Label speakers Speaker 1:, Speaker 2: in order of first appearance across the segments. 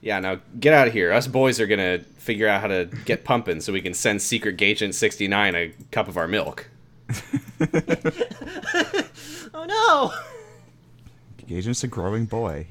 Speaker 1: Yeah, now get out of here. Us boys are gonna figure out how to get pumping so we can send Secret Agent 69 a cup of our milk.
Speaker 2: Oh no!
Speaker 3: Agent's a growing boy.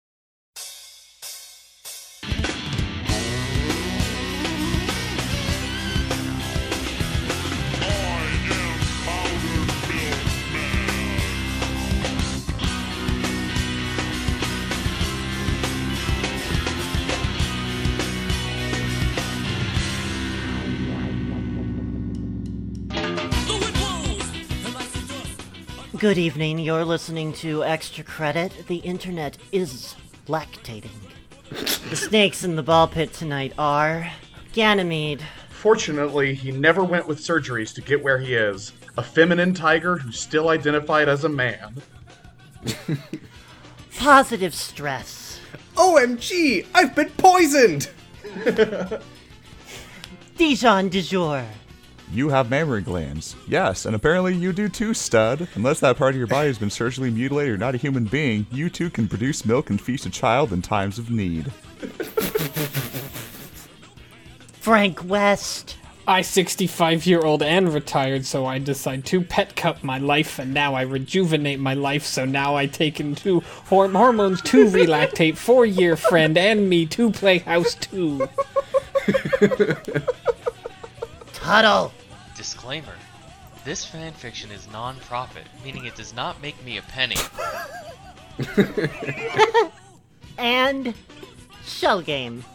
Speaker 2: Good evening. You're listening to Extra Credit. The internet is lactating. the snakes in the ball pit tonight are Ganymede,
Speaker 4: Fortunately, he never went with surgeries to get where he is. A feminine tiger who still identified as a man.
Speaker 2: Positive Stress,
Speaker 1: OMG! I've been poisoned!
Speaker 2: Dijon du jour,
Speaker 3: You have mammary glands. Yes, and apparently you do too, stud. Unless that part of your body has been surgically mutilated or not a human being, you too can produce milk and feast a child in times of need.
Speaker 2: Frank West,
Speaker 5: I, 65 year old and retired, so I decide to pet cup my life, and now I rejuvenate my life, so now I take into horm- hormones to relactate, four year friend, and me to play house two.
Speaker 2: Tuttle,
Speaker 6: Disclaimer. This fanfiction is non-profit, meaning it does not make me a penny.
Speaker 2: and Shell Game.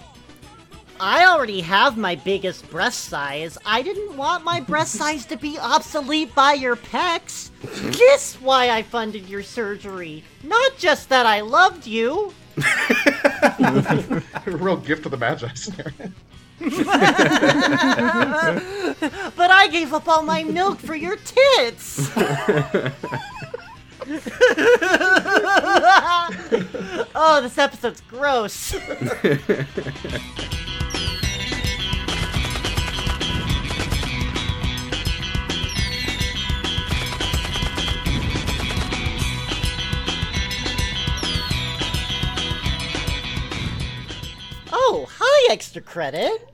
Speaker 2: I already have my biggest breast size. I didn't want my breast size to be obsolete by your pecs. This why I funded your surgery. Not just that I loved you.
Speaker 4: A real gift of the Magi snare.
Speaker 2: But I gave up all my milk for your tits. oh, this episode's gross. Oh, hi, extra credit.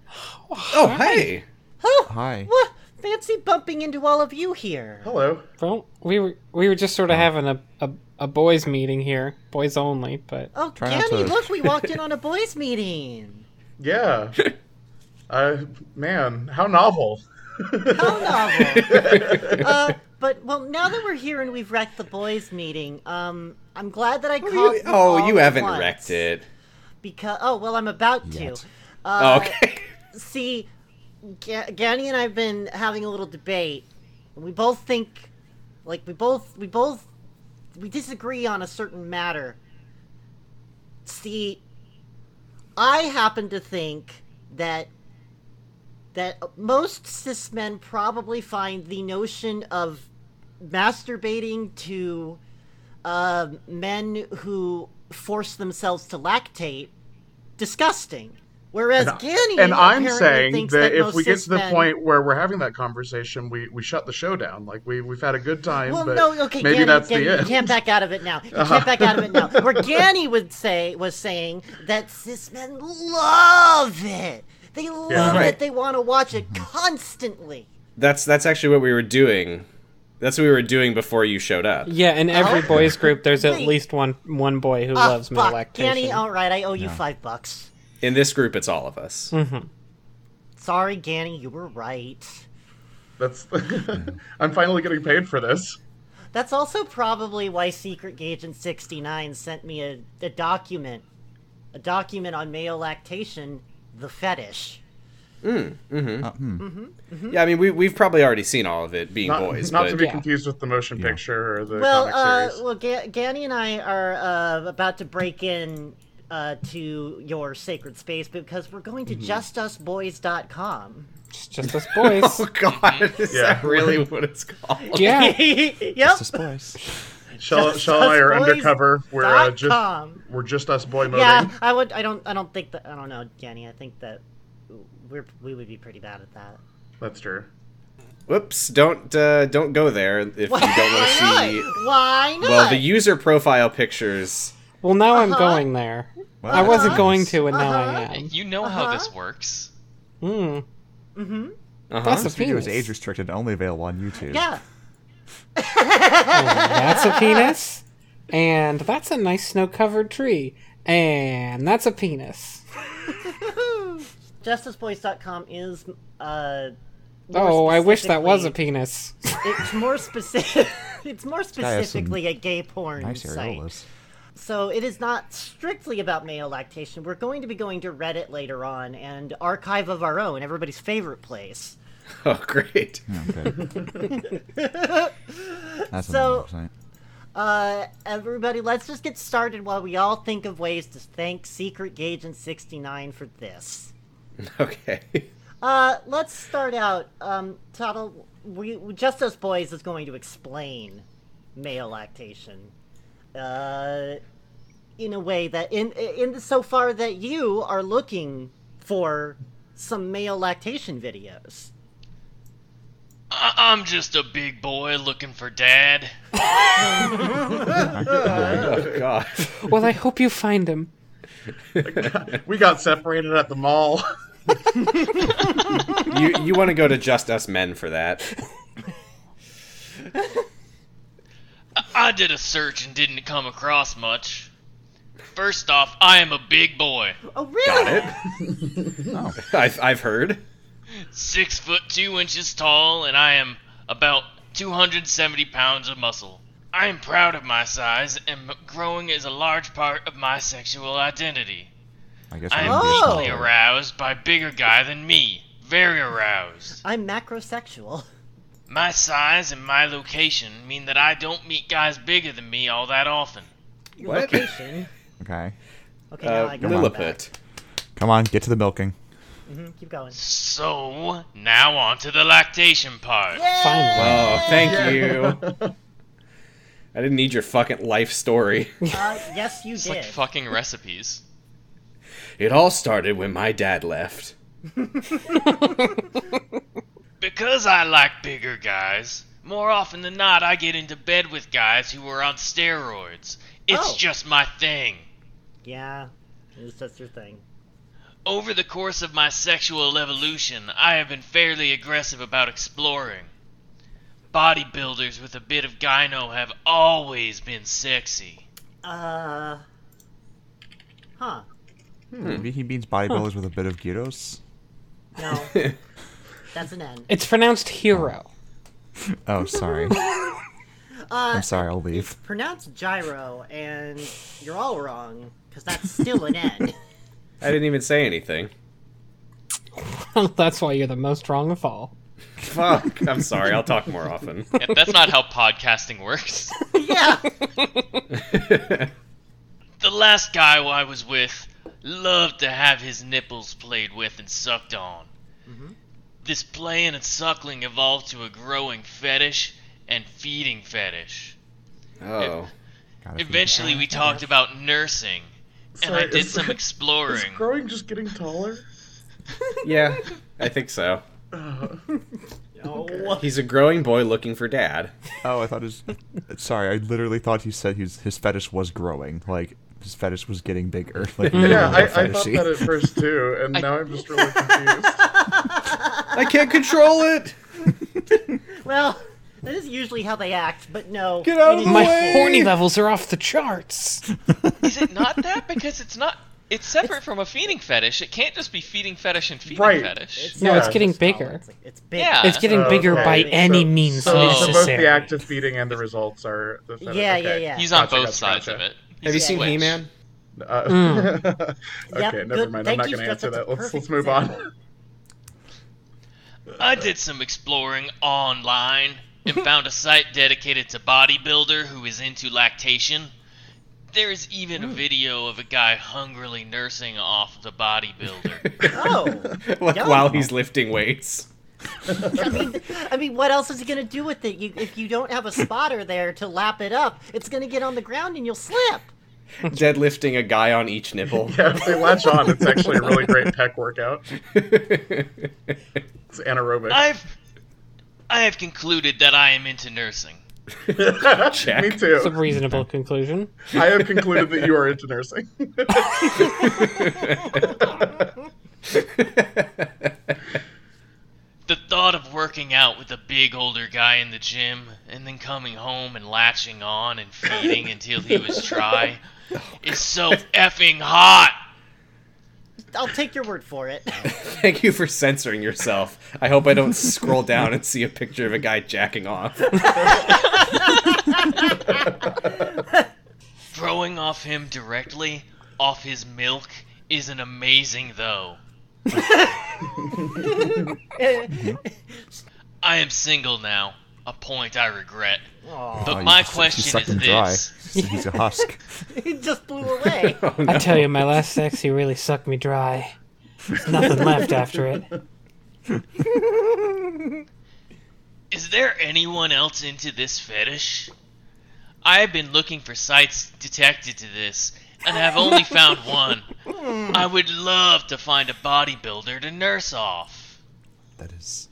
Speaker 1: Oh, hey!
Speaker 2: Oh,
Speaker 3: Hi.
Speaker 2: what? Fancy bumping into all of you here.
Speaker 4: Hello.
Speaker 5: Well, we were we were just sort of having a, a, a boys' meeting here, boys only, but
Speaker 2: Oh,
Speaker 3: Try not
Speaker 2: Danny,
Speaker 3: to-
Speaker 2: look, we walked in on a boys' meeting.
Speaker 4: Yeah. uh, man, how novel.
Speaker 2: How novel. uh, but, well, now that we're here and we've wrecked the boys' meeting, um, I'm glad that I called
Speaker 1: You-
Speaker 2: you
Speaker 1: oh,
Speaker 2: all
Speaker 1: you
Speaker 2: at
Speaker 1: haven't
Speaker 2: once.
Speaker 1: wrecked it.
Speaker 2: Because, oh, well, I'm about to. Uh,
Speaker 1: Oh, okay.
Speaker 2: See, Ga- Ganny and I have been having a little debate. We both think, like, we both, we both, we disagree on a certain matter. See, I happen to think that that most cis men probably find the notion of masturbating to uh, men who force themselves to lactate disgusting. Whereas
Speaker 4: And,
Speaker 2: Ganny
Speaker 4: and I'm saying
Speaker 2: thinks
Speaker 4: that, if we get to the
Speaker 2: men-
Speaker 4: point where we're having that conversation, we, we shut the show down. Like we we've had a good time,
Speaker 2: Well,
Speaker 4: but
Speaker 2: no, okay,
Speaker 4: maybe
Speaker 2: Ganny,
Speaker 4: that's
Speaker 2: Ganny,
Speaker 4: the end.
Speaker 2: You can't back out of it now. You uh-huh. can't back out of it now. Where Ganny would say was saying that cis men love it. They love
Speaker 4: Yeah.
Speaker 2: it. They want to watch it constantly.
Speaker 1: That's that's actually what we were doing. That's what we were doing before you showed up.
Speaker 5: yeah, in every
Speaker 2: Oh.
Speaker 5: boys group, there's at
Speaker 2: Wait.
Speaker 5: least one one boy who
Speaker 2: Ah,
Speaker 5: loves male
Speaker 2: fuck.
Speaker 5: lactation.
Speaker 2: Ganny, all right, I owe you five bucks.
Speaker 1: In this group, it's all of us.
Speaker 2: Sorry, Ganny, you were right.
Speaker 4: That's I'm finally getting paid for this.
Speaker 2: That's also probably why Secret Agent 69 sent me a, a document. A document on male lactation, the fetish.
Speaker 3: Uh, hmm.
Speaker 1: Yeah, I mean, we we've probably already seen all of it, being
Speaker 4: Not,
Speaker 1: boys.
Speaker 4: not
Speaker 1: but
Speaker 4: to be
Speaker 5: Yeah.
Speaker 4: confused with the motion picture or the
Speaker 2: Well,
Speaker 4: comic
Speaker 2: uh,
Speaker 4: series.
Speaker 2: well, Ga- Ganny and I are uh, about to break in uh, to your sacred space because we're going to
Speaker 4: Mm-hmm.
Speaker 2: justusboys.com.
Speaker 5: It's just us boys.
Speaker 1: oh God, is
Speaker 4: Yeah.
Speaker 1: that really what it's called?
Speaker 5: yeah.
Speaker 2: yep.
Speaker 3: Just boys.
Speaker 4: Shell, Shell and I are undercover. We're uh, just
Speaker 2: com.
Speaker 4: we're just us boy moding.
Speaker 2: Yeah, I would. I don't. I don't think that. I don't know, Ganny. I think that we're we would be pretty bad at that.
Speaker 4: That's true.
Speaker 1: Whoops! Don't uh, don't go there if you don't want to see.
Speaker 2: not? Why not?
Speaker 1: Well, the user profile pictures
Speaker 5: Well, now I'm
Speaker 2: Uh-huh.
Speaker 5: going there.
Speaker 3: Well,
Speaker 5: I wasn't going to, and now I
Speaker 2: Uh-huh.
Speaker 5: am.
Speaker 6: You know how this
Speaker 2: Uh-huh.
Speaker 6: works.
Speaker 5: Hmm.
Speaker 2: Mm-hmm.
Speaker 1: Uh-huh.
Speaker 5: That's a
Speaker 3: This video is
Speaker 5: penis.
Speaker 3: age restricted and only available on YouTube.
Speaker 2: Yeah.
Speaker 5: And that's a penis. And that's a nice snow-covered tree. And that's a penis.
Speaker 2: JustUsBoys.com is uh.
Speaker 5: Oh, I wish that was a penis.
Speaker 2: It's more specific. it's more
Speaker 3: guy has some
Speaker 2: specifically a gay porn
Speaker 3: Nice
Speaker 2: site. So it is not strictly about male lactation. We're going to be going to Reddit later on and archive of our own, everybody's favorite place.
Speaker 1: Oh, great.
Speaker 3: Okay. That's
Speaker 2: So-
Speaker 3: so.
Speaker 2: Uh, everybody, let's just get started while we all think of ways to thank Secret Agent 69 for this.
Speaker 1: Okay.
Speaker 2: Uh, let's start out. Um, Tuttle, we, Just Us Boys is going to explain male lactation. Uh, in a way that, in, in so far that you are looking for some male lactation videos.
Speaker 6: I- I'm just a big boy looking for dad.
Speaker 1: Oh, God.
Speaker 5: well, I hope you find him.
Speaker 4: We got separated at the mall.
Speaker 1: You you want to go to Just Us Men for that?
Speaker 6: I-, I did a search and didn't come across much. First off, I am a big boy.
Speaker 2: Oh, really?
Speaker 1: Got it. Oh. I've I've heard.
Speaker 6: Six foot two inches tall, and I am about 270 pounds of muscle. I am proud of my size, and growing is a large part of my sexual identity.
Speaker 3: I guess
Speaker 6: I am
Speaker 3: we're gonna be
Speaker 2: Oh.
Speaker 6: deeply aroused by bigger guy than me. Very aroused.
Speaker 2: I'm macrosexual.
Speaker 6: My size and my location mean that I don't meet guys bigger than me all that often.
Speaker 2: Your
Speaker 1: What?
Speaker 2: location.
Speaker 3: Okay.
Speaker 2: Okay, now
Speaker 1: Uh,
Speaker 2: I got
Speaker 1: Lilliput.
Speaker 3: Come on, get to the milking.
Speaker 2: hmm keep going.
Speaker 6: So, now on to the lactation part.
Speaker 5: Finally.
Speaker 1: Oh, thank you. I didn't need your fucking life story.
Speaker 2: Uh, yes, you
Speaker 6: It's
Speaker 2: did.
Speaker 6: like fucking recipes.
Speaker 1: It all started when my dad left.
Speaker 6: Because I like bigger guys, more often than not I get into bed with guys who are on steroids. It's
Speaker 2: Oh.
Speaker 6: just my thing.
Speaker 2: Yeah, it's just your thing.
Speaker 6: Over the course of my sexual evolution, I have been fairly aggressive about exploring. Bodybuilders with a bit of gyno have always been sexy.
Speaker 2: Uh, huh?
Speaker 3: Maybe he means bodybuilders with a bit of gyros.
Speaker 2: No, that's an N.
Speaker 5: It's pronounced hero.
Speaker 3: Oh, sorry.
Speaker 2: Uh,
Speaker 3: I'm sorry, I'll leave.
Speaker 2: It's pronounced gyro, and you're all wrong because that's still an N.
Speaker 1: I didn't even say anything.
Speaker 5: Well, that's why you're the most wrong of all.
Speaker 1: Fuck. I'm sorry. I'll talk more often.
Speaker 6: Yeah, that's not how podcasting works.
Speaker 2: yeah.
Speaker 6: The last guy I was with loved to have his nipples played with and sucked on. Mm-hmm. This playing and suckling evolved to a growing fetish and feeding fetish.
Speaker 1: Oh.
Speaker 3: Gotta
Speaker 6: Eventually, we talked about nursing, and I did
Speaker 4: is-
Speaker 6: some
Speaker 4: Is
Speaker 6: exploring.
Speaker 4: growing just getting taller?
Speaker 1: Yeah, I think so.
Speaker 2: Oh,
Speaker 1: He's a growing boy looking for dad.
Speaker 3: Oh, I thought his. Sorry, I literally thought he said his his fetish was growing. Like his fetish was getting bigger. Like
Speaker 4: Yeah, I,
Speaker 3: more
Speaker 4: I thought that at first too, and now I'm just really confused.
Speaker 1: I can't control it.
Speaker 2: well, that is usually how they act, but no.
Speaker 1: Get out of
Speaker 2: is-
Speaker 1: the
Speaker 5: My
Speaker 1: way!
Speaker 5: horny levels are off the charts.
Speaker 6: Is it not that? Because it's not. It's separate from a feeding fetish. It can't just be feeding fetish and feeding
Speaker 4: Right.
Speaker 6: fetish.
Speaker 5: No, it's getting
Speaker 2: it's
Speaker 5: bigger.
Speaker 2: It's, like- it's big.
Speaker 6: Yeah.
Speaker 5: It's getting
Speaker 4: Oh,
Speaker 5: bigger
Speaker 4: okay.
Speaker 5: by
Speaker 2: So-
Speaker 5: any means
Speaker 6: so-
Speaker 4: So both the act of feeding and the results are. The fetish.
Speaker 2: Yeah,
Speaker 4: okay.
Speaker 2: yeah, yeah.
Speaker 6: He's on
Speaker 4: Gotcha,
Speaker 6: both
Speaker 4: gotcha,
Speaker 6: sides
Speaker 4: gotcha.
Speaker 6: of it.
Speaker 1: Have you seen
Speaker 6: switched.
Speaker 1: He-Man?
Speaker 4: Uh,
Speaker 2: Yep,
Speaker 4: okay, never
Speaker 2: good.
Speaker 4: mind.
Speaker 2: Thank
Speaker 4: I'm not going to answer that. Let's let's move
Speaker 2: example.
Speaker 4: on.
Speaker 6: I did some exploring online and found a site dedicated to bodybuilder who is into lactation. There is even a hmm. video of a guy hungrily nursing off the bodybuilder.
Speaker 2: Oh,
Speaker 1: like
Speaker 2: Yeah.
Speaker 1: while he's lifting weights.
Speaker 2: I mean, I mean, what else is he gonna do with it? You, if you don't have a spotter there to lap it up, it's gonna get on the ground and you'll slip.
Speaker 1: Deadlifting a guy on each nipple.
Speaker 4: Yeah, if they latch on, it's actually a really great pec workout. It's anaerobic.
Speaker 6: I've I have concluded that I am into nursing.
Speaker 1: Check.
Speaker 4: Me too.
Speaker 5: It's a reasonable conclusion.
Speaker 4: I have concluded that you are into nursing.
Speaker 6: The thought of working out with a big older guy in the gym and then coming home and latching on and feeding until he was dry is so effing hot.
Speaker 2: I'll take your word for it.
Speaker 1: Thank you for censoring yourself. I hope I don't scroll down and see a picture of a guy jacking off.
Speaker 6: Throwing off him directly off his milk isn't amazing though. I am single now, a point I regret. But
Speaker 3: Oh,
Speaker 6: my
Speaker 3: suck-
Speaker 6: question is
Speaker 3: him dry.
Speaker 6: this.
Speaker 3: He's a husk.
Speaker 2: he just blew away.
Speaker 5: Oh, I tell you, my last sex, he really sucked me dry. There's nothing left after it.
Speaker 6: Is there anyone else into this fetish? I have been looking for sites detected to this, and have only found one. Hmm. I would love to find a bodybuilder to nurse off.
Speaker 3: That is.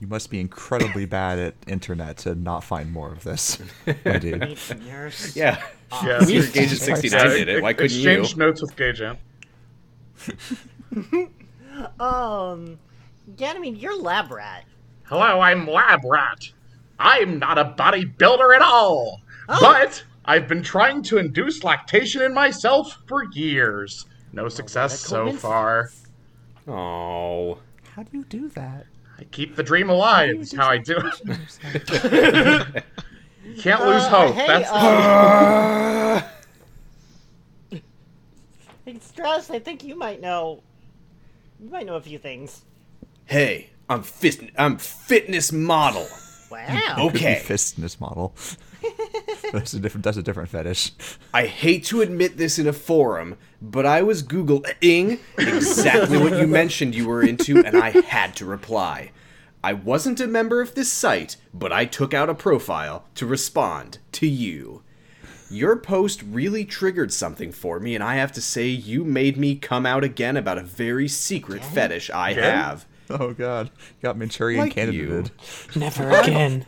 Speaker 3: You must be incredibly bad at internet to not find more of this, my dude.
Speaker 2: Needs a nurse.
Speaker 1: Yeah.
Speaker 4: Yeah.
Speaker 1: Secret Agent 69 did it. Why couldn't you?
Speaker 4: Exchange notes with Gay Jam.
Speaker 2: Um, Ganymede, you're lab rat.
Speaker 4: Hello, I'm Lab Rat. I'm not a bodybuilder at all.
Speaker 2: Oh.
Speaker 4: But I've been trying to induce lactation in myself for years. No success so far.
Speaker 1: Oh.
Speaker 3: How do you do that?
Speaker 4: I keep the dream alive. Is how I do it. Can't lose
Speaker 2: Uh,
Speaker 4: hope.
Speaker 2: hey,
Speaker 4: That's
Speaker 2: um, hey, Strauss, I think you might know. You might know a few things.
Speaker 1: Hey, I'm fit. I'm fitness model.
Speaker 2: Wow.
Speaker 1: Okay.
Speaker 3: Fitness model. that's a different. That's a different fetish.
Speaker 1: I hate to admit this in a forum, but I was Googling exactly what you mentioned you were into, and I had to reply. I wasn't a member of this site, but I took out a profile to respond to you. Your post really triggered something for me, and I have to say, you made me come out again about a very secret fetish I
Speaker 4: Again?
Speaker 1: have.
Speaker 3: Oh God, got Manchurian
Speaker 1: Like
Speaker 3: Candidate.
Speaker 5: Never again.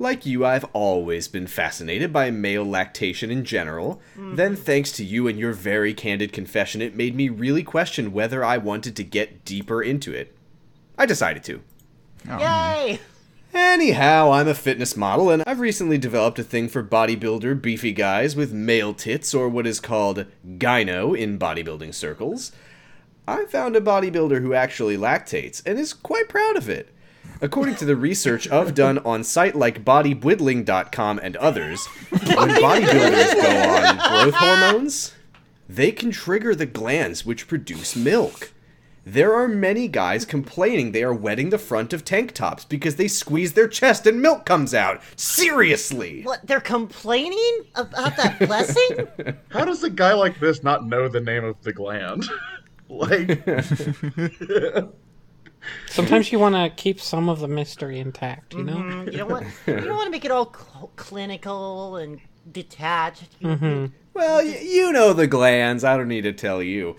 Speaker 1: Like you, I've always been fascinated by male lactation in general. Then, mm-hmm. thanks to you and your very candid confession, it made me really question whether I wanted to get deeper into it. I decided to. Oh, hmm.
Speaker 2: Yay!
Speaker 1: Anyhow, I'm a fitness model, and I've recently developed a thing for bodybuilder beefy guys with male tits, or what is called gyno in bodybuilding circles. I found a bodybuilder who actually lactates, and is quite proud of it. According to the research I've done on site like bodybuilding.com and others, when bodybuilders go on growth hormones, they can trigger the glands which produce milk. There are many guys complaining they are wetting the front of tank tops because they squeeze their chest and milk comes out. Seriously!
Speaker 2: What? They're complaining about that blessing?
Speaker 4: How does a guy like this not know the name of the gland? like,
Speaker 5: Sometimes you want to keep some of the mystery intact, you know?
Speaker 2: Mm, you don't want you don't want to make it all cl- clinical and detached. You-
Speaker 5: Mm-hmm.
Speaker 1: Well, y- you know the glands. I don't need to tell you.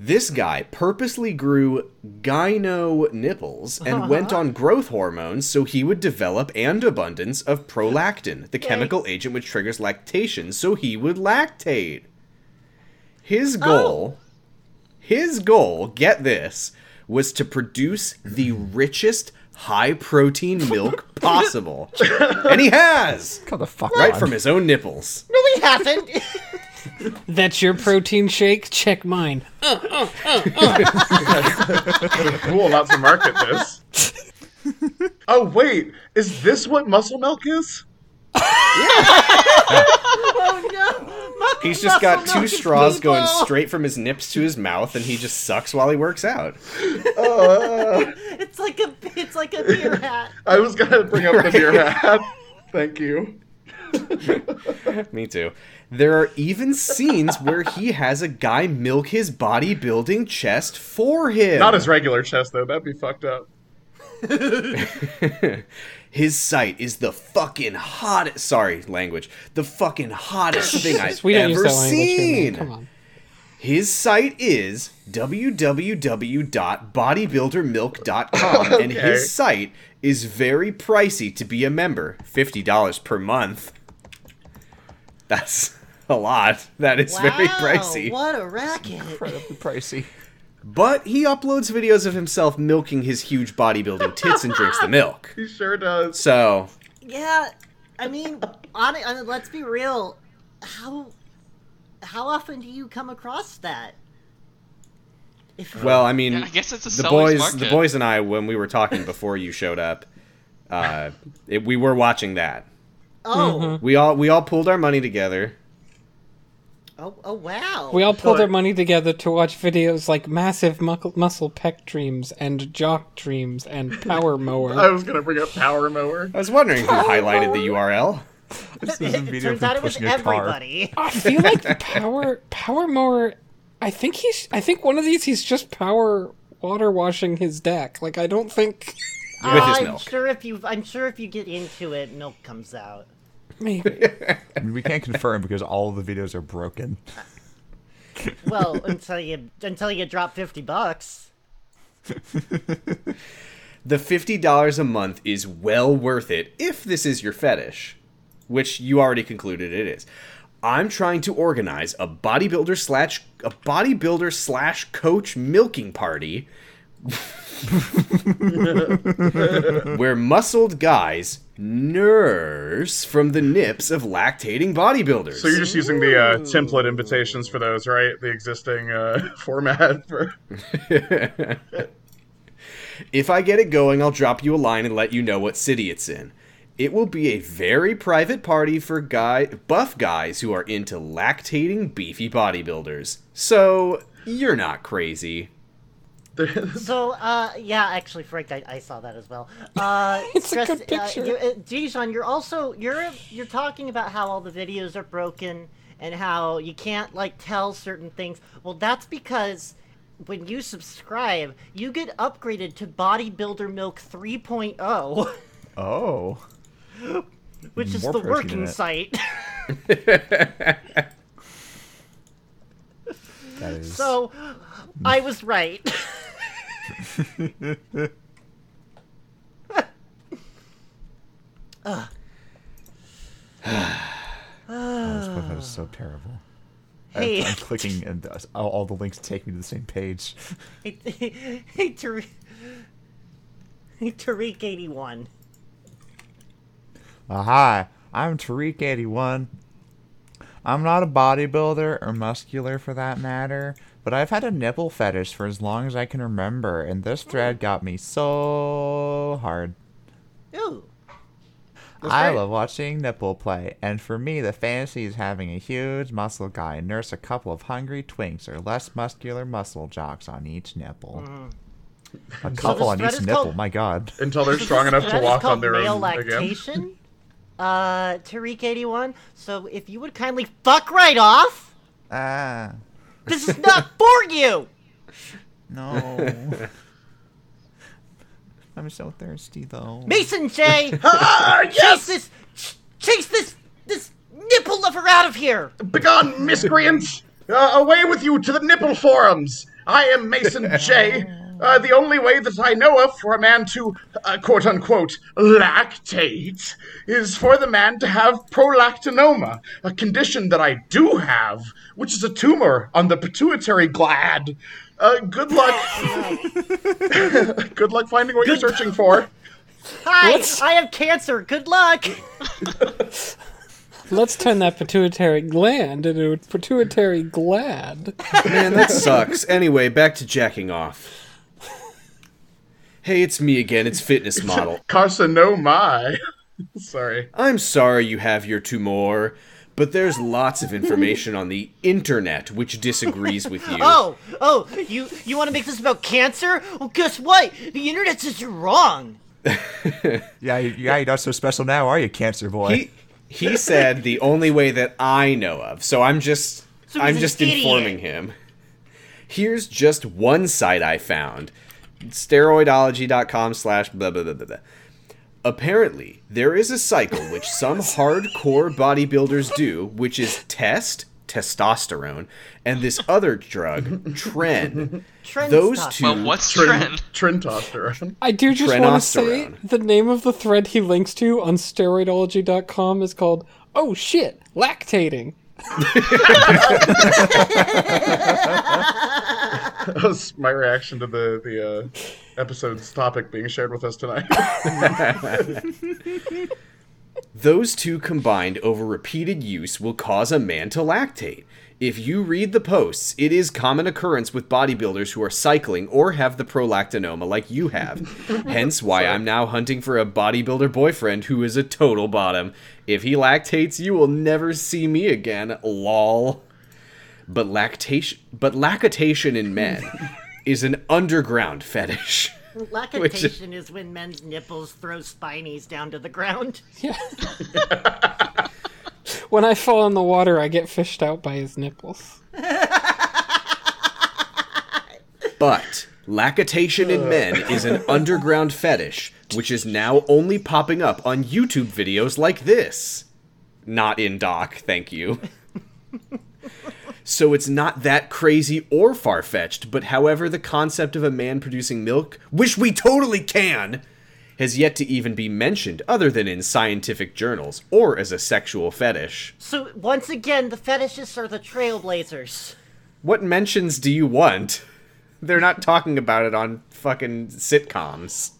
Speaker 1: This guy purposely grew gyno nipples and went on growth hormones so he would develop an abundance of prolactin, the chemical agent which triggers lactation, so he would lactate. His goal, his goal, get this, was to produce the richest high protein milk possible. and he has!
Speaker 3: Come the fuck
Speaker 1: Right
Speaker 3: on.
Speaker 1: from his own nipples.
Speaker 2: No, he hasn't.
Speaker 5: That's your protein shake? Check mine.
Speaker 4: Oh, oh, oh, cool not to market this. oh wait, is this what muscle milk is?
Speaker 2: Oh no!
Speaker 1: He's just got
Speaker 2: Muscle
Speaker 1: two oh,
Speaker 2: milk
Speaker 1: straws
Speaker 2: people.
Speaker 1: going straight from his nips to his mouth, and he just sucks while he works out. Uh.
Speaker 2: It's like a it's like a beer hat.
Speaker 4: I was gonna bring up the beer hat. Thank you.
Speaker 1: Me too. There are even scenes where he has a guy milk his bodybuilding chest for him.
Speaker 4: Not his regular chest though. That'd be fucked up.
Speaker 1: his site is the fucking hottest. Sorry, language. The fucking hottest thing I've
Speaker 5: We
Speaker 1: ever
Speaker 5: that language here, man.
Speaker 1: seen.
Speaker 5: Come on.
Speaker 1: His site is www.bodybuildermilk.com, and his site is very pricey to be a member $50 per month. That's a lot. That is very pricey.
Speaker 2: What a racket!
Speaker 3: Incredibly pricey.
Speaker 1: But he uploads videos of himself milking his huge bodybuilding tits and drinks the milk.
Speaker 4: He sure does.
Speaker 1: So,
Speaker 2: Yeah, I mean, on, on, let's be real. How how often do you come across that? If,
Speaker 1: well, I mean,
Speaker 6: Yeah, I guess it's a
Speaker 1: the boys,
Speaker 6: market.
Speaker 1: the boys and I, when we were talking before you showed up, uh, it, we were watching that.
Speaker 2: oh,
Speaker 1: We all we all pulled our money together.
Speaker 2: Oh, oh, wow.
Speaker 5: We all pulled our money together to watch videos like massive muckle, muscle pec dreams and jock dreams and power Mower.
Speaker 4: I was gonna bring up Power Mower.
Speaker 1: I was wondering who highlighted the URL.
Speaker 3: This is a
Speaker 2: it
Speaker 3: video
Speaker 2: turns
Speaker 3: from
Speaker 2: out it was
Speaker 3: car.
Speaker 2: everybody.
Speaker 5: I feel like power power mower. I think he's. I think one of these he's just power water washing his deck. Like I don't think
Speaker 1: With his
Speaker 2: I'm
Speaker 1: milk.
Speaker 2: sure if you, I'm sure if you get into it, milk comes out.
Speaker 5: Maybe.
Speaker 3: I mean, we can't confirm because all of the videos are broken.
Speaker 2: Well, until you until you drop fifty bucks.
Speaker 1: The $50 a month is well worth it if this is your fetish, which you already concluded it is. I'm trying to organize a bodybuilder slash a bodybuilder slash coach milking party where muscled guys nurse from the nips of lactating bodybuilders.
Speaker 4: So you're just using the uh, template invitations for those, right? The existing uh, format for.
Speaker 1: If I get it going, I'll drop you a line and let you know what city it's in. It will be a very private party for guy buff guys who are into lactating beefy bodybuilders. So you're not crazy.
Speaker 2: So, uh, yeah, actually, Frank, I, I saw that as well. Uh,
Speaker 5: It's a good picture.
Speaker 2: Uh, you- uh, Dijon, you're also you're you're talking about how all the videos are broken and how you can't like tell certain things. Well, that's because when you subscribe, you get upgraded to Bodybuilder Milk 3.0,
Speaker 3: Oh.
Speaker 2: which is the working site.
Speaker 3: That is.
Speaker 2: so, I was right.
Speaker 3: Oh, was so terrible. I-
Speaker 2: Hey.
Speaker 3: I'm clicking and uh, all, all the links take me to the same page.
Speaker 2: hey, hey, hey, Tariq, hey, Tariq 81.
Speaker 3: Uh, hi, I'm Tariq81. I'm not a bodybuilder or muscular for that matter, but I've had a nipple fetish for as long as I can remember, and this thread got me so hard.
Speaker 2: Ooh.
Speaker 3: I
Speaker 2: great.
Speaker 3: love watching nipple play, and for me, the fantasy is having a huge muscle guy nurse a couple of hungry twinks or less muscular muscle jocks on each nipple. A couple on each nipple,
Speaker 2: called-
Speaker 3: my god.
Speaker 4: Until they're strong enough to walk on their
Speaker 2: male
Speaker 4: own again.
Speaker 2: lactation. Uh, Tariq 81. So if you would kindly fuck right off,
Speaker 3: Ah,
Speaker 2: this is not for you.
Speaker 3: no. I'm so thirsty though.
Speaker 2: Mason J.
Speaker 4: Ah,
Speaker 2: Chase
Speaker 4: yes!
Speaker 2: this, ch- chase this, this nipple lover out of here.
Speaker 4: Begone, miscreants! Uh, away with you to the nipple forums! I am Mason J. Uh, the only way that I know of for a man to, uh, quote unquote, lactate is for the man to have prolactinoma, a condition that I do have, which is a tumor on the pituitary gland. Uh, good luck. good luck finding what you're searching for.
Speaker 2: Hi,
Speaker 5: What's-
Speaker 2: I have cancer. Good luck.
Speaker 5: Let's turn that pituitary gland into a pituitary glad.
Speaker 1: Man, that sucks. Anyway, back to jacking off. Hey, it's me again. It's Fitness Model.
Speaker 4: Casa no my. Sorry.
Speaker 1: I'm sorry you have your tumor, but there's lots of information on the internet which disagrees with you.
Speaker 2: Oh, oh, you you want to make this about cancer? Well, guess what? The internet says you're wrong.
Speaker 3: Yeah, you- yeah, you're not so special now, are you, cancer boy?
Speaker 1: He he said the only way that I know of. So I'm just
Speaker 2: So
Speaker 1: I'm
Speaker 2: he's an
Speaker 1: just
Speaker 2: idiot.
Speaker 1: informing him. Here's just one site I found. Steroidology.com slash blah blah blah blah blah. Apparently, there is a cycle which some hardcore bodybuilders do, which is test, testosterone, and this other drug, tren.
Speaker 2: Trend
Speaker 1: Those two-
Speaker 6: Well, what's
Speaker 4: tren?
Speaker 6: trend?
Speaker 4: Trintosterone.
Speaker 5: I do just want to say the name of the thread he links to on steroidology.com is called "Oh shit, lactating."
Speaker 4: That was my reaction to the the uh, episode's topic being shared with us tonight.
Speaker 1: Those two combined over repeated use will cause a man to lactate. If you read the posts, it is common occurrence with bodybuilders who are cycling or have the prolactinoma like you have. Hence why I'm now hunting for a bodybuilder boyfriend who is a total bottom. If he lactates, you will never see me again. Lol. But lactation but lactation in men is an underground fetish.
Speaker 2: Lactation is when men's nipples throw spinies down to the ground. Yeah.
Speaker 5: When I fall in the water, I get fished out by his nipples.
Speaker 1: But lactation in men is an underground fetish, which is now only popping up on YouTube videos like this. Not in doc, thank you. so it's not that crazy or far fetched, but however, the concept of a man producing milk, which we totally can, has yet to even be mentioned other than in scientific journals or as a sexual fetish.
Speaker 2: So once again, the fetishists are the trailblazers.
Speaker 1: What mentions do you want? They're not talking about it on fucking sitcoms.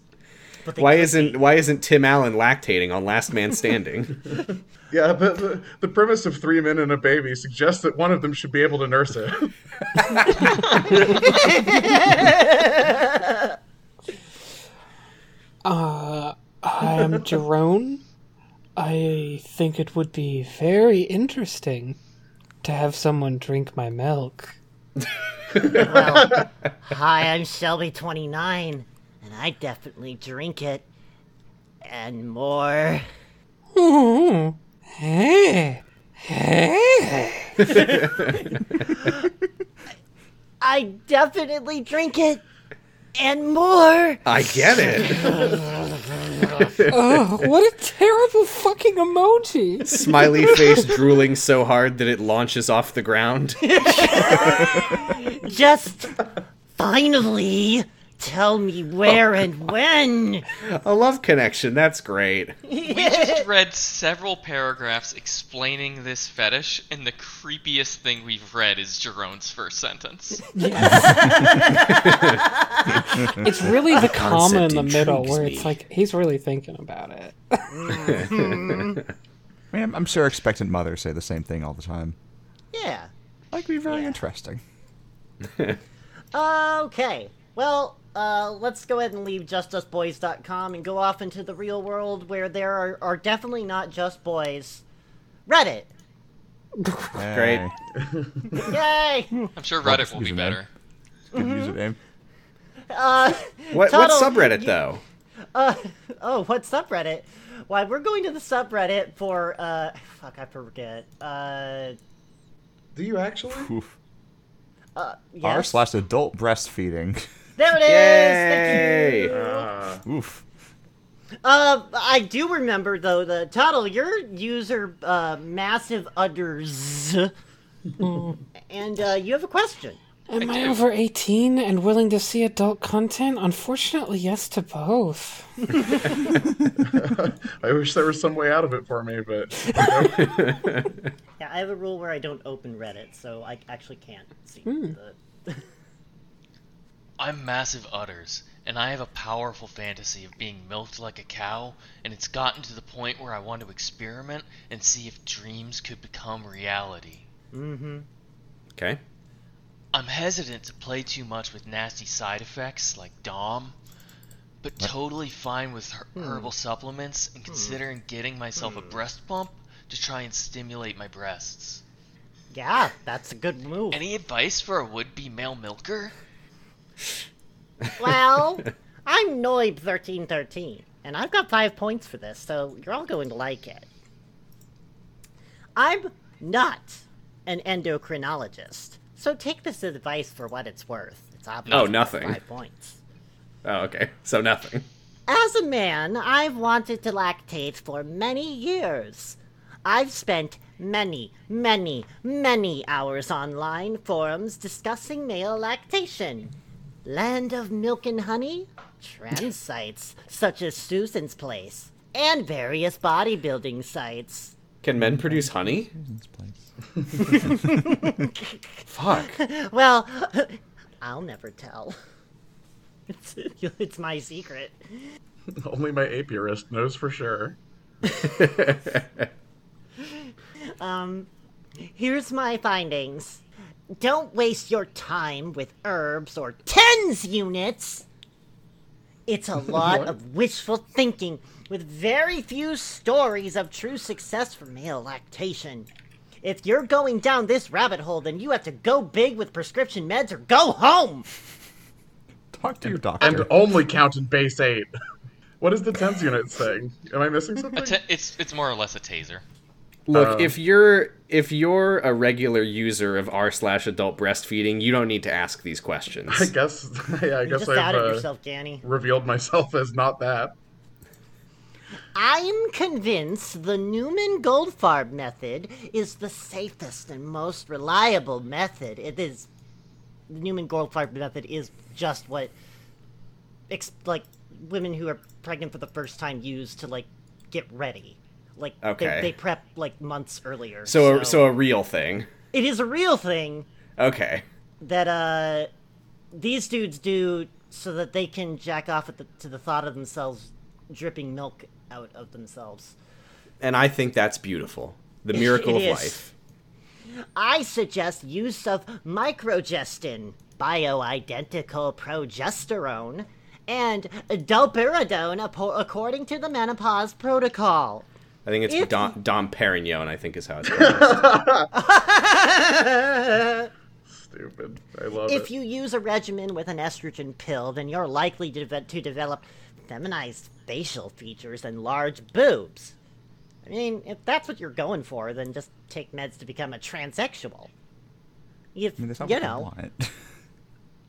Speaker 2: But
Speaker 1: Why isn't
Speaker 2: be.
Speaker 1: why isn't Tim Allen lactating on Last Man Standing?
Speaker 4: yeah, the, the the premise of three men and a baby suggests that one of them should be able to nurse it.
Speaker 5: Uh, I'm Jerome. I think it would be very interesting to have someone drink my milk.
Speaker 2: Well, hi, I'm Shelby29, and I definitely drink it. And more.
Speaker 5: Ooh. Hey. Hey.
Speaker 2: I definitely drink it. And more.
Speaker 1: I get it.
Speaker 5: Oh, what a terrible fucking emoji.
Speaker 1: Smiley face drooling so hard that it launches off the ground.
Speaker 2: Just finally tell me where and oh, when.
Speaker 1: A love connection. That's great.
Speaker 6: We just read several paragraphs explaining this fetish, and the creepiest thing we've read is Jerome's first sentence.
Speaker 5: It's really the comma in the middle where
Speaker 1: me.
Speaker 5: it's like he's really thinking about it.
Speaker 3: I mean, I'm, I'm sure expectant mothers say the same thing all the time.
Speaker 2: Yeah.
Speaker 3: Like, be very interesting.
Speaker 2: Okay. Well, uh, let's go ahead and leave justusboys.com and go off into the real world where there are, are definitely not just boys. Reddit.
Speaker 1: Great.
Speaker 2: Yay!
Speaker 6: I'm sure Reddit will be better.
Speaker 3: good username.
Speaker 2: Uh,
Speaker 1: What what
Speaker 2: Tuttle,
Speaker 1: subreddit
Speaker 2: you-
Speaker 1: though?
Speaker 2: oh, what subreddit? Why, we're going to the subreddit for, uh, fuck, I forget. Uh,
Speaker 4: Do you actually?
Speaker 3: Oof.
Speaker 2: uh,
Speaker 3: R slash adult breastfeeding.
Speaker 2: There it is!
Speaker 1: Yay!
Speaker 2: Thank you!
Speaker 4: Uh,
Speaker 3: Oof.
Speaker 2: Uh, I do remember though the title. Your user, uh, massive udders, and uh, you have a question.
Speaker 5: Am I over 18 and willing to see adult content? Unfortunately, yes to both.
Speaker 4: I wish there was some way out of it for me, but
Speaker 2: Yeah, I have a rule where I don't open Reddit, so I actually can't see the.
Speaker 6: I'm Massive Utters, and I have a powerful fantasy of being milked like a cow, and it's gotten to the point where I want to experiment and see if dreams could become reality. Mm hmm.
Speaker 1: Okay.
Speaker 6: I'm hesitant to play too much with nasty side effects like Dom, but totally fine with her- herbal supplements and considering getting myself a breast pump to try and stimulate my breasts.
Speaker 2: Yeah, that's a good move.
Speaker 6: Any advice for a would-be male milker?
Speaker 2: Well, I'm Noib1313, and I've got five points for this, so you're all going to like it. I'm not an endocrinologist, so take this advice for what it's worth. It's obvious.
Speaker 1: Oh, nothing.
Speaker 2: Five points.
Speaker 1: Oh, okay. So nothing.
Speaker 2: As a man, I've wanted to lactate for many years. I've spent many, many, many hours online forums discussing male lactation. Land of milk and honey, trans sites such as Susan's Place, and various bodybuilding sites.
Speaker 1: Can men produce honey? Fuck.
Speaker 2: Well, I'll never tell. It's, it's my secret.
Speaker 4: Only my apiarist knows for sure.
Speaker 2: um, Here's my findings. Don't waste your time with herbs or tens units. It's a lot of wishful thinking with very few stories of true success for male lactation. If you're going down this rabbit hole, then you have to go big with prescription meds or go home.
Speaker 3: Talk to your doctor.
Speaker 4: And only count in base 8. What is the tens unit saying? Am I missing something?
Speaker 6: A ta- it's it's more or less a taser.
Speaker 1: Look,
Speaker 4: Um,
Speaker 1: if you're if you're a regular user of r slash adult breastfeeding, you don't need to ask these questions.
Speaker 4: I guess, yeah, I
Speaker 2: You
Speaker 4: guess I've uh,
Speaker 2: yourself, Danny.
Speaker 4: revealed myself as not that.
Speaker 2: I'm convinced the Newman Goldfarb method is the safest and most reliable method. It is the Newman Goldfarb method is just what like women who are pregnant for the first time use to like get ready. Like
Speaker 1: Okay.
Speaker 2: they, they prep like months earlier.
Speaker 1: so, so a real thing.
Speaker 2: it is a real thing
Speaker 1: Okay.
Speaker 2: that uh these dudes do so that they can jack off at the, to the thought of themselves dripping milk out of themselves.
Speaker 1: And I think that's beautiful. The miracle of
Speaker 2: is.
Speaker 1: life.
Speaker 2: I suggest use of microgestin, bioidentical progesterone, and domperidone according to the menopause protocol.
Speaker 1: I think it's
Speaker 2: If-
Speaker 1: Dom, Dom Perignon, I think is how it's pronounced.
Speaker 4: Stupid. I love
Speaker 2: If
Speaker 4: it.
Speaker 2: you use a regimen with an estrogen pill, then you're likely to, deve- to develop feminized facial features and large boobs. I mean, if that's what you're going for, then just take meds to become a transsexual. If,
Speaker 3: I mean, that's not
Speaker 2: you
Speaker 3: what I
Speaker 2: know,
Speaker 3: want.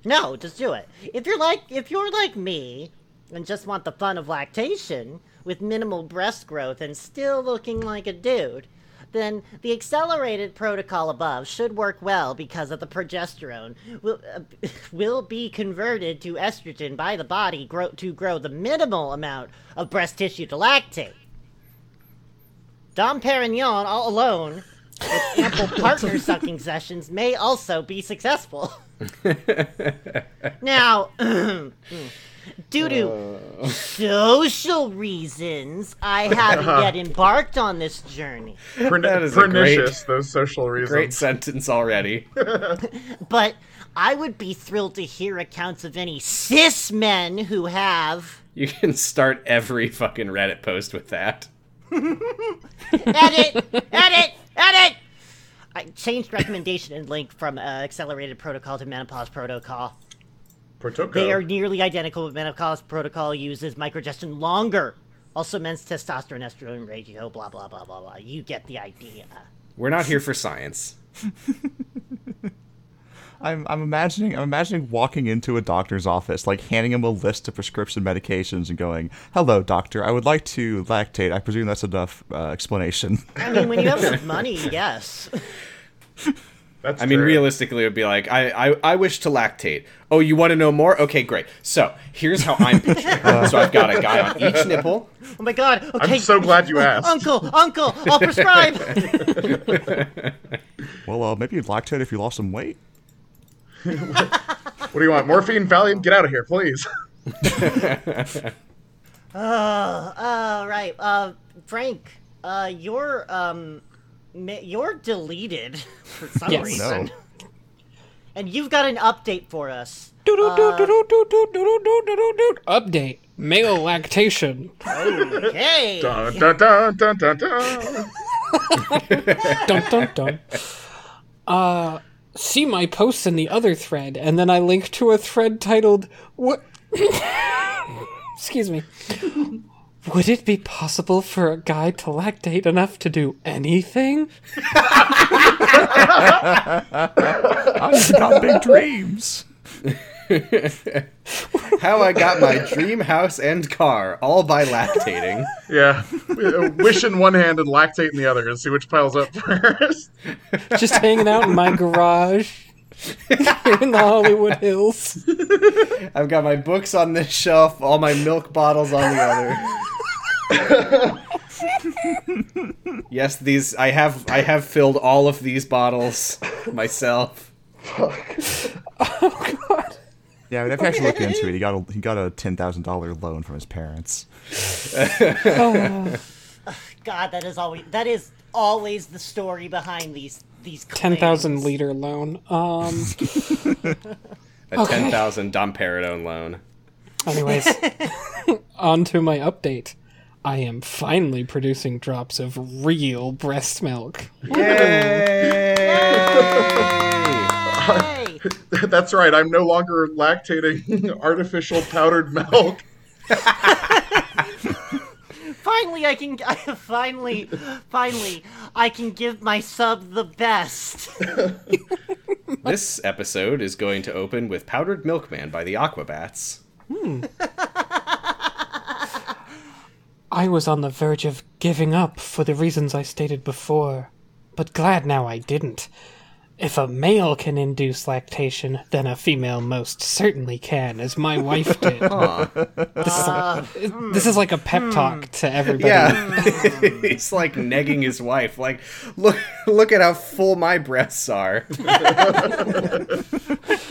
Speaker 2: No, just do it. If you're like if you're like me and just want the fun of lactation with minimal breast growth and still looking like a dude, then the accelerated protocol above should work well because of the progesterone will uh, will be converted to estrogen by the body grow, to grow the minimal amount of breast tissue to lactate. Dom Perignon all alone with ample partner sucking sessions may also be successful. Now, due to social reasons, I haven't yet embarked on this journey.
Speaker 4: Pern-
Speaker 1: That is a great-
Speaker 4: pernicious, those social reasons.
Speaker 1: Great sentence already.
Speaker 2: But I would be thrilled to hear accounts of any cis men who have.
Speaker 1: You can start every fucking Reddit post with that.
Speaker 2: Edit! edit! Edit! I changed recommendation and link from uh, accelerated protocol to menopause protocol.
Speaker 4: Protocol.
Speaker 2: They are nearly identical, but menopause protocol uses microgestin longer. Also, men's testosterone estrogen ratio, blah blah blah blah blah. You get the idea.
Speaker 1: We're not here for science.
Speaker 3: I'm, I'm imagining I'm imagining walking into a doctor's office, like handing him a list of prescription medications and going, "Hello, doctor. I would like to lactate. I presume that's enough uh, explanation."
Speaker 2: I mean, when you have enough money, yes.
Speaker 4: That's
Speaker 1: I mean,
Speaker 4: true.
Speaker 1: realistically, it would be like, I, I, I wish to lactate. Oh, you want to know more? Okay, great. So here's how I'm picturing. it. so I've got a guy on each nipple.
Speaker 2: Oh my god. Okay.
Speaker 4: I'm so glad you asked.
Speaker 2: Uncle, uncle, I'll prescribe.
Speaker 3: well, uh, maybe you'd lactate if you lost some weight.
Speaker 4: What do you want? Morphine, Valium? Get out of here, please.
Speaker 2: uh, right. Uh, Frank, uh, you're um, ma- you're deleted for some
Speaker 5: Yes.
Speaker 2: reason,
Speaker 3: No.
Speaker 2: and you've got an update for us.
Speaker 5: Update. Male lactation.
Speaker 2: Okay.
Speaker 4: dun, dun, dun, dun, dun, dun.
Speaker 5: dun dun dun. Uh, see my posts in the other thread, and then I link to a thread titled "What." Excuse me. Would it be possible for a guy to lactate enough to do anything?
Speaker 3: I've got big dreams.
Speaker 1: how I got my dream house and car, all by lactating.
Speaker 4: Yeah. Uh, Wish in one hand and lactate in the other and see which piles up first.
Speaker 5: Just hanging out in my garage in the Hollywood Hills.
Speaker 1: I've got my books on this shelf, all my milk bottles on the other. yes, these I have I have filled all of these bottles myself. Fuck. oh god.
Speaker 3: Yeah, but if you actually look into it, he got a he got a ten thousand dollar loan from his parents. oh.
Speaker 2: God, that is always that is always the story behind these these
Speaker 5: Ten thousand liter loan. Um.
Speaker 1: A ten thousand Dom Peridone loan.
Speaker 5: Anyways, on to my update. I am finally producing drops of real breast milk.
Speaker 1: Yay!
Speaker 2: Hey,
Speaker 4: That's right. I'm no longer lactating artificial powdered milk.
Speaker 2: finally I can I, finally finally I can give my sub the best.
Speaker 1: this episode is going to open with Powdered Milkman by the Aquabats. Hmm.
Speaker 5: I was on the verge of giving up for the reasons I stated before, but glad now I didn't. If a male can induce lactation, then a female most certainly can, as my wife did. this, is, this is like a pep hmm. talk to hmm. everybody.
Speaker 1: Yeah, hmm. he's like negging his wife. Like, look, look at how full my breasts are.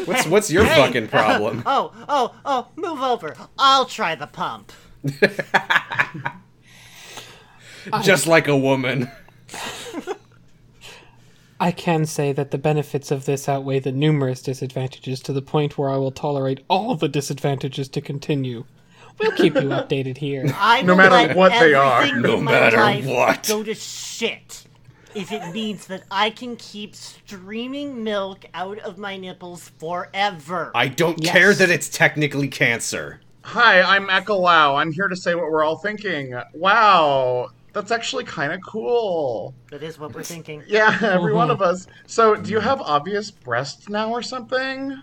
Speaker 1: what's what's your fucking problem?
Speaker 2: Oh, oh, oh, move over. I'll try the pump.
Speaker 1: Just like a woman.
Speaker 5: I can say that the benefits of this outweigh the numerous disadvantages to the point where I will tolerate all the disadvantages to continue. We'll keep you updated here.
Speaker 2: I
Speaker 4: No matter
Speaker 2: let
Speaker 4: what they are.
Speaker 1: No matter what.
Speaker 2: Go to shit. If it means that I can keep streaming milk out of my nipples forever.
Speaker 1: I don't
Speaker 5: Yes.
Speaker 1: care that it's technically cancer.
Speaker 4: Hi, I'm Echo Lau. I'm here to say what we're all thinking. Wow, that's actually kind of cool.
Speaker 2: that is what we're thinking.
Speaker 4: Yeah, every one of mm-hmm. us. So, do you have obvious breasts now or something?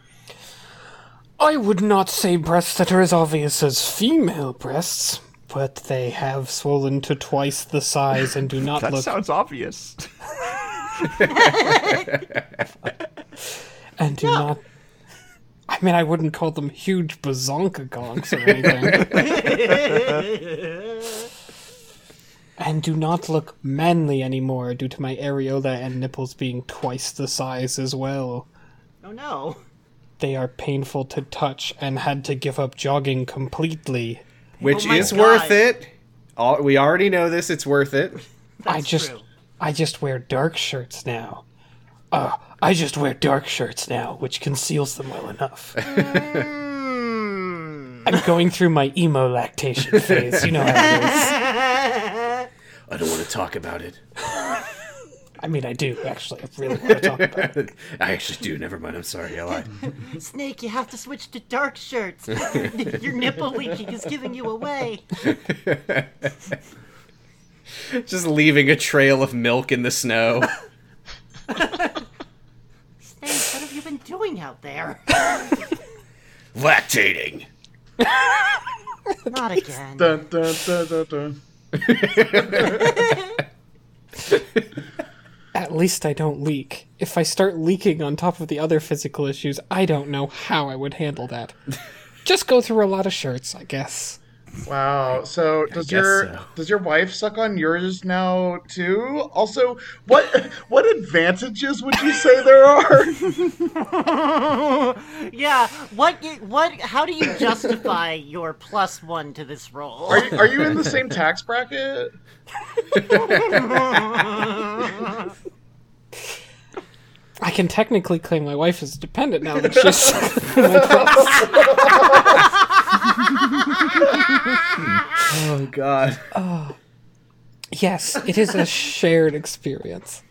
Speaker 5: I would not say breasts that are as obvious as female breasts, but they have swollen to twice the size and do not
Speaker 3: That
Speaker 5: look That
Speaker 3: sounds obvious.
Speaker 5: and do not. I mean, I wouldn't call them huge bazonka gonks or anything. and do not look manly anymore due to my areola and nipples being twice the size as well.
Speaker 2: Oh no.
Speaker 5: They are painful to touch and had to give up jogging completely.
Speaker 1: Which
Speaker 2: Oh
Speaker 1: is
Speaker 2: God.
Speaker 1: worth it. All, we already know this, it's worth it.
Speaker 5: I just
Speaker 2: true.
Speaker 5: I just wear dark shirts now. Uh, I just wear dark shirts now, which conceals them well enough. I'm going through my emo lactation phase. You know how it is.
Speaker 1: I don't want to talk about it.
Speaker 5: I mean, I do actually. I really want to talk about it.
Speaker 1: I actually do. Never mind. I'm sorry. I lied.
Speaker 2: Snake, you have to switch to dark shirts. Your nipple leaking is giving you away.
Speaker 1: Just leaving a trail of milk in the snow.
Speaker 2: Snake, what have you been doing out there?
Speaker 1: Lactating.
Speaker 2: Not again.
Speaker 4: Dun, dun, dun, dun, dun.
Speaker 5: At least I don't leak. If I start leaking on top of the other physical issues, I don't know how I would handle that. Just go through a lot of shirts, I guess.
Speaker 4: Wow. So, does your
Speaker 1: so.
Speaker 4: does your wife suck on yours now too? Also, what what advantages would you say there are?
Speaker 2: Yeah, what? What? How do you justify your plus one to this role?
Speaker 4: Are you, are you in the same tax bracket?
Speaker 5: I can technically claim my wife is dependent now that she's.
Speaker 1: Oh God. Oh.
Speaker 5: yes, it is a shared experience.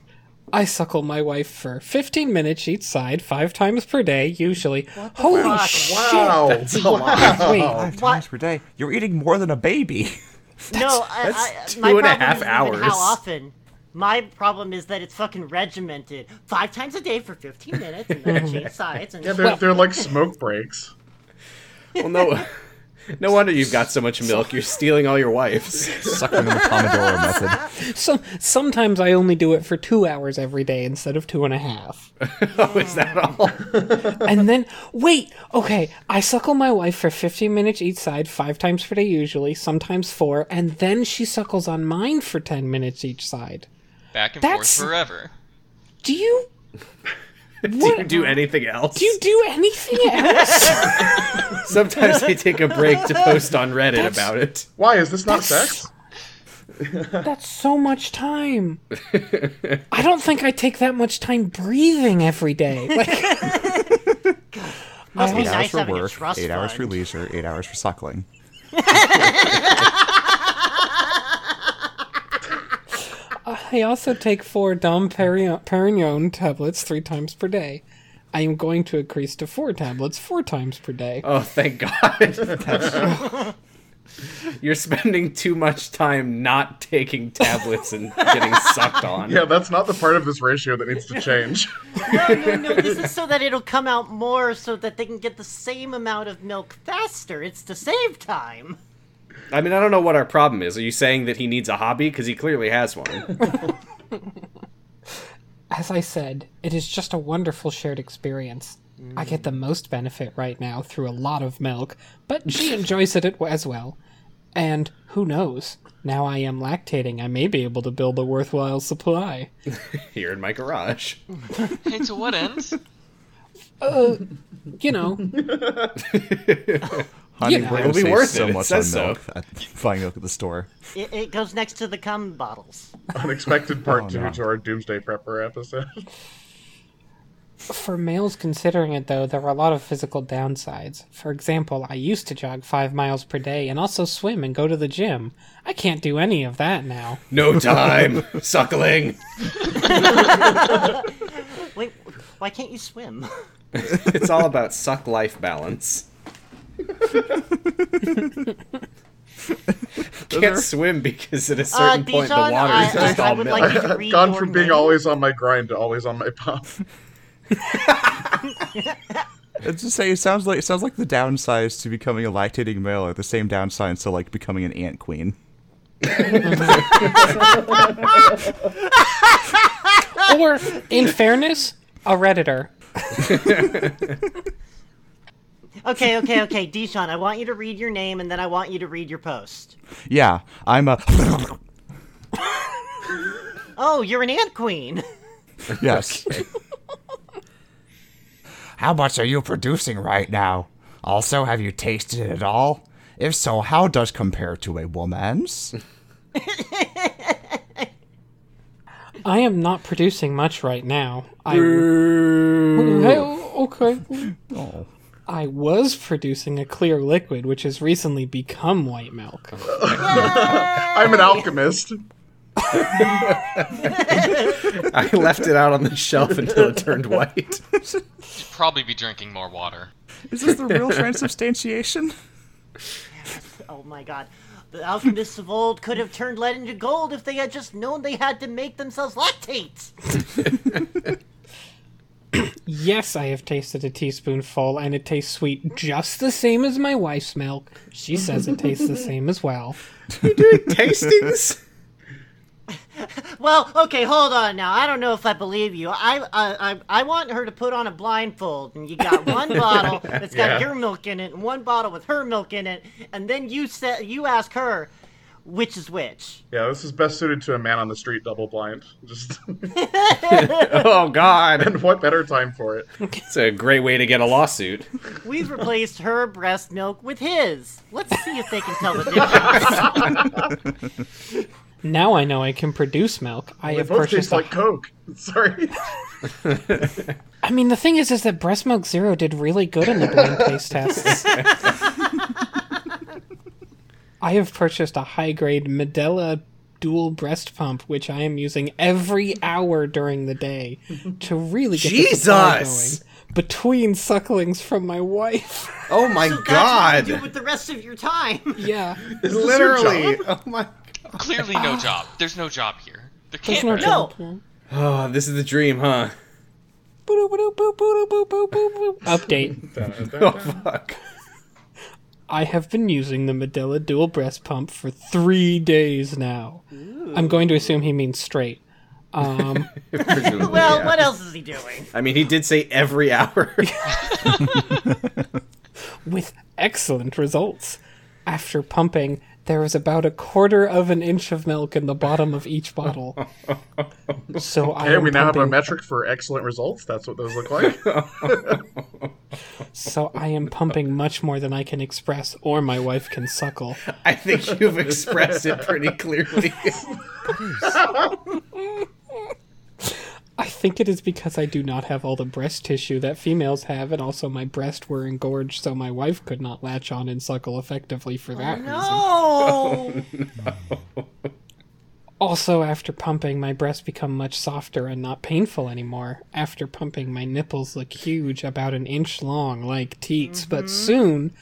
Speaker 5: I suckle my wife for 15 minutes each side, five times per day, usually. Holy
Speaker 2: fuck?
Speaker 5: shit!
Speaker 4: Wow.
Speaker 5: Wait,
Speaker 3: Five
Speaker 2: What?
Speaker 3: times per day. You're eating more than a baby.
Speaker 2: no, I,
Speaker 1: that's
Speaker 2: I, my
Speaker 1: two and a half hours.
Speaker 2: How often? My problem is that it's fucking regimented. Five times a day for 15 minutes, and then change sides. And
Speaker 4: Yeah, they're, they're like smoke breaks.
Speaker 1: Well, no, no wonder you've got so much milk. You're stealing all your wife's.
Speaker 3: Sucking in the Pomodoro method.
Speaker 5: Some sometimes I only do it for two hours every day instead of two and a half.
Speaker 1: oh, is that all?
Speaker 5: and then wait, okay, I suckle my wife for 15 minutes each side, five times per day usually, sometimes four, and then she suckles on mine for 10 minutes each side.
Speaker 6: Back and
Speaker 5: That's-
Speaker 6: forth forever.
Speaker 5: Do you
Speaker 1: Do you do anything else?
Speaker 5: do you do anything else?
Speaker 1: Sometimes I take a break to post on Reddit about it.
Speaker 4: Why is this not sex?
Speaker 5: That's so much time. I don't think I take that much time breathing every day. Like,
Speaker 2: Must be
Speaker 3: Eight hours
Speaker 2: nice
Speaker 3: for
Speaker 2: having a
Speaker 3: work,
Speaker 2: trust
Speaker 3: eight hours for
Speaker 2: fund.
Speaker 3: leisure, eight hours for suckling.
Speaker 5: I also take four Dom Perignon, Perignon tablets three times per day. I am going to increase to four tablets four times per day.
Speaker 1: Oh, thank God. You're spending too much time not taking tablets and getting sucked on.
Speaker 4: Yeah, that's not the part of this ratio that needs to change.
Speaker 2: No, no, no. This is so that it'll come out more, so that they can get the same amount of milk faster. It's to save time.
Speaker 1: I mean, I don't know what our problem is. Are you saying that he needs a hobby? Because he clearly has one.
Speaker 5: As I said, it is just a wonderful shared experience. I get the most benefit right now through a lot of milk, but she enjoys it as well. And who knows? Now I am lactating, I may be able to build a worthwhile supply.
Speaker 1: Here in my garage.
Speaker 6: Hey, to what end?
Speaker 5: Uh, you know,
Speaker 3: Honey,
Speaker 5: know.
Speaker 3: we're
Speaker 5: It'll
Speaker 1: be worth
Speaker 3: so
Speaker 1: it, it
Speaker 3: much
Speaker 1: says
Speaker 3: on
Speaker 1: so.
Speaker 3: milk at buying milk at the store.
Speaker 2: It, it goes next to the cum bottles.
Speaker 4: Unexpected part
Speaker 3: Oh,
Speaker 4: two
Speaker 3: no.
Speaker 4: to our Doomsday Prepper episode.
Speaker 5: For males considering it, though, there are a lot of physical downsides. For example, I used to jog five miles per day and also swim and go to the gym. I can't do any of that now.
Speaker 1: No time. Suckling.
Speaker 2: Wait, why can't you swim?
Speaker 1: It's all about suck life balance. Can't swim because at a
Speaker 2: Uh,
Speaker 1: certain point the water
Speaker 2: I,
Speaker 1: is just
Speaker 2: I, I
Speaker 1: all
Speaker 2: would
Speaker 1: milk.
Speaker 2: like you to
Speaker 4: Gone from being
Speaker 2: name.
Speaker 4: always on my grind to always on my pump.
Speaker 3: It's just say it sounds like it sounds like the downsides to becoming a lactating male are the same downsides to like becoming an ant queen.
Speaker 5: Or, in fairness, a redditor.
Speaker 2: Okay, okay, okay, Dijon, I want you to read your name and then I want you to read your post.
Speaker 3: Yeah, I'm a
Speaker 2: Oh, you're an ant queen.
Speaker 3: yes. How much are you producing right now? Also, have you tasted it at all? If so, how does compare to a woman's?
Speaker 5: I am not producing much right now. I. Hey, okay.
Speaker 3: Oh.
Speaker 5: I was producing a clear liquid, which has recently become white milk.
Speaker 4: I'm an alchemist.
Speaker 1: I left it out on the shelf until it turned white.
Speaker 6: you should probably be drinking more water.
Speaker 3: Is this the real transubstantiation?
Speaker 2: Oh my god. The alchemists of old could have turned lead into gold if they had just known they had to make themselves lactate.
Speaker 5: Yes, I have tasted a teaspoonful, and it tastes sweet just the same as my wife's milk. She says it tastes the same as well.
Speaker 1: You doing Tastings?
Speaker 2: Well, okay, hold on now. I don't know if I believe you. I I I, I want her to put on a blindfold, and you got one bottle that's got
Speaker 4: Yeah.
Speaker 2: your milk in it, and one bottle with her milk in it, and then you say, you ask her, which is which.
Speaker 4: Yeah, this is best suited to a man on the street double blind. Just
Speaker 1: Oh, God.
Speaker 4: and what better time for it?
Speaker 1: It's a great way to get a lawsuit.
Speaker 2: We've replaced her breast milk with his. Let's see if they can tell the difference.
Speaker 5: Now I know I can produce milk. I
Speaker 4: They
Speaker 5: have
Speaker 4: both
Speaker 5: purchased.
Speaker 4: taste
Speaker 5: A,
Speaker 4: like Coke. Sorry.
Speaker 5: I mean, the thing is, is that breast milk zero did really good in the blind taste tests. I have purchased a high grade Medela dual breast pump, which I am using every hour during the day to really get the supply
Speaker 1: Jesus!
Speaker 5: going. Between sucklings from my wife.
Speaker 1: Oh, my god
Speaker 2: That's what
Speaker 1: God.
Speaker 2: you do with the rest of your time.
Speaker 5: yeah.
Speaker 4: Is this your
Speaker 1: Literally.
Speaker 4: job?
Speaker 1: Oh, my.
Speaker 6: Clearly, no ah. job. There's no job here. There
Speaker 5: There's
Speaker 6: can't
Speaker 5: no.
Speaker 2: No.
Speaker 5: job here.
Speaker 1: Oh, this is the dream, huh?
Speaker 5: Update.
Speaker 1: Oh, fuck.
Speaker 5: I have been using the Medela dual breast pump for three days now. I'm going to assume he means straight. Um,
Speaker 2: Well,
Speaker 1: yeah.
Speaker 2: what else is he doing?
Speaker 1: I mean, he did say every hour.
Speaker 5: with excellent results. After pumping, there was about a quarter of an inch of milk in the bottom of each bottle. So I
Speaker 4: Okay,
Speaker 5: am
Speaker 4: we now have a metric for excellent results. That's what those look like.
Speaker 5: so I am pumping much more than I can express or my wife can suckle.
Speaker 1: I think you've expressed it pretty clearly.
Speaker 5: I think it is because I do not have all the breast tissue that females have, and also my breasts were engorged, so my wife could not latch on and suckle effectively for oh, that reason.
Speaker 2: No.
Speaker 5: Also, after pumping, my breasts become much softer and not painful anymore. After pumping, my nipples look huge, about an inch long, like teats, but mm-hmm. soon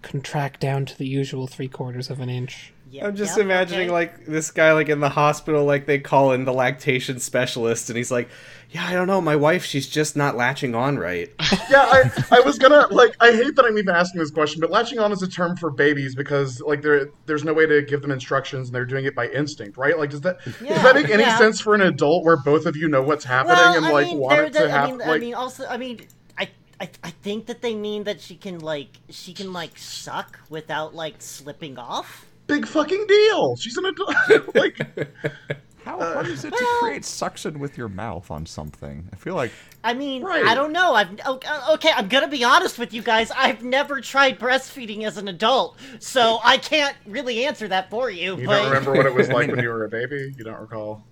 Speaker 5: contract down to the usual three quarters of an inch.
Speaker 2: Yep,
Speaker 1: I'm just
Speaker 2: yep,
Speaker 1: imagining
Speaker 2: okay.
Speaker 1: like this guy like in the hospital, like they call in the lactation specialist, and he's like, "Yeah, I don't know, my wife, she's just not latching on right."
Speaker 4: yeah, I, I was gonna like. I hate that I'm even asking this question, but latching on is a term for babies because like there there's no way to give them instructions and they're doing it by instinct, right? Like, does that does that make any
Speaker 2: yeah.
Speaker 4: sense for an adult where both of you know what's happening
Speaker 2: Well,
Speaker 4: and
Speaker 2: I
Speaker 4: like
Speaker 2: mean,
Speaker 4: want it to
Speaker 2: there- I
Speaker 4: happen?
Speaker 2: mean,
Speaker 4: like,
Speaker 2: I mean, also, I mean, I, I, I think that they mean that she can like she can like suck without like slipping off.
Speaker 4: Big fucking deal. She's an adult. like,
Speaker 3: How hard is it to create suction with your mouth on something? I feel like
Speaker 2: I mean,
Speaker 4: Right.
Speaker 2: I don't know. I've okay, okay. I'm gonna be honest with you guys. I've never tried breastfeeding as an adult, so I can't really answer that for you.
Speaker 4: you
Speaker 2: but
Speaker 4: don't remember what it was like when you were a baby. You don't recall.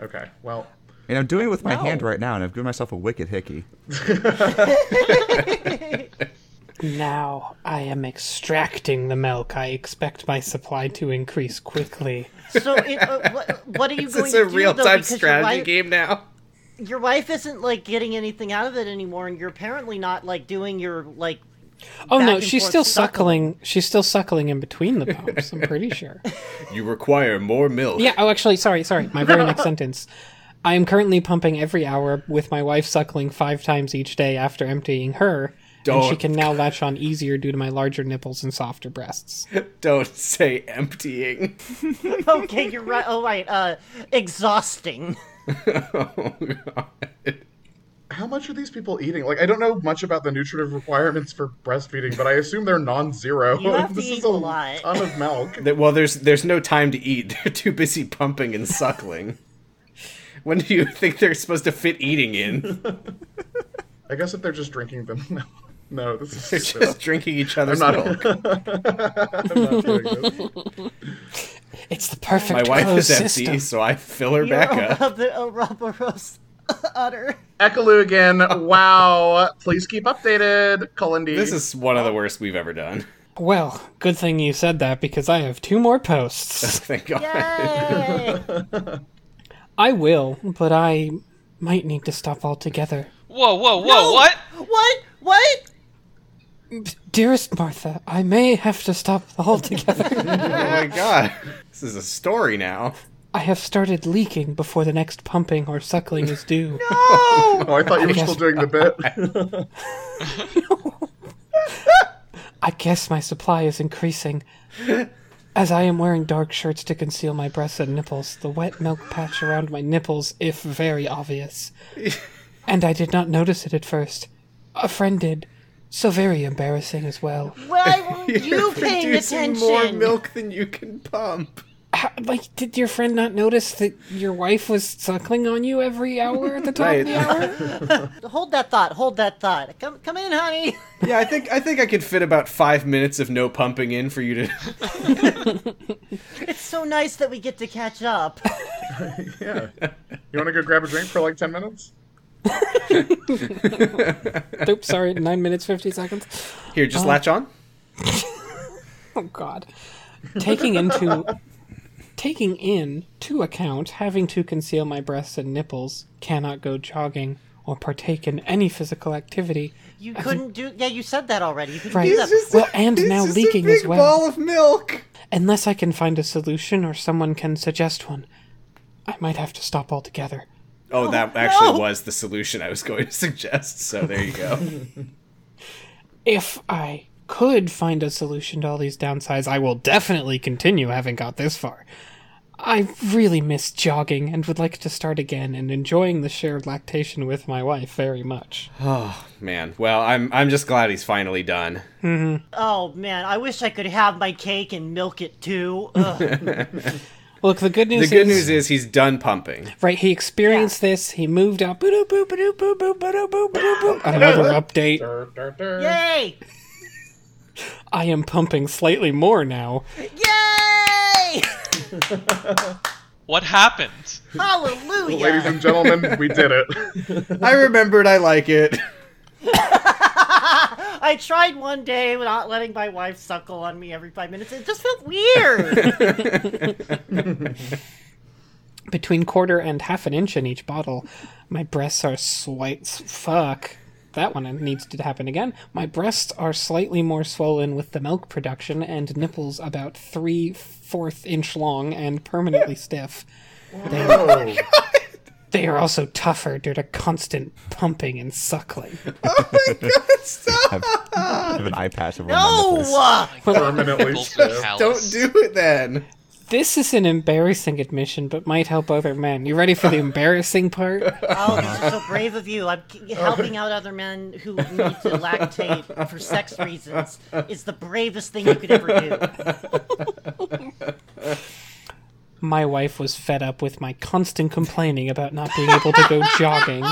Speaker 4: Okay, well,
Speaker 3: and I'm doing it with my
Speaker 2: No.
Speaker 3: hand right now, and I've given myself a wicked hickey.
Speaker 5: Now I am extracting the milk. I expect my supply to increase quickly.
Speaker 2: so it, uh, what, what are you
Speaker 1: Is
Speaker 2: going
Speaker 1: this
Speaker 2: to
Speaker 1: a
Speaker 2: do
Speaker 1: real time
Speaker 2: your
Speaker 1: strategy
Speaker 2: wife-
Speaker 1: game now?
Speaker 2: your wife isn't like getting anything out of it anymore, and you're apparently not like doing your like.
Speaker 5: Oh no, she's still
Speaker 2: suckling.
Speaker 5: suckling. She's still suckling in between the pumps. I'm pretty sure.
Speaker 1: You require more milk.
Speaker 5: Yeah. Oh, actually, sorry, sorry. My very next sentence. I am currently pumping every hour, with my wife suckling five times each day after emptying her, and she can now latch on easier due to my larger nipples and softer breasts.
Speaker 1: Don't say emptying.
Speaker 2: Okay, you're right. Oh right, uh, exhausting.
Speaker 1: oh god.
Speaker 4: how much are these people eating? Like, I don't know much about the nutritive requirements for breastfeeding, but I assume they're non-zero.
Speaker 2: You have to
Speaker 4: this
Speaker 2: eat
Speaker 4: is
Speaker 2: a
Speaker 4: a
Speaker 2: lot.
Speaker 4: ton of milk.
Speaker 1: Well, there's there's no time to eat. They're too busy pumping and suckling. when do you think they're supposed to fit eating in?
Speaker 4: I guess if they're just drinking them. No, no this is
Speaker 1: They're
Speaker 4: silly.
Speaker 1: just drinking each other's
Speaker 4: I'm
Speaker 1: milk.
Speaker 4: not, I'm not doing this.
Speaker 5: It's the perfect
Speaker 1: My wife
Speaker 5: closed
Speaker 1: is empty,
Speaker 5: system.
Speaker 1: so I fill her
Speaker 2: You're
Speaker 1: back up.
Speaker 2: the Ouroboros udder.
Speaker 4: Ekalu again. Wow. Please keep updated. Colin D.
Speaker 1: This is one of the worst we've ever done.
Speaker 5: Well, good thing you said that because I have two more posts.
Speaker 1: Thank God.
Speaker 2: Yay!
Speaker 5: I will, but I might need to stop altogether.
Speaker 6: Whoa, whoa, whoa,
Speaker 2: No!
Speaker 6: what?
Speaker 2: what? What?
Speaker 5: Dearest Martha, I may have to stop altogether.
Speaker 1: Oh my God. This is a story now.
Speaker 5: I have started leaking before the next pumping or suckling is due.
Speaker 4: Oh, I thought you were
Speaker 5: guess-
Speaker 4: still doing the bit.
Speaker 5: I guess my supply is increasing. As I am wearing dark shirts to conceal my breasts and nipples, the wet milk patch around my nipples, if very obvious. And I did not notice it at first. A friend did. So very embarrassing as well.
Speaker 2: Why weren't you
Speaker 1: You're
Speaker 2: paying
Speaker 1: producing
Speaker 2: attention?
Speaker 1: more milk than you can pump.
Speaker 5: How, like, did your friend not notice that your wife was suckling on you every hour at the top of the hour?
Speaker 2: Hold that thought. Hold that thought. Come, come in, honey.
Speaker 1: Yeah, I think I think I could fit about five minutes of no pumping in for you to.
Speaker 2: It's so nice that we get to catch up.
Speaker 4: yeah. You want to go grab a drink for like 10 minutes?
Speaker 5: Oops, sorry, 9 minutes 50 seconds.
Speaker 1: Here, just uh, latch on.
Speaker 5: Oh god. Taking into taking in to account having to conceal my breasts and nipples, cannot go jogging or partake in any physical activity.
Speaker 2: You couldn't do. Yeah, you said that already. You couldn't
Speaker 5: Right.
Speaker 2: do that.
Speaker 5: just- Well, and now
Speaker 1: just
Speaker 5: leaking
Speaker 1: a big
Speaker 5: as well.
Speaker 1: ball of milk.
Speaker 5: Unless I can find a solution or someone can suggest one. I might have to stop altogether.
Speaker 1: Oh, that actually
Speaker 2: no.
Speaker 1: was the solution I was going to suggest. So there you go.
Speaker 5: If I could find a solution to all these downsides, I will definitely continue having got this far. I really miss jogging and would like to start again and enjoying the shared lactation with my wife very much.
Speaker 1: Oh man, well, I'm I'm just glad he's finally done. Mm-hmm.
Speaker 2: Oh man, I wish I could have my cake and milk it too.
Speaker 5: Look, the good news.
Speaker 1: The good
Speaker 5: is,
Speaker 1: news is he's done pumping.
Speaker 5: Right, he experienced yeah. this. He moved up. Another update.
Speaker 2: Yay!
Speaker 5: I am pumping slightly more now.
Speaker 2: Yay!
Speaker 6: what happened?
Speaker 2: Hallelujah!
Speaker 4: Ladies and gentlemen, we did it.
Speaker 1: I remembered. I like it.
Speaker 2: I tried one day not letting my wife suckle on me every five minutes. It just felt weird.
Speaker 5: Between quarter and half an inch in each bottle, my breasts are slight. Fuck. That one needs to happen again. My breasts are slightly more swollen with the milk production, and nipples about three fourth inch long and permanently stiff. They are, they are also tougher due to constant pumping and suckling. Oh my god, stop!
Speaker 3: I have an eye patch over my nipples.
Speaker 2: no!
Speaker 4: Permanently
Speaker 6: Nipples are
Speaker 1: Don't do it then.
Speaker 5: This is an embarrassing admission, but might help other men. You ready for the embarrassing part?
Speaker 2: Oh, this is so brave of you. I'm helping out other men who need to lactate for sex reasons. It's the bravest thing you could ever do.
Speaker 5: My wife was fed up with my constant complaining about not being able to go jogging.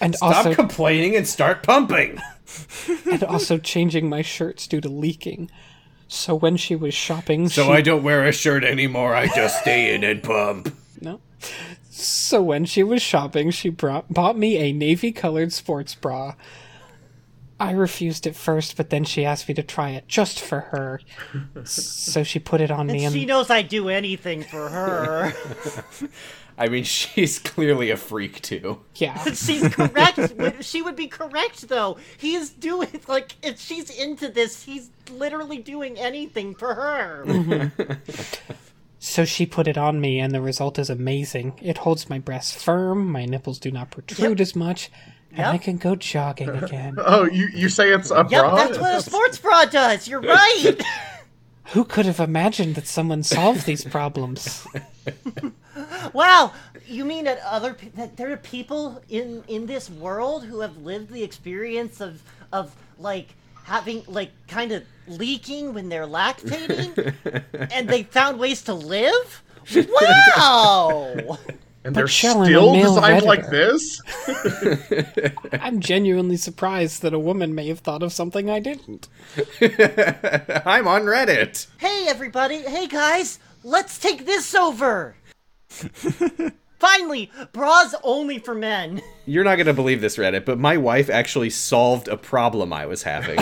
Speaker 5: And
Speaker 1: Stop
Speaker 5: also
Speaker 1: complaining and start pumping.
Speaker 5: and also changing my shirts due to leaking. So when she was shopping,
Speaker 1: So
Speaker 5: she,
Speaker 1: I don't wear a shirt anymore. I just stay in and pump.
Speaker 5: no. So when she was shopping, she brought bought me a navy colored sports bra. I refused at first, but then she asked me to try it just for her. so she put it on me and
Speaker 2: She knows I'd do anything for her.
Speaker 1: I mean, she's clearly a freak too.
Speaker 5: yeah.
Speaker 2: She's correct. She would be correct, though. He's doing, like, if she's into this, he's literally doing anything for her.
Speaker 5: So she put it on me, and the result is amazing. It holds my breasts firm, my nipples do not protrude as much, and I can go jogging again.
Speaker 4: Oh, you, you say it's a
Speaker 2: Yep,
Speaker 4: bra?
Speaker 2: that's what a sports bra does. You're right.
Speaker 5: Who could have imagined that someone solved these problems?
Speaker 2: Wow, you mean that other pe- that there are people in in this world who have lived the experience of of like having like kind of leaking when they're lactating, and they found ways to live. Wow!
Speaker 4: And they're
Speaker 5: Shell,
Speaker 4: still
Speaker 5: male
Speaker 4: designed like this?
Speaker 5: I'm genuinely surprised that a woman may have thought of something I didn't.
Speaker 1: I'm on Reddit.
Speaker 2: hey everybody! Hey guys! Let's take this over. Finally, bras only for men.
Speaker 1: You're not gonna believe this, Reddit, but my wife actually solved a problem I was having.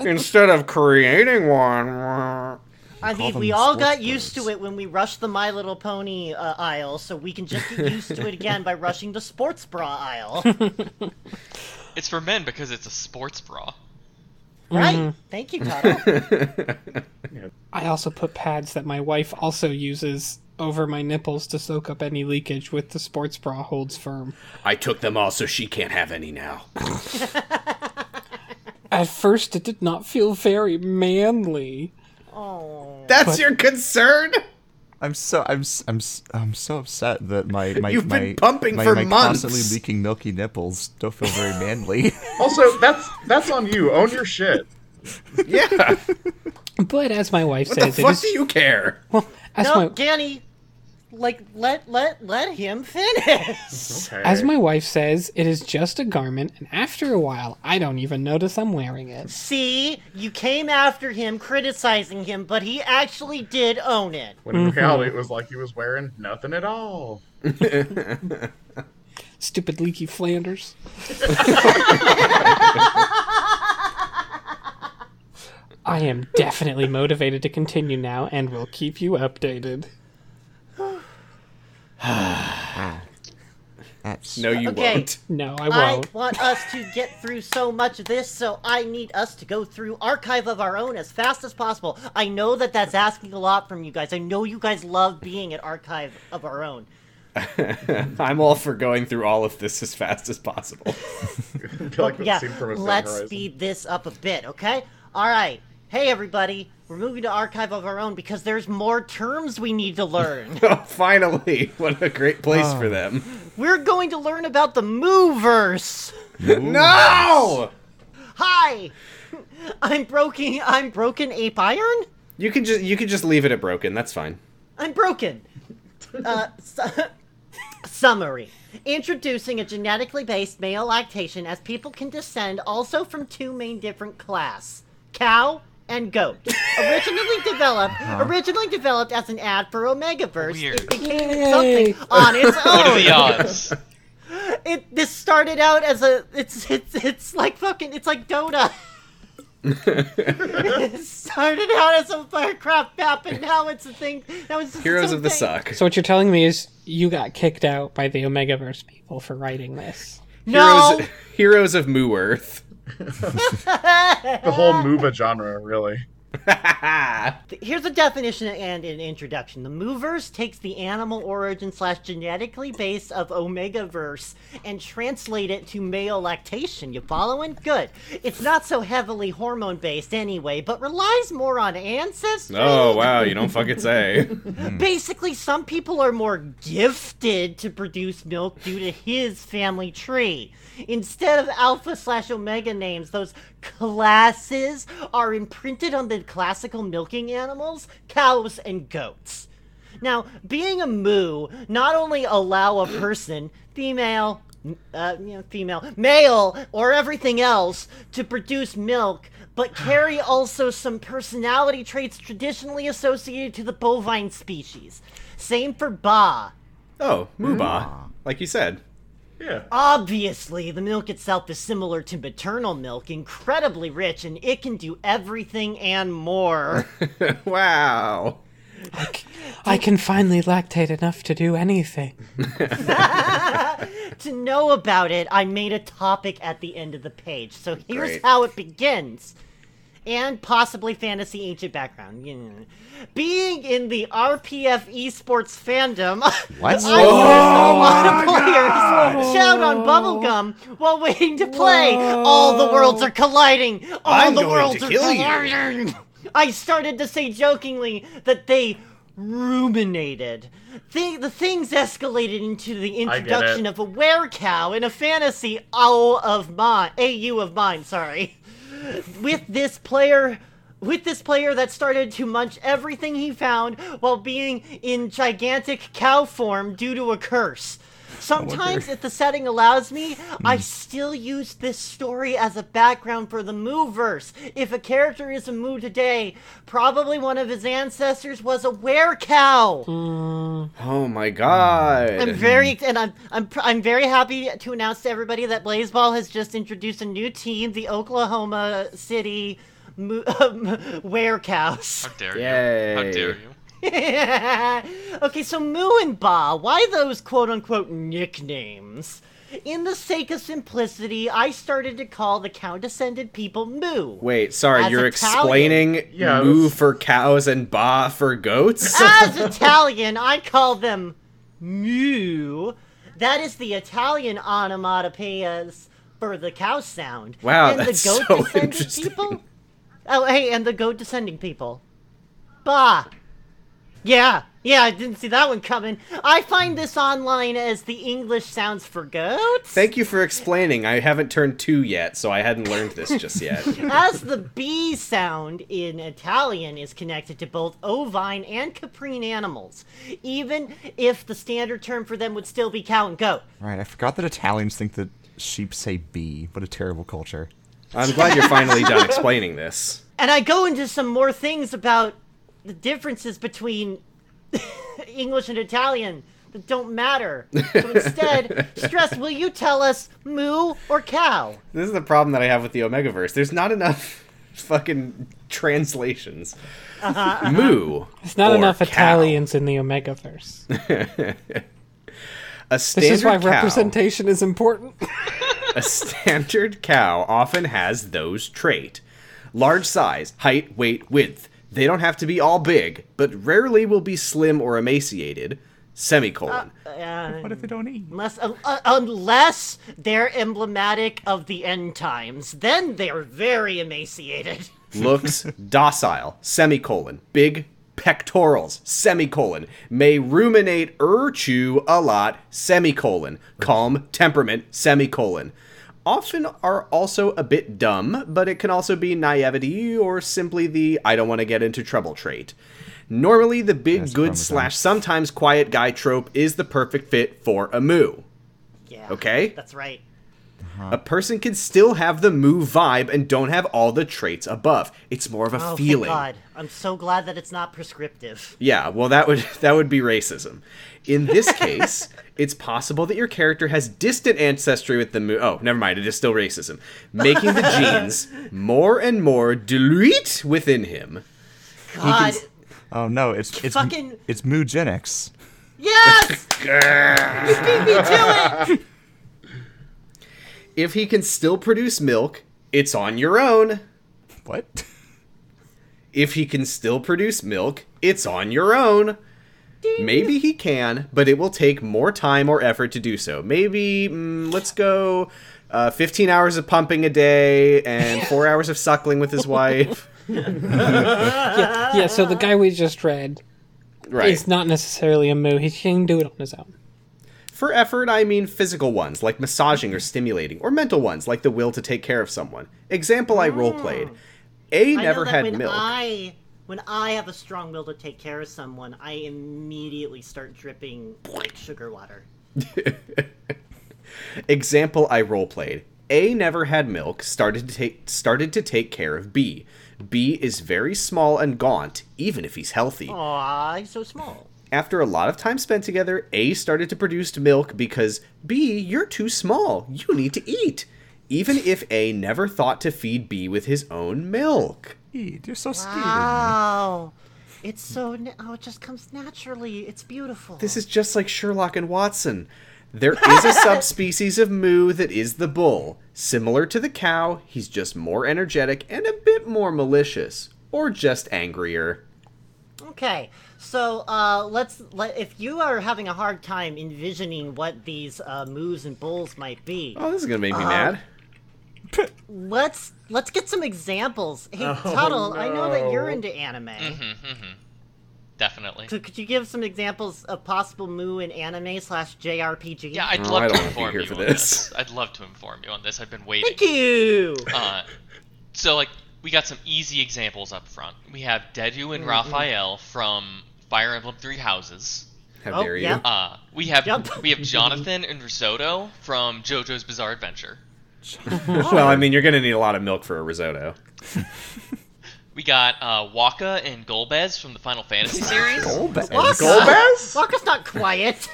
Speaker 1: Instead of creating one.
Speaker 2: I mean,
Speaker 3: them
Speaker 2: we all
Speaker 3: sports
Speaker 2: got used to it when we rushed the My Little Pony uh, aisle, so we can just get used to it again by rushing the sports bra aisle.
Speaker 6: It's for men because it's a sports bra.
Speaker 2: right? Thank you, Tuttle.
Speaker 5: I also put pads that my wife also uses over my nipples to soak up any leakage with the sports bra holds firm.
Speaker 1: I took them all so she can't have any now.
Speaker 5: At first, it did not feel very manly.
Speaker 2: Oh,
Speaker 1: That's
Speaker 5: But-
Speaker 1: your concern?
Speaker 3: I'm so I'm s- I'm s- I'm so upset that my my
Speaker 1: You've
Speaker 3: my,
Speaker 1: been pumping
Speaker 3: my,
Speaker 1: for
Speaker 3: my
Speaker 1: months.
Speaker 3: constantly leaking milky nipples don't feel very manly.
Speaker 4: Also, that's that's on you. Own your shit.
Speaker 1: Yeah.
Speaker 5: But as my wife
Speaker 1: What
Speaker 5: says, it
Speaker 1: fuck
Speaker 5: is
Speaker 1: do you care?
Speaker 5: well. As
Speaker 2: no,
Speaker 5: my
Speaker 2: Danny, like let let let him finish.
Speaker 4: Okay.
Speaker 5: as my wife says, it is just a garment, and after a while, I don't even notice I'm wearing it.
Speaker 2: See, you came after him, criticizing him, but he actually did own it.
Speaker 4: when in mm-hmm. reality, it was like he was wearing nothing at all.
Speaker 5: Stupid leaky Flanders. I am definitely motivated to continue now, and will keep you updated.
Speaker 3: That's
Speaker 1: No, you
Speaker 2: Okay.
Speaker 1: won't.
Speaker 5: No, I
Speaker 2: I
Speaker 5: won't.
Speaker 2: I want us to get through so much of this, so I need us to go through Archive of Our Own as fast as possible. I know that that's asking a lot from you guys. I know you guys love being at Archive of Our Own.
Speaker 1: I'm all for going through all of this as fast as possible.
Speaker 4: Like
Speaker 2: yeah,
Speaker 4: scene from Event
Speaker 2: let's speed this up a bit, okay? All right. Hey, everybody. We're moving to Archive of Our Own because there's more terms we need to learn.
Speaker 1: Oh, finally! What a great place for them.
Speaker 2: We're going to learn about the Mooverse.
Speaker 1: No!
Speaker 2: Hi. I'm broken. I'm broken ape iron.
Speaker 1: You can just you can just leave it at broken. That's fine.
Speaker 2: I'm broken. Uh, su- summary. Introducing a genetically based male lactation as people can descend also from two main different class, cow and goat. Originally developed, originally developed as an ad for Omegaverse,
Speaker 6: Weird.
Speaker 2: it became something on its own.
Speaker 6: What are the odds?
Speaker 2: It this started out as a it's it's it's like fucking it's like Dota. it started out as a Warcraft map and now it's a thing. Now it's
Speaker 1: Heroes of the
Speaker 2: something-
Speaker 1: suck.
Speaker 5: So what you're telling me is you got kicked out by the Omegaverse people for writing this.
Speaker 2: No,
Speaker 1: Heroes, heroes of Moo Earth.
Speaker 4: the whole MOBA genre, really.
Speaker 2: Here's a definition and an introduction. The Mooverse takes the animal origin slash genetically based of Omegaverse and translate it to male lactation. You following? Good. It's not so heavily hormone based anyway, but relies more on ancestry.
Speaker 1: Oh wow, you don't fucking say.
Speaker 2: Basically, some people are more gifted to produce milk due to his family tree. Instead of alpha slash omega names, those classes are imprinted on the classical milking animals, cows and goats. Now, being a moo not only allow a person, female, uh, you know, female, male, or everything else to produce milk, but carry also some personality traits traditionally associated to the bovine species. Same for ba.
Speaker 1: Oh, Mooba. Like you said.
Speaker 4: Yeah.
Speaker 2: Obviously, the milk itself is similar to maternal milk, incredibly rich, and it can do everything and more.
Speaker 1: wow.
Speaker 5: I can finally lactate enough to do anything.
Speaker 2: to know about it, I made a topic at the end of the page. So here's
Speaker 1: Great.
Speaker 2: how it begins. And possibly fantasy ancient background. Being in the RPF esports fandom,
Speaker 3: What?
Speaker 2: I used a lot of players shout on bubblegum while waiting to play. All the worlds are colliding. All
Speaker 1: I'm
Speaker 2: the
Speaker 1: going
Speaker 2: worlds
Speaker 1: to
Speaker 2: are
Speaker 1: kill you.
Speaker 2: I started to say jokingly that they ruminated. Thi- the things escalated into the introduction of a werecow in a fantasy AU of mine, AU of mine, sorry. With this player, with this player that started to munch everything he found while being in gigantic cow form due to a curse. Sometimes, if the setting allows me, I hmm. still use this story as a background for the Mooverse. If a character is a Moo today, probably one of his ancestors was a werecow. Hmm.
Speaker 1: Oh my god.
Speaker 2: I'm very and I'm I'm I'm very happy to announce to everybody that Blaseball has just introduced a new team, the Oklahoma City Mo- Werecows.
Speaker 6: How dare you? How dare you?
Speaker 2: okay, so Moo and Ba, why those quote unquote nicknames? In the sake of simplicity, I started to call the cow descended people Moo.
Speaker 1: Wait, sorry,
Speaker 2: As
Speaker 1: you're
Speaker 2: Italian-
Speaker 1: explaining
Speaker 4: Yeah, it
Speaker 1: moo for cows and ba for goats?
Speaker 2: As Italian, I call them Moo. That is the Italian onomatopoeias for the cow sound.
Speaker 1: Wow,
Speaker 2: and
Speaker 1: that's
Speaker 2: the goat
Speaker 1: so
Speaker 2: descending
Speaker 1: interesting.
Speaker 2: people. Oh, hey, and the goat descending people. Bah. Yeah, yeah, I didn't see that one coming. I find this online as the English sounds for goats.
Speaker 1: Thank you for explaining. I haven't turned two yet, so I hadn't learned this just yet.
Speaker 2: as the B sound in Italian is connected to both ovine and caprine animals, even if the standard term for them would still be cow and goat.
Speaker 3: Right, I forgot that Italians think that sheep say bee. What a terrible culture.
Speaker 1: I'm glad you're finally done explaining this.
Speaker 2: And I go into some more things about the differences between English and Italian that don't matter. So instead, Stress, will you tell us moo or cow?
Speaker 1: This is the problem that I have with the Omegaverse. There's not enough fucking translations. Uh-huh, uh-huh. Moo.
Speaker 5: There's not
Speaker 1: or
Speaker 5: enough
Speaker 1: cow.
Speaker 5: Italians in the Omegaverse.
Speaker 1: A
Speaker 5: This is why
Speaker 1: cow,
Speaker 5: representation is important.
Speaker 1: A standard cow often has those trait. Large size, height, weight, width. They don't have to be all big, but rarely will be slim or emaciated. Semicolon.
Speaker 2: Uh,
Speaker 3: What if they don't eat?
Speaker 2: unless, uh, uh, unless they're emblematic of the end times, then they're very emaciated.
Speaker 1: looks docile, semicolon, big pectorals, semicolon, may ruminate or chew a lot, semicolon, calm temperament, semicolon. Often are also a bit dumb, but it can also be naivety or simply the I don't want to get into trouble trait. Normally, the big
Speaker 3: Yes,
Speaker 1: good slash sometimes quiet guy trope is the perfect fit for a moo.
Speaker 2: Yeah.
Speaker 1: Okay?
Speaker 2: That's right.
Speaker 1: A person can still have the moo vibe and don't have all the traits above. It's more of a
Speaker 2: Oh,
Speaker 1: feeling.
Speaker 2: thank God. I'm so glad that it's not prescriptive.
Speaker 1: Yeah, well that would that would be racism. In this case, it's possible that your character has distant ancestry with the moo. Oh, never mind, it is still racism, making the genes more and more dilute within him.
Speaker 2: God.
Speaker 3: Oh no, it's it's
Speaker 2: Fucking-
Speaker 3: it's moogenics.
Speaker 2: Yes! you beat me to it!
Speaker 1: If he can still produce milk, it's on your own.
Speaker 3: What?
Speaker 1: If he can still produce milk, it's on your own. Maybe he can, but it will take more time or effort to do so. Maybe, mm, let's go uh, 15 hours of pumping a day and four hours of suckling with his wife.
Speaker 5: Yeah, so the guy we just read
Speaker 1: Right.
Speaker 5: is not necessarily a moo. He can do it on his own.
Speaker 1: For effort, I mean physical ones, like massaging or stimulating, or mental ones, like the will to take care of someone. Example I roleplayed. A
Speaker 2: I know
Speaker 1: never
Speaker 2: that
Speaker 1: had
Speaker 2: when
Speaker 1: milk.
Speaker 2: I when I have a strong will to take care of someone, I immediately start dripping like sugar water.
Speaker 1: Example I roleplayed. A never had milk, started to take started to take care of B. B is very small and gaunt, even if he's healthy.
Speaker 2: Aw, he's so small.
Speaker 1: After a lot of time spent together, A started to produce milk because B, you're too small. You need to eat. Even if A never thought to feed B with his own milk.
Speaker 3: Eat. You're so skinny.
Speaker 2: Wow. It's so na- oh, it just comes naturally. It's beautiful.
Speaker 1: This is just like Sherlock and Watson. There is a subspecies of moo that is the bull. Similar to the cow, he's just more energetic and a bit more malicious. Or just angrier.
Speaker 2: Okay, so uh, let's let if you are having a hard time envisioning what these uh, moves and bulls might be,
Speaker 1: Oh, this is gonna make me mad.
Speaker 2: let's let's get some examples. Hey,
Speaker 4: Oh,
Speaker 2: Tuttle, I know that you're into anime.
Speaker 6: Definitely.
Speaker 2: So could you give some examples of possible moo in anime slash JRPG?
Speaker 6: Yeah, I'd
Speaker 1: Oh,
Speaker 6: love
Speaker 1: I
Speaker 6: to
Speaker 1: don't wanna be
Speaker 6: inform you
Speaker 1: for
Speaker 6: on
Speaker 1: this.
Speaker 6: this. I'd love to inform you on this. I've been waiting.
Speaker 2: Thank you.
Speaker 6: Uh, so like we got some easy examples up front. We have Dedue and Raphael from Fire Emblem Three Houses.
Speaker 1: How
Speaker 2: Oh,
Speaker 1: dare you?
Speaker 2: yeah.
Speaker 6: Uh, we have
Speaker 2: Yep.
Speaker 6: we have Jonathan and Risotto from JoJo's Bizarre Adventure.
Speaker 1: Well, I mean, you're gonna need a lot of milk for a risotto.
Speaker 6: We got uh, Wakka and Golbez from the Final Fantasy series.
Speaker 2: Golbez? Wakka.
Speaker 4: Golbez?
Speaker 2: Wakka's not quiet.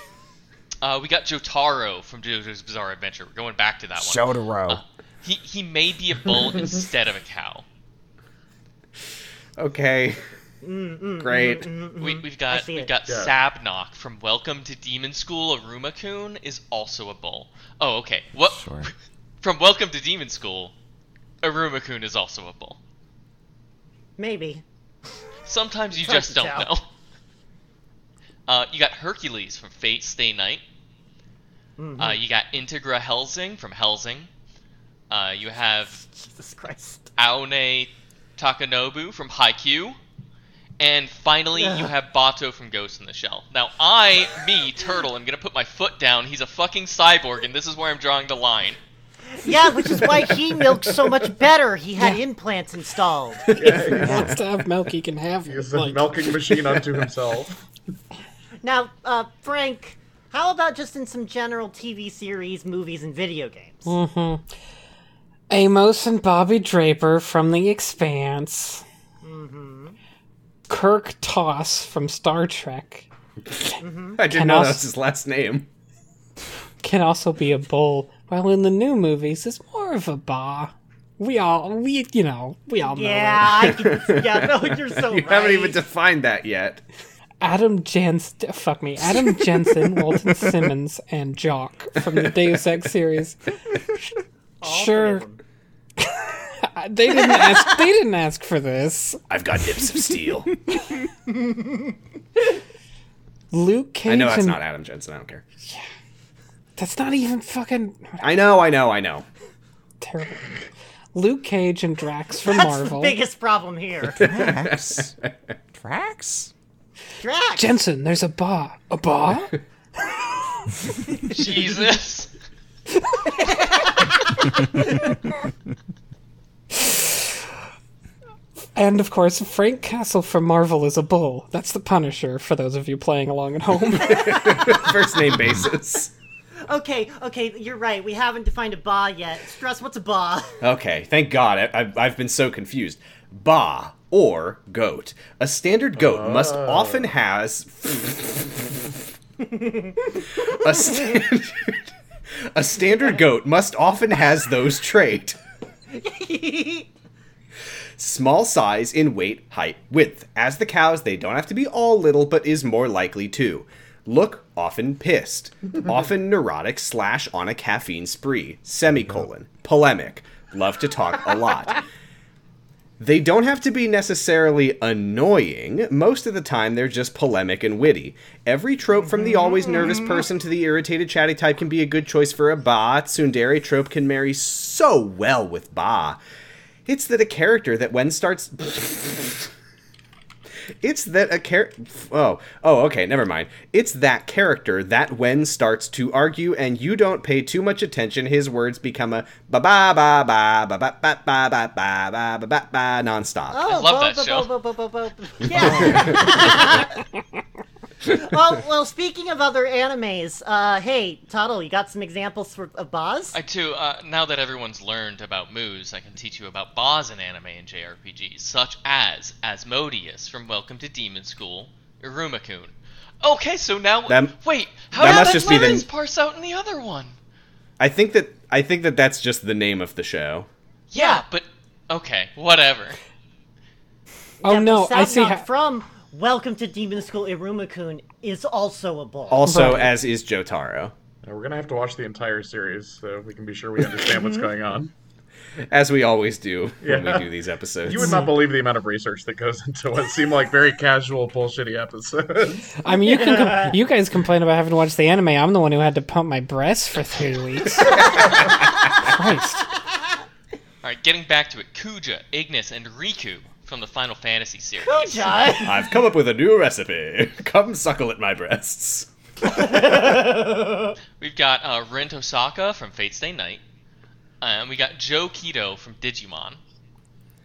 Speaker 6: Uh, we got Jotaro from JoJo's Bizarre Adventure. We're going back to that one.
Speaker 3: Shotaro.
Speaker 6: He he may be a bull instead of a cow.
Speaker 1: Okay.
Speaker 2: Mm,
Speaker 1: Great.
Speaker 6: We, we've got we've got
Speaker 4: Yeah.
Speaker 6: Sabnock from Welcome to Demon School. Iruma-kun is also a bull. Oh, okay. What
Speaker 3: Sure.
Speaker 6: from Welcome to Demon School? Iruma-kun is also a bull.
Speaker 2: Maybe.
Speaker 6: Sometimes you just don't
Speaker 2: tell.
Speaker 6: know. Uh, you got Hercules from Fate Stay Night.
Speaker 2: Mm-hmm.
Speaker 6: Uh, you got Integra Hellsing from Hellsing. Uh, you have
Speaker 2: Jesus Christ.
Speaker 6: Aone Takanobu from Haikyuu. And finally, you have Batou from Ghost in the Shell. Now, I, me, Turtle, am gonna put my foot down. He's a fucking cyborg, and this is where I'm drawing the line.
Speaker 2: Yeah, which is why he milks so much better. He had implants installed.
Speaker 5: He wants to have milk, he can have it.
Speaker 4: He's a milking machine unto himself.
Speaker 2: Now, uh, Frank, how about just in some general TV series, movies, and video games? Mm-hmm.
Speaker 5: Amos and Bobby Draper from The Expanse. Mm-hmm. Kirk Toss from Star Trek mm-hmm.
Speaker 1: I didn't know
Speaker 5: us-
Speaker 1: that was his last name.
Speaker 5: can also be a bull, while in the new movies is more of a ba. We all, we, you know, we all know.
Speaker 2: Yeah,
Speaker 5: it.
Speaker 2: I can. Yeah, no, you're so
Speaker 1: You
Speaker 2: right.
Speaker 1: haven't even defined that yet.
Speaker 5: Adam Jens, fuck me, Adam Jensen, Walton Simons, and Jock from the Deus Ex series.
Speaker 2: All
Speaker 5: sure. They didn't ask. They didn't ask for this.
Speaker 1: I've got hips of steel.
Speaker 5: Luke Cage.
Speaker 1: I know that's
Speaker 5: and,
Speaker 1: not Adam Jensen. I don't care.
Speaker 5: That's not even fucking
Speaker 1: I know, I know, I know.
Speaker 5: terrible. Luke Cage and Drax from
Speaker 2: That's
Speaker 5: Marvel.
Speaker 2: the biggest problem here.
Speaker 3: Drax. Drax?
Speaker 2: Drax.
Speaker 5: Jensen, there's a bar. A bar?
Speaker 6: Jesus.
Speaker 5: and of course, Frank Castle from Marvel is a bull. That's the Punisher for those of you playing along at home.
Speaker 1: First name basis.
Speaker 2: Okay, okay, you're right. We haven't defined a ba yet. Stress, what's a ba?
Speaker 1: Okay, thank God. I, I've, I've been so confused. Ba or goat. A standard goat must oh. often has a standard a standard goat must often has those trait. Small size in weight, height, width. As the cows, they don't have to be all little, but is more likely to. Look often pissed, often neurotic slash on a caffeine spree. Semicolon. Polemic. Love to talk a lot. They don't have to be necessarily annoying. Most of the time, they're just polemic and witty. Every trope from the always nervous mm. person to the irritated chatty type can be a good choice for a Ba. Tsundere trope can marry so well with Ba. It's that a character that when starts. It's that a char- oh oh okay never mind. It's that character that when starts to argue and you don't pay too much attention, his words become a ba ba ba ba ba ba ba ba ba ba ba ba ba ba nonstop.
Speaker 2: Oh,
Speaker 6: love
Speaker 2: bo-
Speaker 6: that
Speaker 2: bo-
Speaker 6: show.
Speaker 2: bo- bo- bo- bo- bo- Yeah. well, well. Speaking of other animes, uh, hey, Tuttle, you got some examples for, of Boz?
Speaker 6: I too, uh, now that everyone's learned about moves, I can teach you about boss in anime and JRPGs, such as Asmodeus from Welcome to Demon School, Iruma-kun. Okay, so now
Speaker 1: That-
Speaker 6: wait, how
Speaker 1: that
Speaker 6: did
Speaker 1: must
Speaker 6: that
Speaker 1: just be the-
Speaker 6: Lemons parse out in the other one?
Speaker 1: I think that I think that that's just the name of the show.
Speaker 6: Yeah, but okay, whatever.
Speaker 5: oh
Speaker 2: Yeah,
Speaker 5: no, I see
Speaker 2: sound
Speaker 5: how.
Speaker 2: from Welcome to Demon School Iruma-kun is also a bull.
Speaker 1: Also,
Speaker 5: Right.
Speaker 1: as is Jotaro.
Speaker 4: Now, we're gonna have to watch the entire series so we can be sure we understand what's mm-hmm. going on.
Speaker 1: As we always do when
Speaker 4: Yeah.
Speaker 1: we do these episodes.
Speaker 4: You would not believe the amount of research that goes into what seem like very casual, bullshitty episodes.
Speaker 5: I mean, you can com- you guys complain about having to watch the anime. I'm the one who had to pump my breasts for three weeks. Christ.
Speaker 6: Alright, getting back to it, Kuja, Ignis, and Riku from the Final Fantasy series.
Speaker 2: Kuja.
Speaker 1: I've come up with a new recipe. Come suckle at my breasts.
Speaker 6: We've got uh, Rin Tosaka from Fate Stay Night. And we got Joe Kido from Digimon.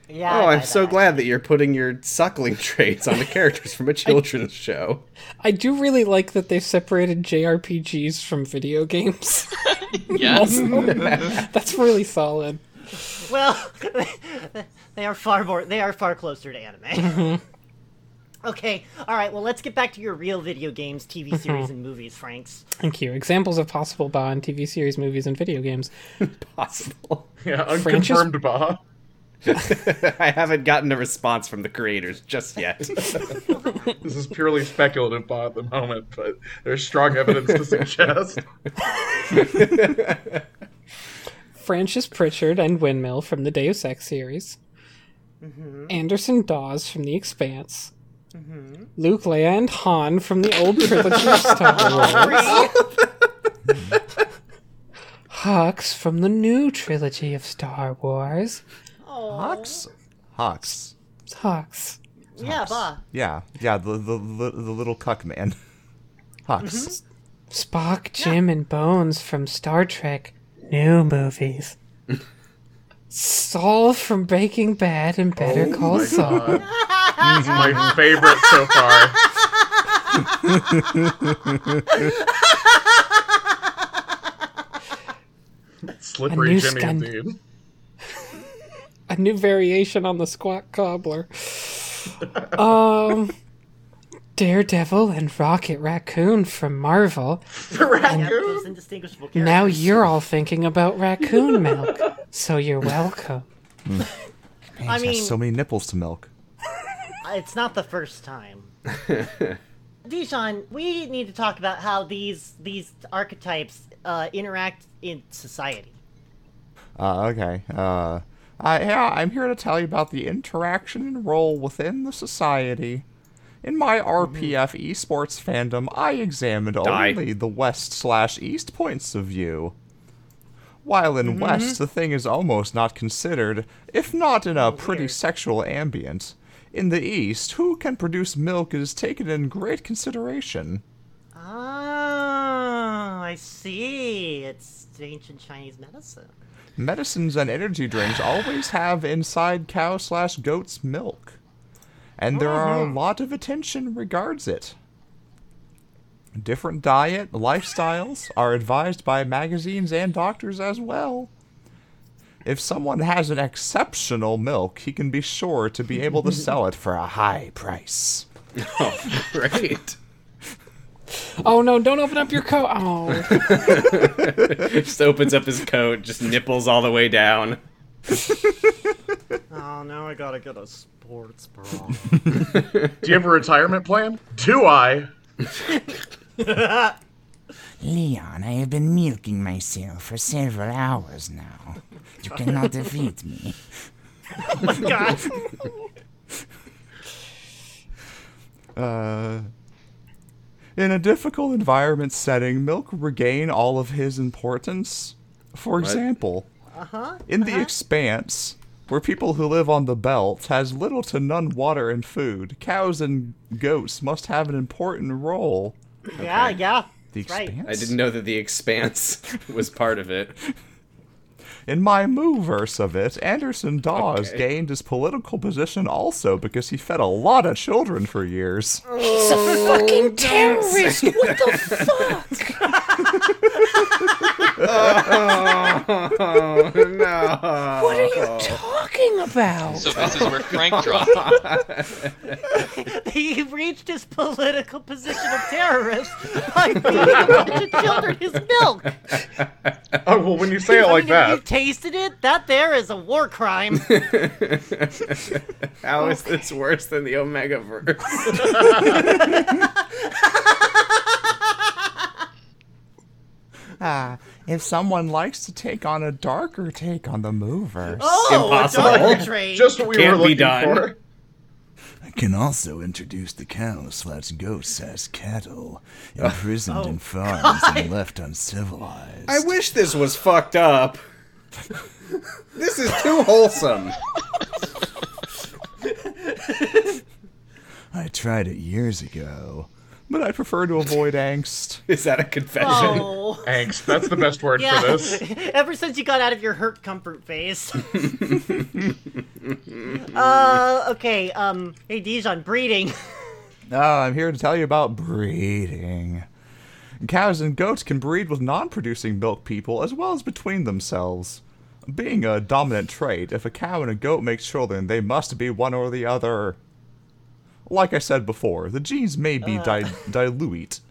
Speaker 2: Yeah.
Speaker 1: Oh,
Speaker 2: I
Speaker 1: I'm so
Speaker 2: that.
Speaker 1: glad that you're putting your suckling traits on the characters from a children's show.
Speaker 5: I do really like that they've separated JRPGs from video games.
Speaker 6: Yes.
Speaker 5: That's really solid.
Speaker 2: Well, they are far more. They are far closer to anime.
Speaker 5: Mm-hmm.
Speaker 2: okay. All right. Well, let's get back to your real video games, TV
Speaker 5: Mm-hmm.
Speaker 2: series, and movies, Franks.
Speaker 5: Thank you. Examples of possible Bond TV series, movies, and video games.
Speaker 1: Possible.
Speaker 4: yeah,
Speaker 5: Francis-
Speaker 4: unconfirmed Ba.
Speaker 1: I haven't gotten a response from the creators just yet.
Speaker 4: This is purely speculative Ba at the moment, but there's strong evidence to suggest.
Speaker 5: Francis Pritchard and Windmill from the Deus Ex series. Mm-hmm. Anderson Dawes from The Expanse. Mm-hmm. Luke, Leia, and Han from the old trilogy of Star Wars. Hux from the new trilogy of Star Wars.
Speaker 3: Hux? Hux.
Speaker 5: Hux.
Speaker 2: Yeah, Ba.
Speaker 3: Yeah, yeah, the the, the, the little cuck man. Hux. Mm-hmm.
Speaker 5: Spock, Jim, and Bones from Star Trek new movies. Saul from Breaking Bad and Better
Speaker 4: Oh
Speaker 5: Call Saul.
Speaker 4: He's my favorite so far. Slippery Jimmy
Speaker 5: a new variation on the squat cobbler. um, Daredevil and Rocket Raccoon from Marvel.
Speaker 4: Raccoon.
Speaker 2: those.
Speaker 5: Now you're all thinking about raccoon milk, so you're welcome.
Speaker 3: Man,
Speaker 2: I
Speaker 3: he's
Speaker 2: mean-
Speaker 3: so many nipples to milk.
Speaker 2: It's not the first time. Dijon, we need to talk about how these these archetypes uh, interact in society.
Speaker 3: Uh, okay. Uh, I, yeah, I'm here to tell you about the interaction and role within the society. In my mm-hmm. RPF esports fandom, I examined
Speaker 1: Die.
Speaker 3: only the west slash east points of view. While in mm-hmm. west, the thing is almost not considered, if not in a pretty sexual ambient. In the east, who can produce milk is taken in great consideration.
Speaker 2: Oh, I see. It's ancient Chinese medicine.
Speaker 3: Medicines and energy drinks always have inside cow slash goat's milk. And there are a mm-hmm. lot of attention regards it. Different diet lifestyles are advised by magazines and doctors as well. If someone has an exceptional milk, he can be sure to be able to sell it for a high price.
Speaker 1: Oh, Great.
Speaker 5: Oh no! Don't open up your coat. Oh,
Speaker 1: Just opens up his coat, just nipples all the way down.
Speaker 2: Oh, now I gotta get a sports bra.
Speaker 4: Do you have a retirement plan? Do I?
Speaker 7: Leon, I have been milking myself for several hours now. You cannot defeat me.
Speaker 2: Oh my god.
Speaker 3: Uh, in a difficult environment setting, milk will regain all of his importance. For example, uh-huh, in the expanse, where people who live on the belt has little to none water and food, cows and goats must have an important role.
Speaker 2: Yeah, yeah.
Speaker 3: The
Speaker 2: That's right.
Speaker 3: expanse?
Speaker 1: I didn't know that the expanse was part of it.
Speaker 3: In my Mooverse of it, Anderson Dawes
Speaker 1: Okay.
Speaker 3: gained his political position also because he fed a lot of children for years.
Speaker 5: he's a fucking oh, terrorist. What the fuck?
Speaker 1: Oh no!
Speaker 5: What are you talking about?
Speaker 6: So this is where Frank dropped.
Speaker 2: He reached his political position of terrorist by feeding a bunch of children his milk.
Speaker 4: Oh well, when you say it
Speaker 2: I
Speaker 4: like
Speaker 2: mean,
Speaker 4: that,
Speaker 2: tasted it, that there is a war crime.
Speaker 1: How is this worse than the Omegaverse?
Speaker 3: Ah, if someone likes to take on a darker take on the Mooverse,
Speaker 2: Oh,
Speaker 1: Impossible.
Speaker 2: a darker trait.
Speaker 4: just what we
Speaker 1: Can't
Speaker 4: were
Speaker 1: be
Speaker 4: looking
Speaker 1: done.
Speaker 4: for.
Speaker 7: I can also introduce the cows slash goats as cattle, imprisoned in farms and left uncivilized.
Speaker 1: I wish this was fucked up. This is too wholesome.
Speaker 7: I tried it years ago.
Speaker 3: but I prefer to avoid angst.
Speaker 1: Is that a confession?
Speaker 2: Oh.
Speaker 4: Angst. That's the best word
Speaker 2: Yeah.
Speaker 4: for this.
Speaker 2: Ever since you got out of your hurt comfort phase. uh, okay, um, hey Dijon, breeding.
Speaker 3: Ah, I'm here to tell you about breeding. Cows and goats can breed with non producing milk people as well as between themselves. Being a dominant trait, if a cow and a goat make children, they must be one or the other. Like I said before, the genes may be ah. di- dilute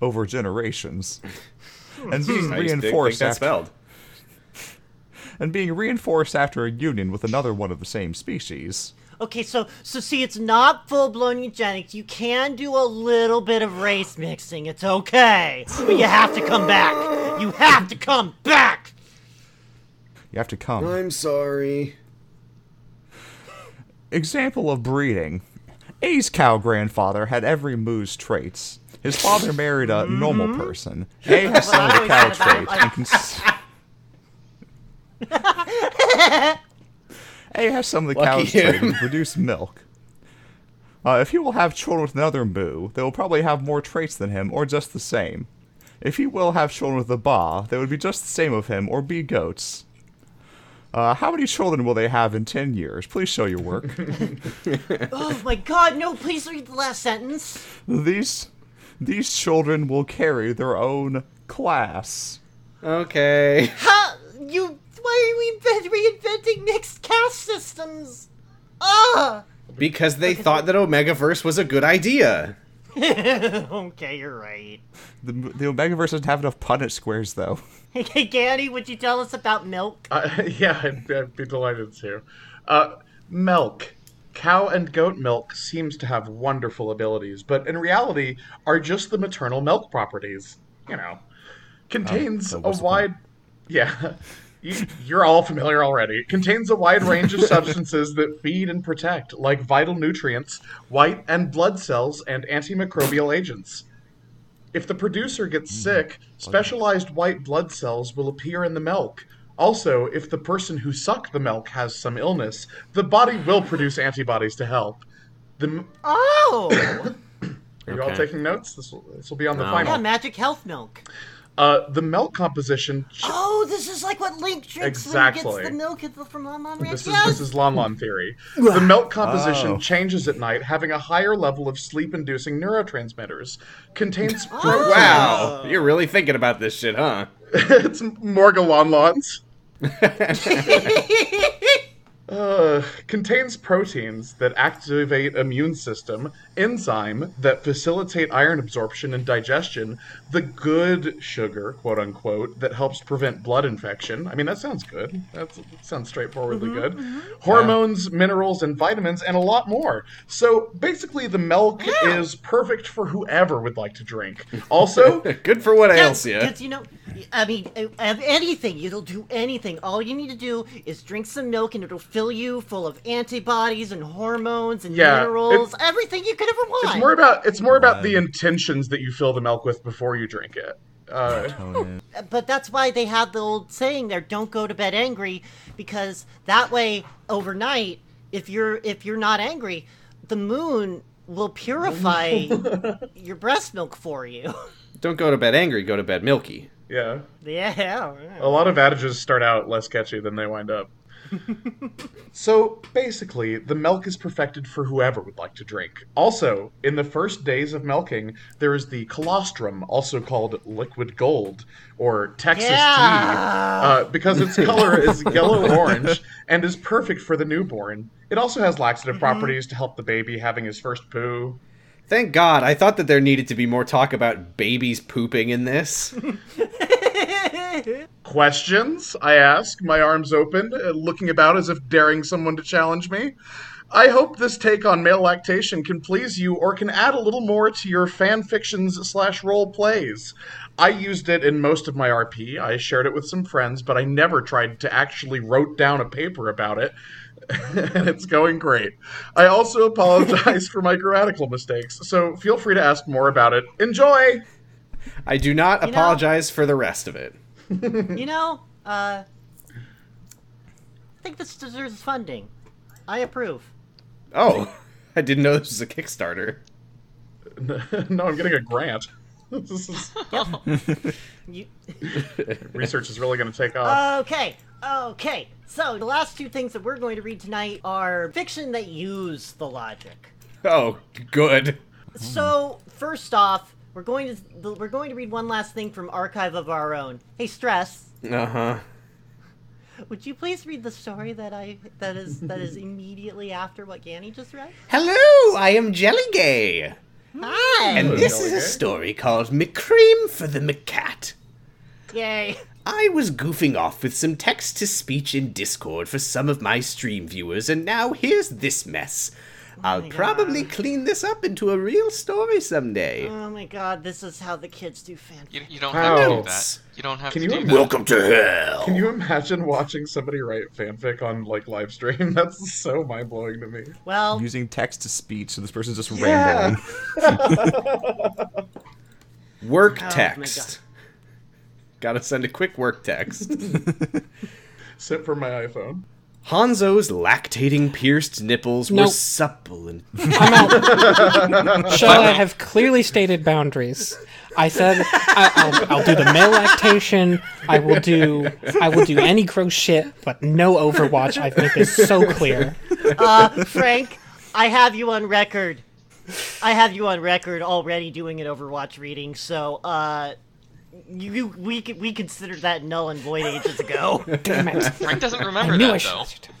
Speaker 3: over generations. And being
Speaker 1: I used to think
Speaker 3: reinforced after
Speaker 1: spelled.
Speaker 3: and being reinforced after a union with another one of the same species.
Speaker 2: Okay, so so see, it's not full blown eugenics. You can do a little bit of race mixing. It's okay, but you have to come back. You have to come back.
Speaker 3: You have to come.
Speaker 1: I'm sorry.
Speaker 3: Example of breeding. A's cow grandfather had every moose traits. His father married a normal mm-hmm. person. A has some of the
Speaker 2: oh,
Speaker 3: cow
Speaker 2: always said
Speaker 3: traits
Speaker 2: that.
Speaker 3: and can. A has some of the
Speaker 1: Lucky
Speaker 3: cow's traits
Speaker 1: him.
Speaker 3: and produce milk. Uh, if he will have children with another moo, they will probably have more traits than him, or just the same. If he will have children with a ba, they would be just the same of him, or be goats. Uh, how many children will they have in ten years? Please show your work.
Speaker 2: Oh my God! No, please read the last sentence.
Speaker 3: These these children will carry their own class.
Speaker 1: Okay.
Speaker 2: How you? Why are we invent- reinventing mixed caste systems? Ah.
Speaker 1: Because they thought that Omegaverse was a good idea.
Speaker 2: okay, you're right.
Speaker 3: The, the Omegaverse doesn't have enough Punnett squares, though.
Speaker 2: Hey, Danny, would you tell us about milk?
Speaker 4: Uh, yeah, I'd, I'd be delighted to. Uh, milk. Cow and goat milk seems to have wonderful abilities, but in reality are just the maternal milk properties. You know, contains
Speaker 3: so
Speaker 4: a
Speaker 3: what's the
Speaker 4: wide. Yeah. You- You're all familiar already. It contains a wide range of substances that feed and protect, like vital nutrients, white and blood cells, and antimicrobial agents. If the producer gets mm, sick, specialized white blood cells will appear in the milk. Also, if the person who sucked the milk has some illness, the body will produce antibodies to help. The, m-
Speaker 2: Oh!
Speaker 4: are you all
Speaker 1: Okay.
Speaker 4: taking notes? This will, this will be on the
Speaker 1: No.
Speaker 4: final.
Speaker 2: yeah, magic health milk.
Speaker 4: Uh, the milk composition. ch-
Speaker 2: Oh, this is like what Link drinks when
Speaker 4: Exactly.
Speaker 2: he gets the milk from Lon Lon Ranch.
Speaker 4: This is
Speaker 2: yes!
Speaker 4: this is Lon Lon theory. The milk composition
Speaker 1: Oh.
Speaker 4: changes at night, having a higher level of sleep-inducing neurotransmitters. Contains
Speaker 2: Oh.
Speaker 4: protein.
Speaker 1: Wow, you're really thinking about this shit, huh?
Speaker 4: it's Morga Lon Lons. Uh, contains proteins that activate immune system, enzyme that facilitate iron absorption and digestion, the good sugar, quote unquote, that helps prevent blood infection. I mean, that sounds good. That's, that sounds straightforwardly mm-hmm, good. Mm-hmm. Hormones, minerals, and vitamins, and a lot more. So basically, the milk is perfect for whoever would like to drink. Also,
Speaker 1: Good for what
Speaker 2: Yeah,
Speaker 1: ails you.
Speaker 2: Because, you know, I mean, of anything, it'll do anything. All you need to do is drink some milk and it'll fill you full of antibodies and hormones and
Speaker 4: Yeah,
Speaker 2: minerals,
Speaker 4: it's-
Speaker 2: everything you could ever want.
Speaker 4: it's more about it's more about the intentions that you fill the milk with before you drink it. Uh,
Speaker 2: but that's why they have the old saying there don't go to bed angry because that way overnight if you're if you're not angry the moon will purify your breast milk for you
Speaker 1: Don't go to bed angry, go to bed milky.
Speaker 4: yeah.
Speaker 2: yeah
Speaker 4: A lot of adages start out less catchy than they wind up. so basically, the milk is perfected for whoever would like to drink. Also, in the first days of milking, there is the colostrum, also called liquid gold or Texas
Speaker 2: Yeah.
Speaker 4: tea, uh, because its color is yellow orange and is perfect for the newborn. It also has laxative properties to help the baby having his first poo.
Speaker 1: Thank God, I thought that there needed to be more talk about babies pooping in this.
Speaker 4: Questions? I ask, my arms open, uh, looking about as if daring someone to challenge me. I hope this take on male lactation can please you or can add a little more to your fan fictions slash role plays. I used it in most of my RP. I shared it with some friends, but I never tried to actually wrote down a paper about it. and it's going great. I also apologize for my grammatical mistakes, so feel free to ask more about it. Enjoy!
Speaker 1: I do not
Speaker 2: You know-
Speaker 1: apologize for the rest of it.
Speaker 2: you know uh i think this deserves funding i approve
Speaker 1: Oh, I didn't know this was a Kickstarter.
Speaker 4: no, I'm getting a grant. this is,
Speaker 2: you
Speaker 4: research is really going to take off.
Speaker 2: Okay, okay. So the last two things that we're going to read tonight are fiction that use the logic.
Speaker 1: Oh, good.
Speaker 2: So first off, we're going to we're going to read one last thing from Archive of Our Own. Hey, Stress,
Speaker 1: Uh huh.
Speaker 2: would you please read the story that I that is that is immediately after what Ganny just read?
Speaker 1: Hello, I am Jelly Gay.
Speaker 2: Hi.
Speaker 1: And this is a story called McCream for the McCat.
Speaker 2: Yay.
Speaker 1: I was goofing off with some text to speech in Discord for some of my stream viewers, and now here's this mess. Oh I'll
Speaker 2: my
Speaker 1: probably
Speaker 2: God.
Speaker 1: clean this up into a real story someday.
Speaker 2: Oh my God, this is how the kids do fan.
Speaker 6: You, you don't
Speaker 4: How?
Speaker 6: have to do that. You don't have
Speaker 4: Can
Speaker 6: to
Speaker 4: you
Speaker 6: do
Speaker 4: im-
Speaker 6: that.
Speaker 1: Welcome to hell.
Speaker 4: Can you imagine watching somebody write fanfic on like live stream? That's so mind blowing to me.
Speaker 2: Well,
Speaker 3: Using text to speech, so this person's just
Speaker 4: Yeah.
Speaker 3: rambling.
Speaker 1: Work
Speaker 2: Oh,
Speaker 1: text. Gotta send a quick work text.
Speaker 4: Sent from my iPhone.
Speaker 1: Hanzo's lactating pierced nipples were supple and
Speaker 5: I'm out. Shall I have clearly stated boundaries? I said I, I'll, I'll do the male lactation. I will do I will do any gross shit, but no Overwatch. I've made this so clear.
Speaker 2: uh, Frank, I have you on record. I have you on record already doing an Overwatch reading, so uh, you we we considered that null and void ages ago.
Speaker 5: Damn it!
Speaker 6: Frank doesn't remember
Speaker 5: I knew I
Speaker 6: that
Speaker 5: should.
Speaker 6: though.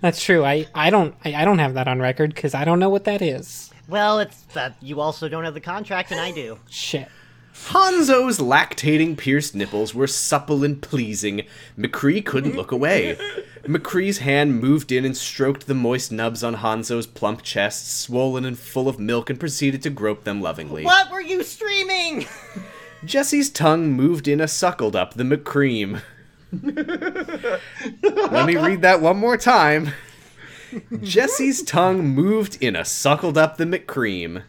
Speaker 5: That's true. I, I don't I, I don't have that on record because I don't know what that is.
Speaker 2: well, it's that you also don't have the contract, and I do.
Speaker 5: Shit.
Speaker 1: Hanzo's lactating pierced nipples were supple and pleasing. McCree couldn't look away. McCree's hand moved in and stroked the moist nubs on Hanzo's plump chest, swollen and full of milk, and proceeded to grope them lovingly.
Speaker 2: What were you streaming?
Speaker 1: Jesse's tongue moved in a suckled up the McCream. Let me read that one more time. Jesse's tongue moved in a suckled up the McCream.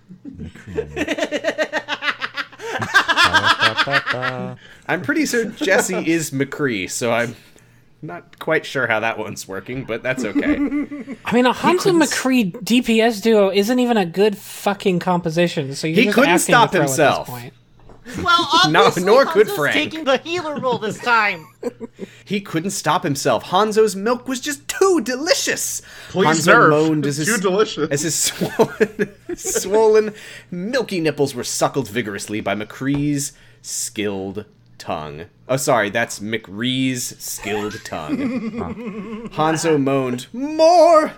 Speaker 1: I'm pretty sure Jesse is McCree, so I'm not quite sure how that one's working, but that's okay.
Speaker 5: I mean, a Hanzo McCree DPS duo isn't even a good fucking composition. So you're
Speaker 1: He
Speaker 5: just
Speaker 1: couldn't
Speaker 5: asking
Speaker 1: stop
Speaker 5: to throw at
Speaker 1: himself.
Speaker 5: This point.
Speaker 2: Well,
Speaker 1: No,
Speaker 2: obviously,
Speaker 1: nor could
Speaker 2: Hanzo's
Speaker 1: Frank.
Speaker 2: taking the healer role this time.
Speaker 1: He couldn't stop himself. Hanzo's milk was just too delicious.
Speaker 4: Please
Speaker 1: Hanzo
Speaker 4: nerf.
Speaker 1: moaned as his,
Speaker 4: too delicious.
Speaker 1: as his swollen, swollen, milky nipples were suckled vigorously by McCree's skilled tongue. Oh, sorry, that's McRee's skilled tongue. Hanzo moaned, More!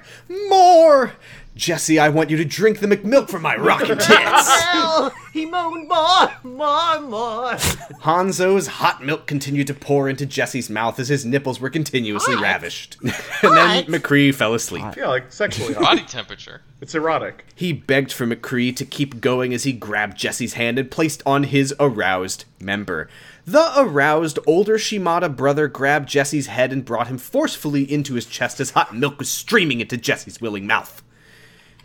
Speaker 1: More! Jesse, I want you to drink the McMilk from my rockin' tits!
Speaker 2: Well, he moaned more, more, more.
Speaker 1: Hanzo's hot milk continued to pour into Jesse's mouth as his nipples were continuously
Speaker 2: Hot?
Speaker 1: ravished. and then McCree fell asleep.
Speaker 4: Yeah, like sexually hot.
Speaker 6: Body temperature.
Speaker 4: It's erotic.
Speaker 1: He begged for McCree to keep going as he grabbed Jesse's hand and placed on his aroused member. The aroused older Shimada brother grabbed Jesse's head and brought him forcefully into his chest as hot milk was streaming into Jesse's willing mouth.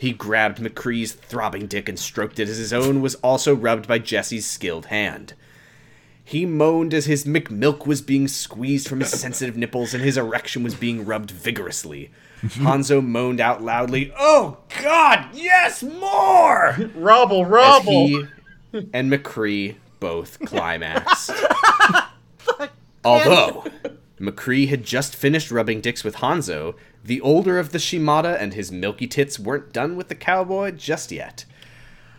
Speaker 1: He grabbed McCree's throbbing dick and stroked it as his own was also rubbed by Jesse's skilled hand. He moaned as his McMilk was being squeezed from his sensitive nipples and his erection was being rubbed vigorously. Hanzo moaned out loudly, Oh God, yes, more!
Speaker 4: Robble,
Speaker 1: As he and McCree both climaxed. Although McCree had just finished rubbing dicks with Hanzo, the older of the Shimada and his milky tits weren't done with the cowboy just yet.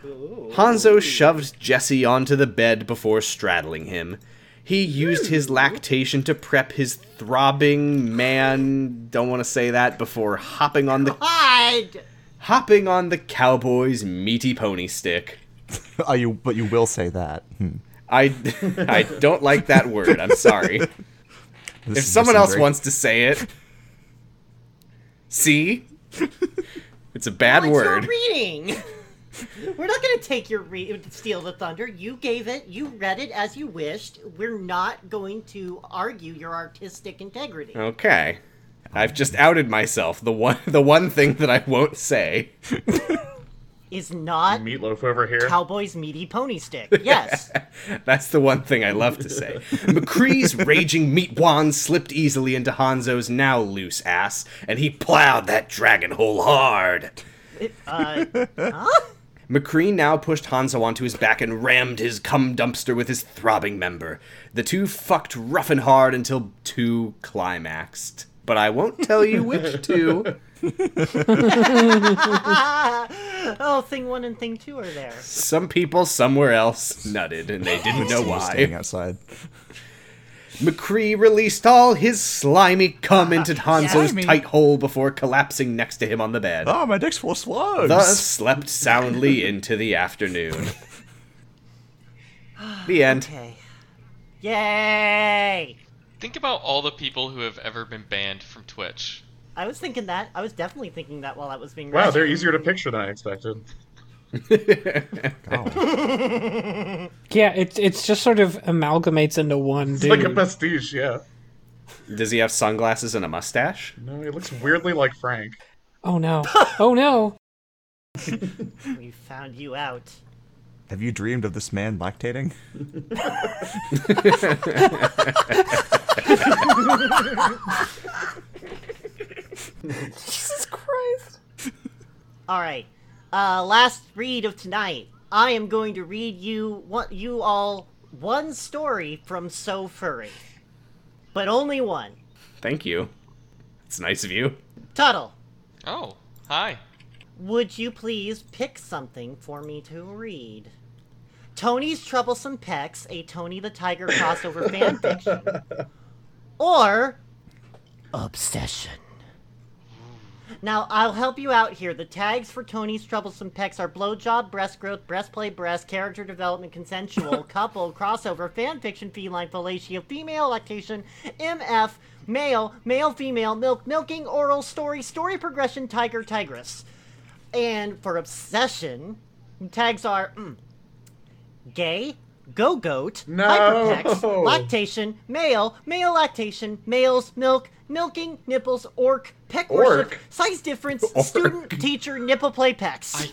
Speaker 1: Hanzo shoved Jesse onto the bed before straddling him. He used his lactation to prep his throbbing man, don't want to say that, before hopping on the
Speaker 2: Hide.
Speaker 1: hopping on the cowboy's meaty pony stick.
Speaker 3: Oh, you, but you will say that. Hmm.
Speaker 1: I I don't like that word. I'm sorry.
Speaker 3: This
Speaker 1: If someone else
Speaker 3: disintegrate.
Speaker 1: wants to say it, see, it's a bad
Speaker 2: It's
Speaker 1: word.
Speaker 2: reading. We're not going to take your re- steal the thunder. You gave it. You read it as you wished. We're not going to argue your artistic integrity.
Speaker 1: Okay, I've just outed myself. The one the one thing that I won't say.
Speaker 2: Is not
Speaker 4: Meatloaf over here.
Speaker 2: cowboy's meaty pony stick. Yes.
Speaker 1: That's the one thing I love to say. McCree's raging meat wand slipped easily into Hanzo's now loose ass, and he plowed that dragon hole hard.
Speaker 2: uh, huh?
Speaker 1: McCree now pushed Hanzo onto his back and rammed his cum dumpster with his throbbing member. The two fucked rough and hard until two climaxed. But I won't tell you which two.
Speaker 2: oh, thing one and thing two are there.
Speaker 1: Some people somewhere else nutted, and they didn't know
Speaker 3: Standing
Speaker 1: why.
Speaker 3: outside.
Speaker 1: McCree released all his slimy cum into Hanzo's
Speaker 3: Slimy.
Speaker 1: tight hole before collapsing next to him on the bed.
Speaker 3: Oh, my dick's full of slugs.
Speaker 1: Thus slept soundly into the afternoon. the end.
Speaker 2: Okay. Yay!
Speaker 6: Think about all the people who have ever been banned from Twitch.
Speaker 2: I was thinking that. I was definitely thinking that while that was being
Speaker 4: Wow,
Speaker 2: read.
Speaker 4: they're easier to picture than I expected.
Speaker 3: Oh.
Speaker 5: Yeah, it's it's just sort of amalgamates into one
Speaker 4: It's
Speaker 5: dude.
Speaker 4: like a pastiche, yeah.
Speaker 1: Does he have sunglasses and a mustache?
Speaker 4: No, he looks weirdly like Frank.
Speaker 5: oh no! Oh no!
Speaker 2: We found you out.
Speaker 3: Have you dreamed of this man lactating?
Speaker 5: Jesus Christ!
Speaker 2: All right. Uh, last read of tonight. I am going to read you what you all one story from SoFurry, but only one.
Speaker 1: Thank you. It's nice of you.
Speaker 2: Tuttle,
Speaker 6: Oh, hi.
Speaker 2: would you please pick something for me to read? Tony's Troublesome Pecs, a Tony the Tiger crossover fanfiction. Or Obsession. Now, I'll help you out here. The tags for Tony's Troublesome Pecs are blowjob, breast growth, breastplay, breast, character development, consensual, couple, crossover, fanfiction, feline, fellatio, female lactation, MF, male, male, female, milk, milking, oral, story, story progression, tiger, tigress. And for obsession, tags are mm, gay, Gogoat,
Speaker 4: No.
Speaker 2: hyperpex, lactation, male, male lactation, males, milk, milking, nipples, orc, peck worship, size difference, student, teacher, nipple play pecs.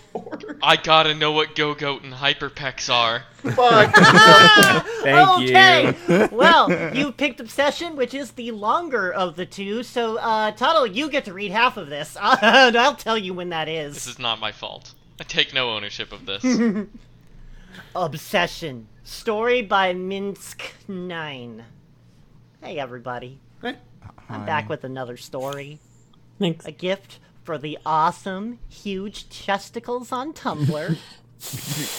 Speaker 6: I gotta know what Gogoat and Hyperpex are.
Speaker 4: Fuck.
Speaker 1: Thank
Speaker 2: okay.
Speaker 1: you.
Speaker 2: well, you picked obsession, which is the longer of the two. So, uh, Tuttle, you get to read half of this. and I'll tell you when that is.
Speaker 6: This is not my fault. I take no ownership of this.
Speaker 2: Obsession. Story by Minsk 9. Hey, everybody. I'm back with another story.
Speaker 5: Thanks.
Speaker 2: A gift for the awesome, huge chesticles on Tumblr.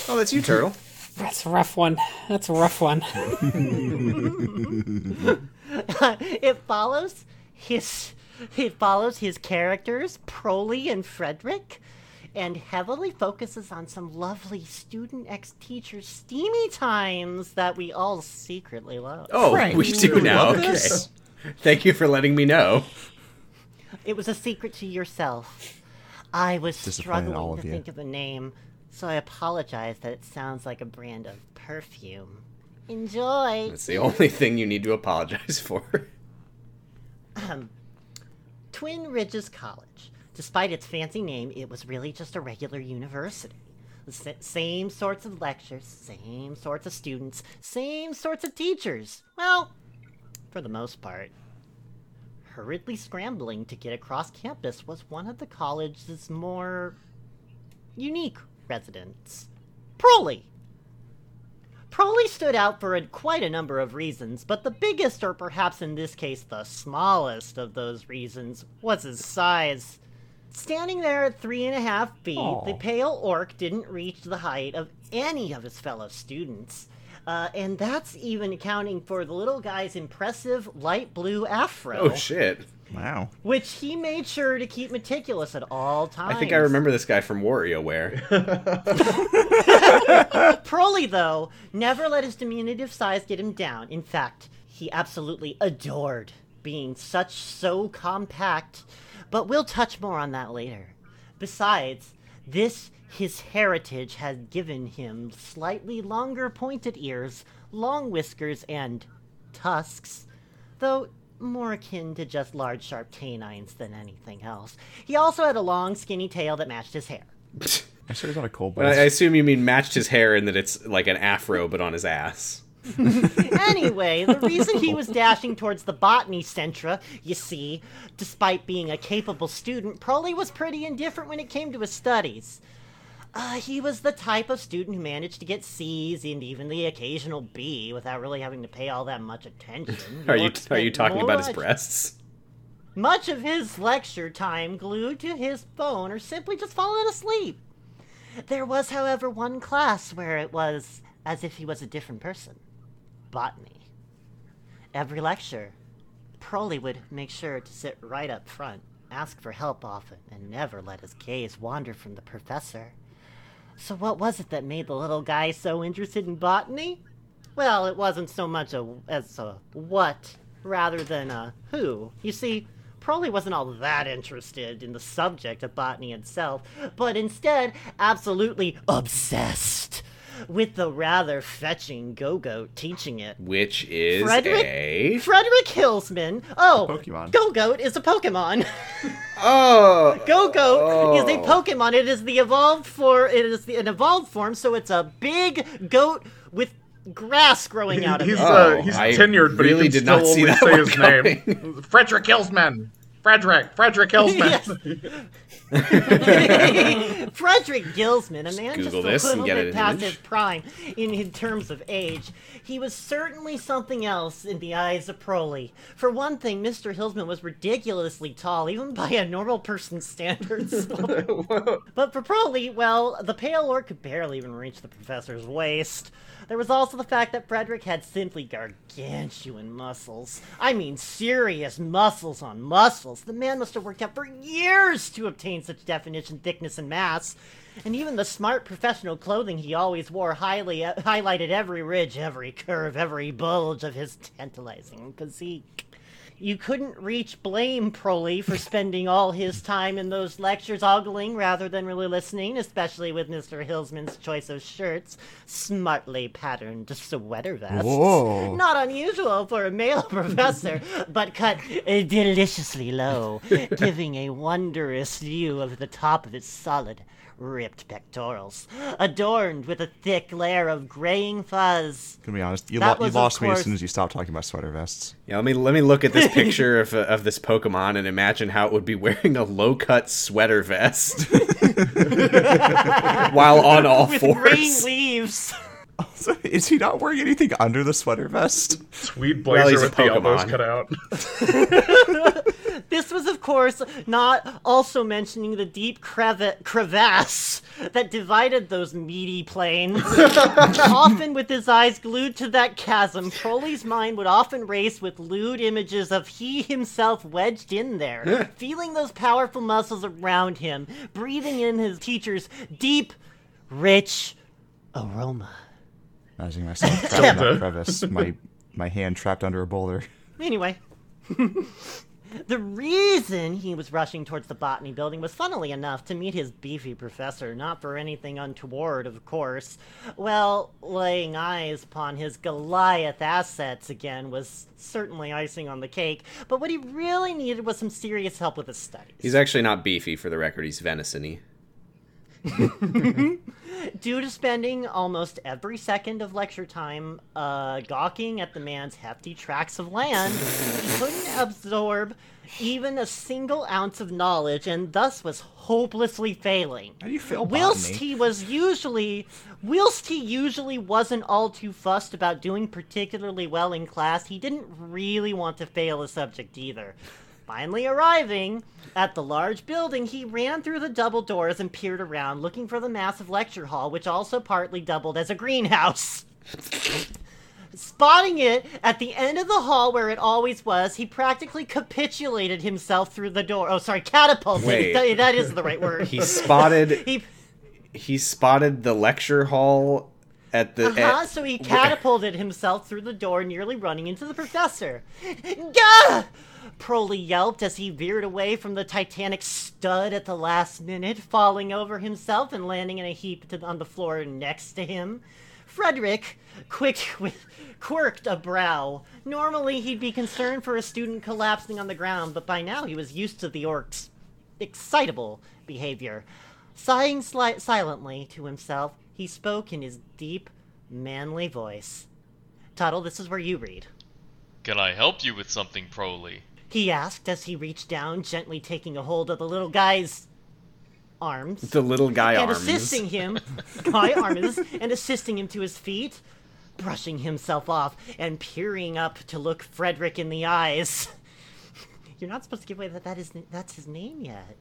Speaker 1: Oh, that's you, Turtle.
Speaker 5: That's a rough one. That's a rough one.
Speaker 2: it follows his it follows his characters Proly and Frederick and heavily focuses on some lovely student ex teacher steamy times that we all secretly love.
Speaker 1: Oh,
Speaker 3: Frank,
Speaker 1: we do now. Okay. Thank you for letting me know.
Speaker 2: It was a secret to yourself. I was
Speaker 3: Disappointed all
Speaker 2: struggling
Speaker 3: of
Speaker 2: to
Speaker 3: you.
Speaker 2: think of a name, so I apologize that it sounds like a brand of perfume. Enjoy.
Speaker 1: That's the only thing you need to apologize for.
Speaker 2: Um, Twin Ridges College. Despite its fancy name, it was really just a regular university. The same sorts of lectures, same sorts of students, same sorts of teachers. Well, for the most part. Hurriedly scrambling to get across campus was one of the college's more unique residents. Proly. Proly stood out for a, quite a number of reasons, but the biggest, or perhaps in this case the smallest of those reasons, was his size. Standing there at three and a half feet, the pale orc didn't reach the height of any of his fellow students. Uh, and that's even accounting for the little guy's impressive light blue afro,
Speaker 1: Oh shit!
Speaker 3: Wow.
Speaker 2: which he made sure to keep meticulous at all times.
Speaker 1: I think I remember this guy from WarioWare.
Speaker 2: Proly, though, never let his diminutive size get him down. In fact, he absolutely adored being such so compact, but we'll touch more on that later. Besides, this his heritage had given him slightly longer pointed ears, long whiskers, and tusks, though more akin to just large sharp canines than anything else. He also had a long skinny tail that matched his hair.
Speaker 3: I sure he's on a cold
Speaker 1: But I I assume you mean matched his hair in that it's like an afro but on his ass.
Speaker 2: Anyway, the reason he was dashing towards the botany centra, you see, despite being a capable student, Proly was pretty indifferent when it came to his studies. Uh, he was the type of student who managed to get C's and even the occasional B without really having to pay all that much attention.
Speaker 1: Are you are you talking about his breasts?
Speaker 2: Much of his lecture time glued to his phone or simply just falling asleep. There was, however, one class where it was as if he was a different person botany. Every lecture, Proly would make sure to sit right up front, ask for help often, and never let his gaze wander from the professor. So, what was it that made the little guy so interested in botany? Well, it wasn't so much a as a what rather than a who. You see, Proly wasn't all that interested in the subject of botany itself, but instead absolutely obsessed with the rather fetching Gogoat teaching it.
Speaker 1: Which is
Speaker 2: Frederick?
Speaker 1: a
Speaker 2: Frederick Hillsman. Oh,
Speaker 3: Pokemon.
Speaker 2: Gogoat is a Pokemon.
Speaker 1: oh
Speaker 2: Gogoat is a
Speaker 1: Oh.
Speaker 2: Pokemon. It is the evolved for it is the, an evolved form, so it's a big goat with grass growing out of
Speaker 4: He's
Speaker 2: it.
Speaker 4: uh,
Speaker 1: Oh,
Speaker 4: he's
Speaker 1: I
Speaker 4: tenured, but he can
Speaker 1: did
Speaker 4: still
Speaker 1: not see
Speaker 4: only
Speaker 1: that
Speaker 4: say his
Speaker 1: coming.
Speaker 4: name. Frederick Hillsman. Frederick. Frederick Hillsman.
Speaker 2: Frederick Gilsman, a man just
Speaker 1: Google
Speaker 2: a
Speaker 1: this and
Speaker 2: little
Speaker 1: get
Speaker 2: bit past
Speaker 1: image.
Speaker 2: his prime in, in terms of age, he was certainly something else in the eyes of Proly. For one thing, Mr. Hillsman was ridiculously tall, even by a normal person's standards. but for Proly, well, the pale orc could barely even reach the professor's waist. There was also the fact that Frederick had simply gargantuan muscles. I mean, serious muscles on muscles. The man must have worked out for years to obtain such definition, thickness, and mass. And even the smart professional clothing he always wore highly highlighted every ridge, every curve, every bulge of his tantalizing physique. You couldn't reach blame Proly for spending all his time in those lectures ogling rather than really listening, especially with Mr. Hillsman's choice of shirts, smartly patterned sweater vests.
Speaker 3: Whoa.
Speaker 2: Not unusual for a male professor, but cut uh, deliciously low, giving a wondrous view of the top of his solid, ripped pectorals, adorned with a thick layer of graying fuzz.
Speaker 3: Gonna be honest, you, lo- you
Speaker 2: was, of
Speaker 3: lost me as soon as you stopped talking about sweater vests.
Speaker 1: Yeah, let me let me look at this picture of uh, of this Pokemon and imagine how it would be wearing a low cut sweater vest while on all
Speaker 2: With green
Speaker 1: fours.
Speaker 2: leaves.
Speaker 3: So, is he not wearing anything under the sweater vest?
Speaker 4: Tweed blazer
Speaker 1: he's a
Speaker 4: with the elbows cut out.
Speaker 2: This was, of course, not also mentioning the deep crev- crevasse that divided those meaty plains. often with his eyes glued to that chasm, Crowley's mind would often race with lewd images of he himself wedged in there, feeling those powerful muscles around him, breathing in his teacher's deep, rich aroma.
Speaker 3: Imagining myself trapped in that crevice, my my hand trapped under a boulder.
Speaker 2: Anyway. The reason he was rushing towards the botany building was funnily enough to meet his beefy professor, not for anything untoward, of course. Well, laying eyes upon his Goliath assets again was certainly icing on the cake, but what he really needed was some serious help with his studies.
Speaker 1: He's actually not beefy, for the record. He's venison-y.
Speaker 2: Due to spending almost every second of lecture time uh, gawking at the man's hefty tracts of land, he couldn't absorb even a single ounce of knowledge and thus was hopelessly failing.
Speaker 3: How do you fail
Speaker 2: Whilst he was usually, whilst he usually wasn't all too fussed about doing particularly well in class, he didn't really want to fail a subject either. Finally arriving at the large building, he ran through the double doors and peered around, looking for the massive lecture hall, which also partly doubled as a greenhouse. Spotting it at the end of the hall where it always was, he practically capitulated himself through the door. Oh, sorry, catapulted.
Speaker 1: Wait.
Speaker 2: That- that is the right word.
Speaker 1: He spotted
Speaker 2: he
Speaker 1: he spotted the lecture hall at the
Speaker 2: Uh-huh,
Speaker 1: at-
Speaker 2: so he catapulted himself through the door, nearly running into the professor. Gah! Proly yelped as he veered away from the Titanic stud at the last minute, falling over himself and landing in a heap to, on the floor next to him. Frederick, quick with quirked a brow. Normally he'd be concerned for a student collapsing on the ground, but by now he was used to the orc's excitable behavior. Sighing sli- silently to himself, he spoke in his deep, manly voice. Tuttle, this is where you read.
Speaker 6: Can I help you with something, Proly?
Speaker 2: He asked as he reached down, gently taking a hold of the little guy's arms
Speaker 1: the little guy
Speaker 2: and
Speaker 1: arms.
Speaker 2: assisting him, guy arms, and assisting him to his feet, brushing himself off and peering up to look Frederick in the eyes. You're not supposed to give away that that is that's his name yet.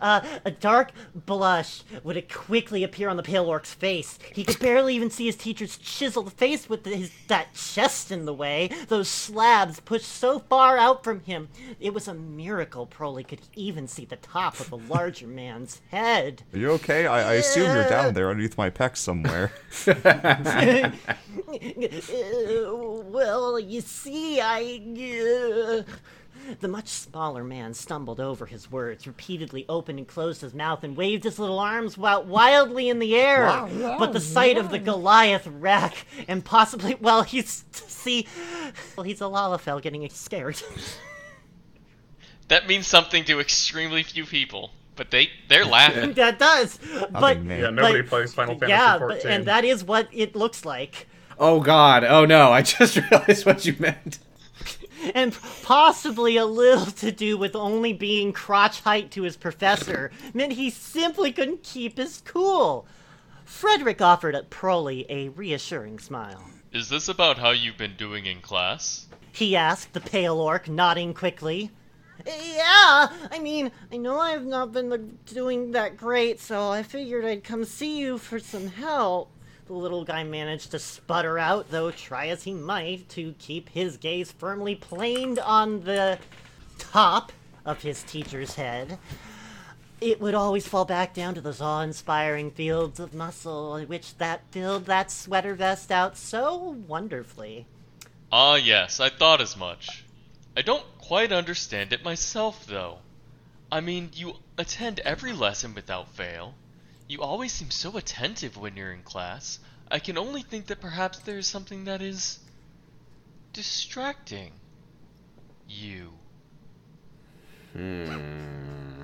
Speaker 2: Uh, a dark blush would quickly appear on the pale orc's face. He could barely even see his teacher's chiseled face with his that chest in the way. Those slabs pushed so far out from him. It was a miracle Proly could even see the top of the larger man's head.
Speaker 3: Are you okay? I, I assume you're down there underneath my pecs somewhere.
Speaker 2: Uh, well, you see, I. Uh... The much smaller man stumbled over his words, repeatedly opened and closed his mouth, and waved his little arms wi- wildly in the air. but the sight of the Goliath wreck, and possibly, well, he's. See, well, he's a Lalafell getting scared.
Speaker 6: That means something to extremely few people, but they they're laughing.
Speaker 2: that does. But.
Speaker 3: me.
Speaker 4: Yeah, nobody
Speaker 2: but-
Speaker 4: plays Final Fantasy
Speaker 2: Yeah,
Speaker 4: 14.
Speaker 2: but, and that is what it looks like.
Speaker 1: Oh God! Oh no! I just realized what you meant.
Speaker 2: And possibly a little to do with only being crotch height to his professor meant he simply couldn't keep his cool. Frederick offered at Proly a reassuring smile.
Speaker 6: Is this about how you've been doing in class?
Speaker 2: He asked the pale orc, nodding quickly. Yeah, I mean, I know I've not been doing that great, so I figured I'd come see you for some help. The little guy managed to sputter out, though try as he might to keep his gaze firmly planed on the top of his teacher's head. It would always fall back down to those awe-inspiring fields of muscle, which that filled that sweater vest out so wonderfully.
Speaker 6: Ah, yes, I thought as much. I don't quite understand it myself, though. I mean, you attend every lesson without fail. You always seem so attentive when you're in class. I can only think that perhaps there is something that is distracting you. Hmm.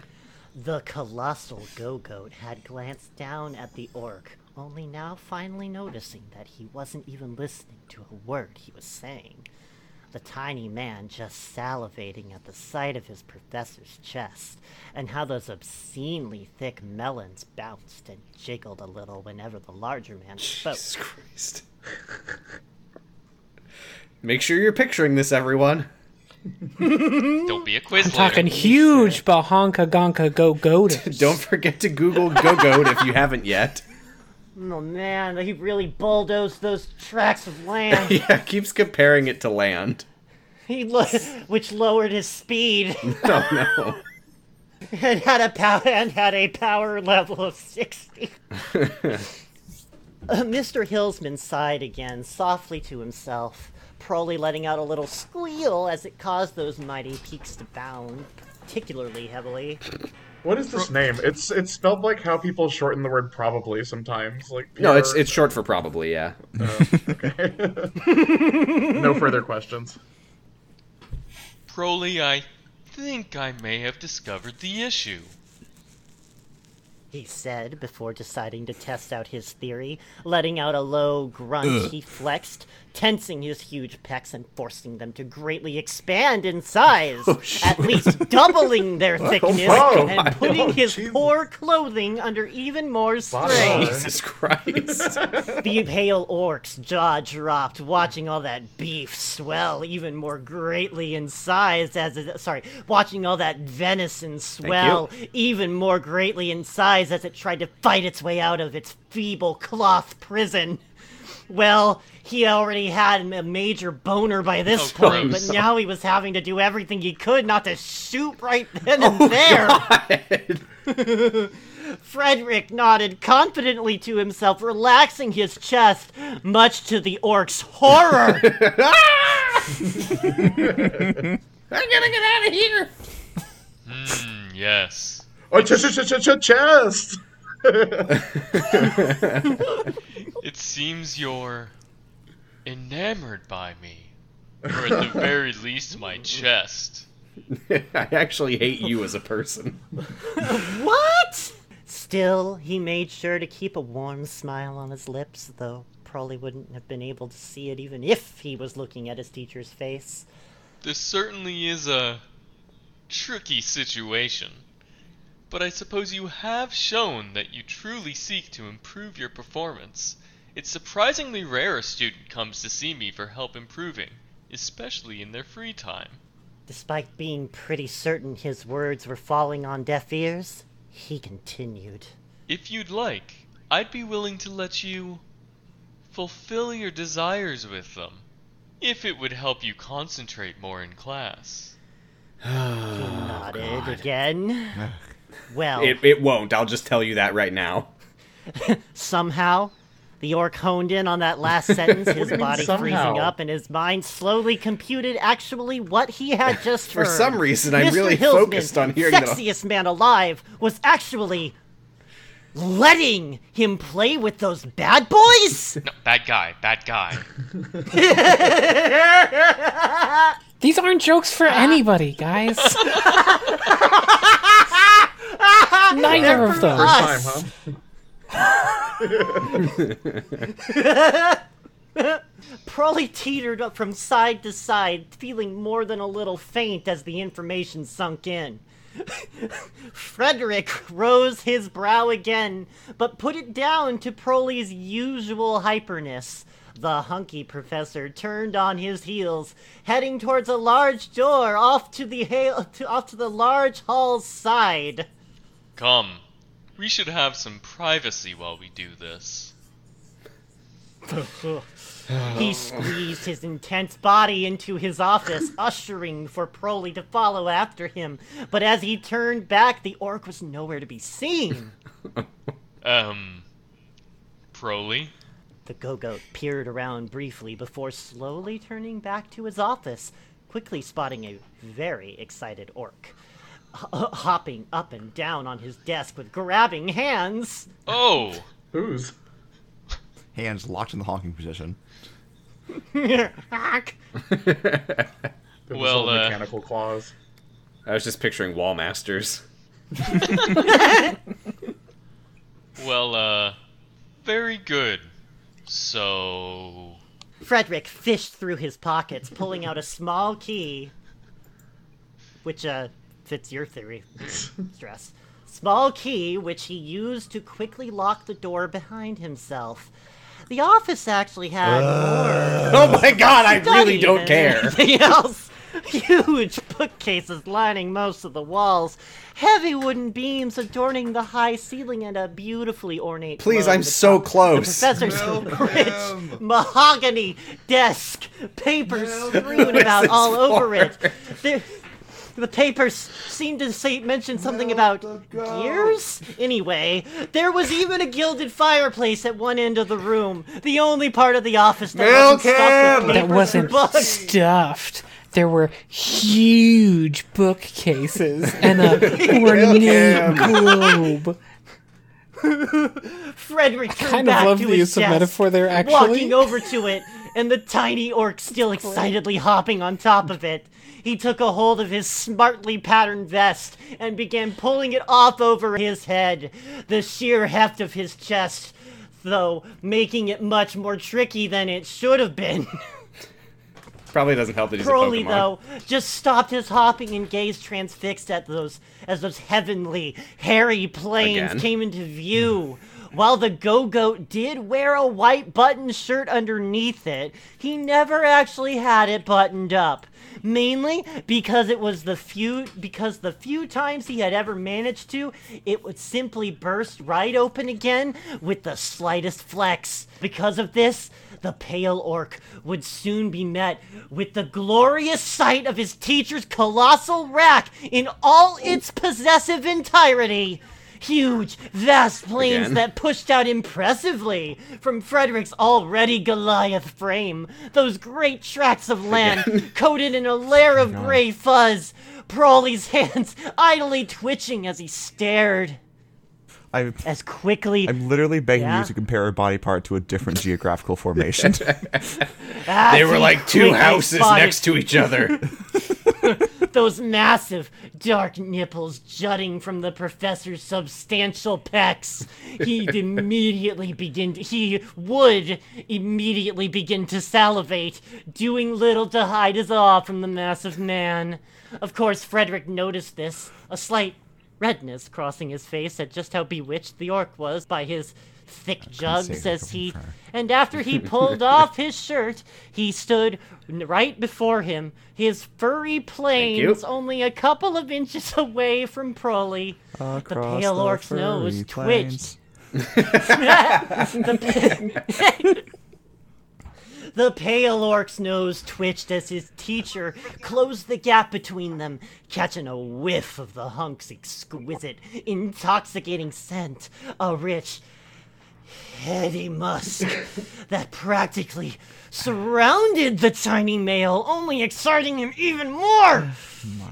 Speaker 2: The colossal Gogoat had glanced down at the orc, only now finally noticing that he wasn't even listening to a word he was saying. The tiny man just salivating at the sight of his professor's chest, and how those obscenely thick melons bounced and jiggled a little whenever the larger man spoke.
Speaker 1: Jesus Christ. Make sure you're picturing this, everyone.
Speaker 6: Don't be a quiz
Speaker 5: I'm talking
Speaker 6: later.
Speaker 5: huge bahonka gonka Gogoat.
Speaker 1: Don't forget to Google Gogoat if you haven't yet.
Speaker 2: Oh man, he really bulldozed those tracts of land.
Speaker 1: Yeah, keeps comparing it to land.
Speaker 2: he lo- which lowered his speed.
Speaker 1: Oh no.
Speaker 2: and had a power and had a power level of 60. Uh, Mr. Hillsman sighed again, softly to himself, probably letting out a little squeal as it caused those mighty peaks to bound particularly heavily.
Speaker 4: What is this name? It's it's spelled like how people shorten the word probably sometimes. Like
Speaker 1: No, it's it's short for probably, yeah.
Speaker 4: Oh, no further questions.
Speaker 6: Prolly, I think I may have discovered the issue.
Speaker 2: He said before deciding to test out his theory, letting out a low grunt. He flexed, tensing his huge pecs and forcing them to greatly expand in size, at least doubling their thickness
Speaker 4: Oh,
Speaker 2: and putting
Speaker 4: oh,
Speaker 2: his
Speaker 4: Jesus.
Speaker 2: poor clothing under even more strain.
Speaker 1: Jesus Christ.
Speaker 2: The pale orc's jaw dropped, watching all that beef swell even more greatly in size as it, sorry, watching all that venison swell even more greatly in size as it tried to fight its way out of its feeble cloth prison. Well, he already had a major boner by this
Speaker 6: Oh,
Speaker 2: point,
Speaker 6: gross.
Speaker 2: but now he was having to do everything he could not to shoot right then
Speaker 1: Oh,
Speaker 2: and there. Frederick nodded confidently to himself, relaxing his chest, much to the orc's horror.
Speaker 6: Hmm, yes.
Speaker 4: Oh, ch ch ch ch chest.
Speaker 6: It seems you're enamored by me. Or at the very least, my chest.
Speaker 1: I actually hate you as a person.
Speaker 2: what? Still, he made sure to keep a warm smile on his lips, though probably wouldn't have been able to see it even if he was looking at his teacher's face.
Speaker 6: This certainly is a tricky situation. But I suppose you have shown that you truly seek to improve your performance. It's surprisingly rare a student comes to see me for help improving, especially in their free time.
Speaker 2: Despite being pretty certain his words were falling on deaf ears, he continued.
Speaker 6: If you'd like, I'd be willing to let you fulfill your desires with them, if it would help you concentrate more in class.
Speaker 2: He oh, nodded again. Well,
Speaker 1: It, it won't, I'll just tell you that right now.
Speaker 2: somehow, the orc honed in on that last sentence, his
Speaker 4: do you
Speaker 2: body freezing up, and his mind slowly computed actually what he had just
Speaker 1: For
Speaker 2: heard.
Speaker 1: some reason, I'm
Speaker 2: Mr.
Speaker 1: really
Speaker 2: Hillsman,
Speaker 1: focused on hearing that-
Speaker 2: sexiest man alive, was actually letting him play with those bad boys.
Speaker 6: No, bad guy, bad guy.
Speaker 5: These aren't jokes for ah. anybody, guys. Neither of
Speaker 4: First
Speaker 5: those.
Speaker 4: time, huh?
Speaker 2: Prolly teetered up from side to side, feeling more than a little faint as the information sunk in. Frederick rose his brow again, but put it down to Prolly's usual hyperness. The hunky professor turned on his heels, heading towards a large door off to the ha- to, off to the large hall's side.
Speaker 6: Come, we should have some privacy while we do this.
Speaker 2: He squeezed his intense body into his office, ushering for Prolly to follow after him. But as he turned back, the orc was nowhere to be seen.
Speaker 6: Um, Prolly?
Speaker 2: The Gogoat peered around briefly before slowly turning back to his office, quickly spotting a very excited orc h- hopping up and down on his desk with grabbing hands.
Speaker 6: Oh,
Speaker 4: Whose?
Speaker 3: Hands locked in the honking position.
Speaker 2: Hack.
Speaker 4: The
Speaker 6: Well, uh,
Speaker 4: mechanical claws.
Speaker 1: I was just picturing wall masters.
Speaker 6: well, uh, very good. So,
Speaker 2: Frederick fished through his pockets, pulling out a small key, which uh fits your theory. Stress. Small key, which he used to quickly lock the door behind himself. The office actually had more
Speaker 1: Oh my god, I really don't care.
Speaker 2: anything else. Huge bookcases lining most of the walls, heavy wooden beams adorning the high ceiling, and a beautifully ornate.
Speaker 1: Please, I'm so
Speaker 2: The
Speaker 1: close.
Speaker 2: professor's rich mahogany desk, papers strewn about all over it. The, the papers seem to say mention something about gears. Anyway, there was even a gilded fireplace at one end of the room, the only part of the office that wasn't stuffed with
Speaker 5: That
Speaker 2: papers
Speaker 5: wasn't
Speaker 2: and books.
Speaker 5: stuffed. There were huge bookcases and a ornate globe.
Speaker 2: Frederick turned
Speaker 5: kind of
Speaker 2: back
Speaker 5: love
Speaker 2: to
Speaker 5: the
Speaker 2: his
Speaker 5: use of
Speaker 2: desk,
Speaker 5: metaphor there, actually.
Speaker 2: Walking over to it, and the tiny orc still excitedly hopping on top of it. He took a hold of his smartly patterned vest and began pulling it off over his head. The sheer heft of his chest, though, making it much more tricky than it should have been.
Speaker 1: Probably doesn't help that he's a
Speaker 2: Crowley,
Speaker 1: Pokemon.
Speaker 2: though, just stopped his hopping and gazed transfixed at those as those heavenly, hairy planes
Speaker 1: Again.
Speaker 2: came into view. While the Gogoat did wear a white button shirt underneath it, he never actually had it buttoned up. Mainly because it was the few because the few times he had ever managed to, it would simply burst right open again with the slightest flex. Because of this, the pale orc would soon be met with the glorious sight of his teacher's colossal rack in all its possessive entirety. Huge, vast plains
Speaker 1: Again.
Speaker 2: that pushed out impressively from Frederick's already Goliath frame. Those great tracts of land coated in a layer of gray fuzz. Prolly's hands idly twitching as he stared.
Speaker 3: I,
Speaker 2: As quickly
Speaker 3: I'm literally begging
Speaker 2: Yeah?
Speaker 3: you to compare a body part to a different geographical formation.
Speaker 1: They were like two houses
Speaker 2: spotted
Speaker 1: next to each other.
Speaker 2: those massive dark nipples jutting from the professor's substantial pecs. He'd immediately begin. To, he would immediately begin to salivate, doing little to hide his awe from the massive man. Of course, Frederick noticed this, a slight redness crossing his face at just how bewitched the orc was by his thick jugs as he and after he pulled off his shirt, he stood right before him, his furry planes only a couple of inches away from Prolly. the pale
Speaker 3: the
Speaker 2: orc's nose twitched. the, the pale orc's nose twitched as his teacher closed the gap between them, catching a whiff of the hunk's exquisite, intoxicating scent. A rich, heady musk that practically surrounded the tiny male, only exciting him even more,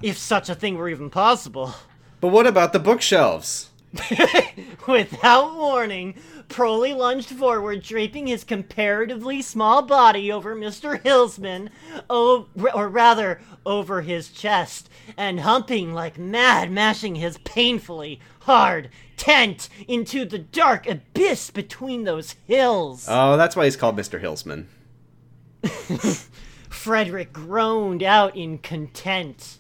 Speaker 2: if such a thing were even possible.
Speaker 1: but what about the bookshelves?
Speaker 2: Without warning, Prolly lunged forward, draping his comparatively small body over Mr. Hillsman, o- or rather, over his chest, and humping like mad, mashing his painfully hard tent into the dark abyss between those hills.
Speaker 1: Oh, that's why he's called Mr. Hillsman.
Speaker 2: Frederick groaned out in content.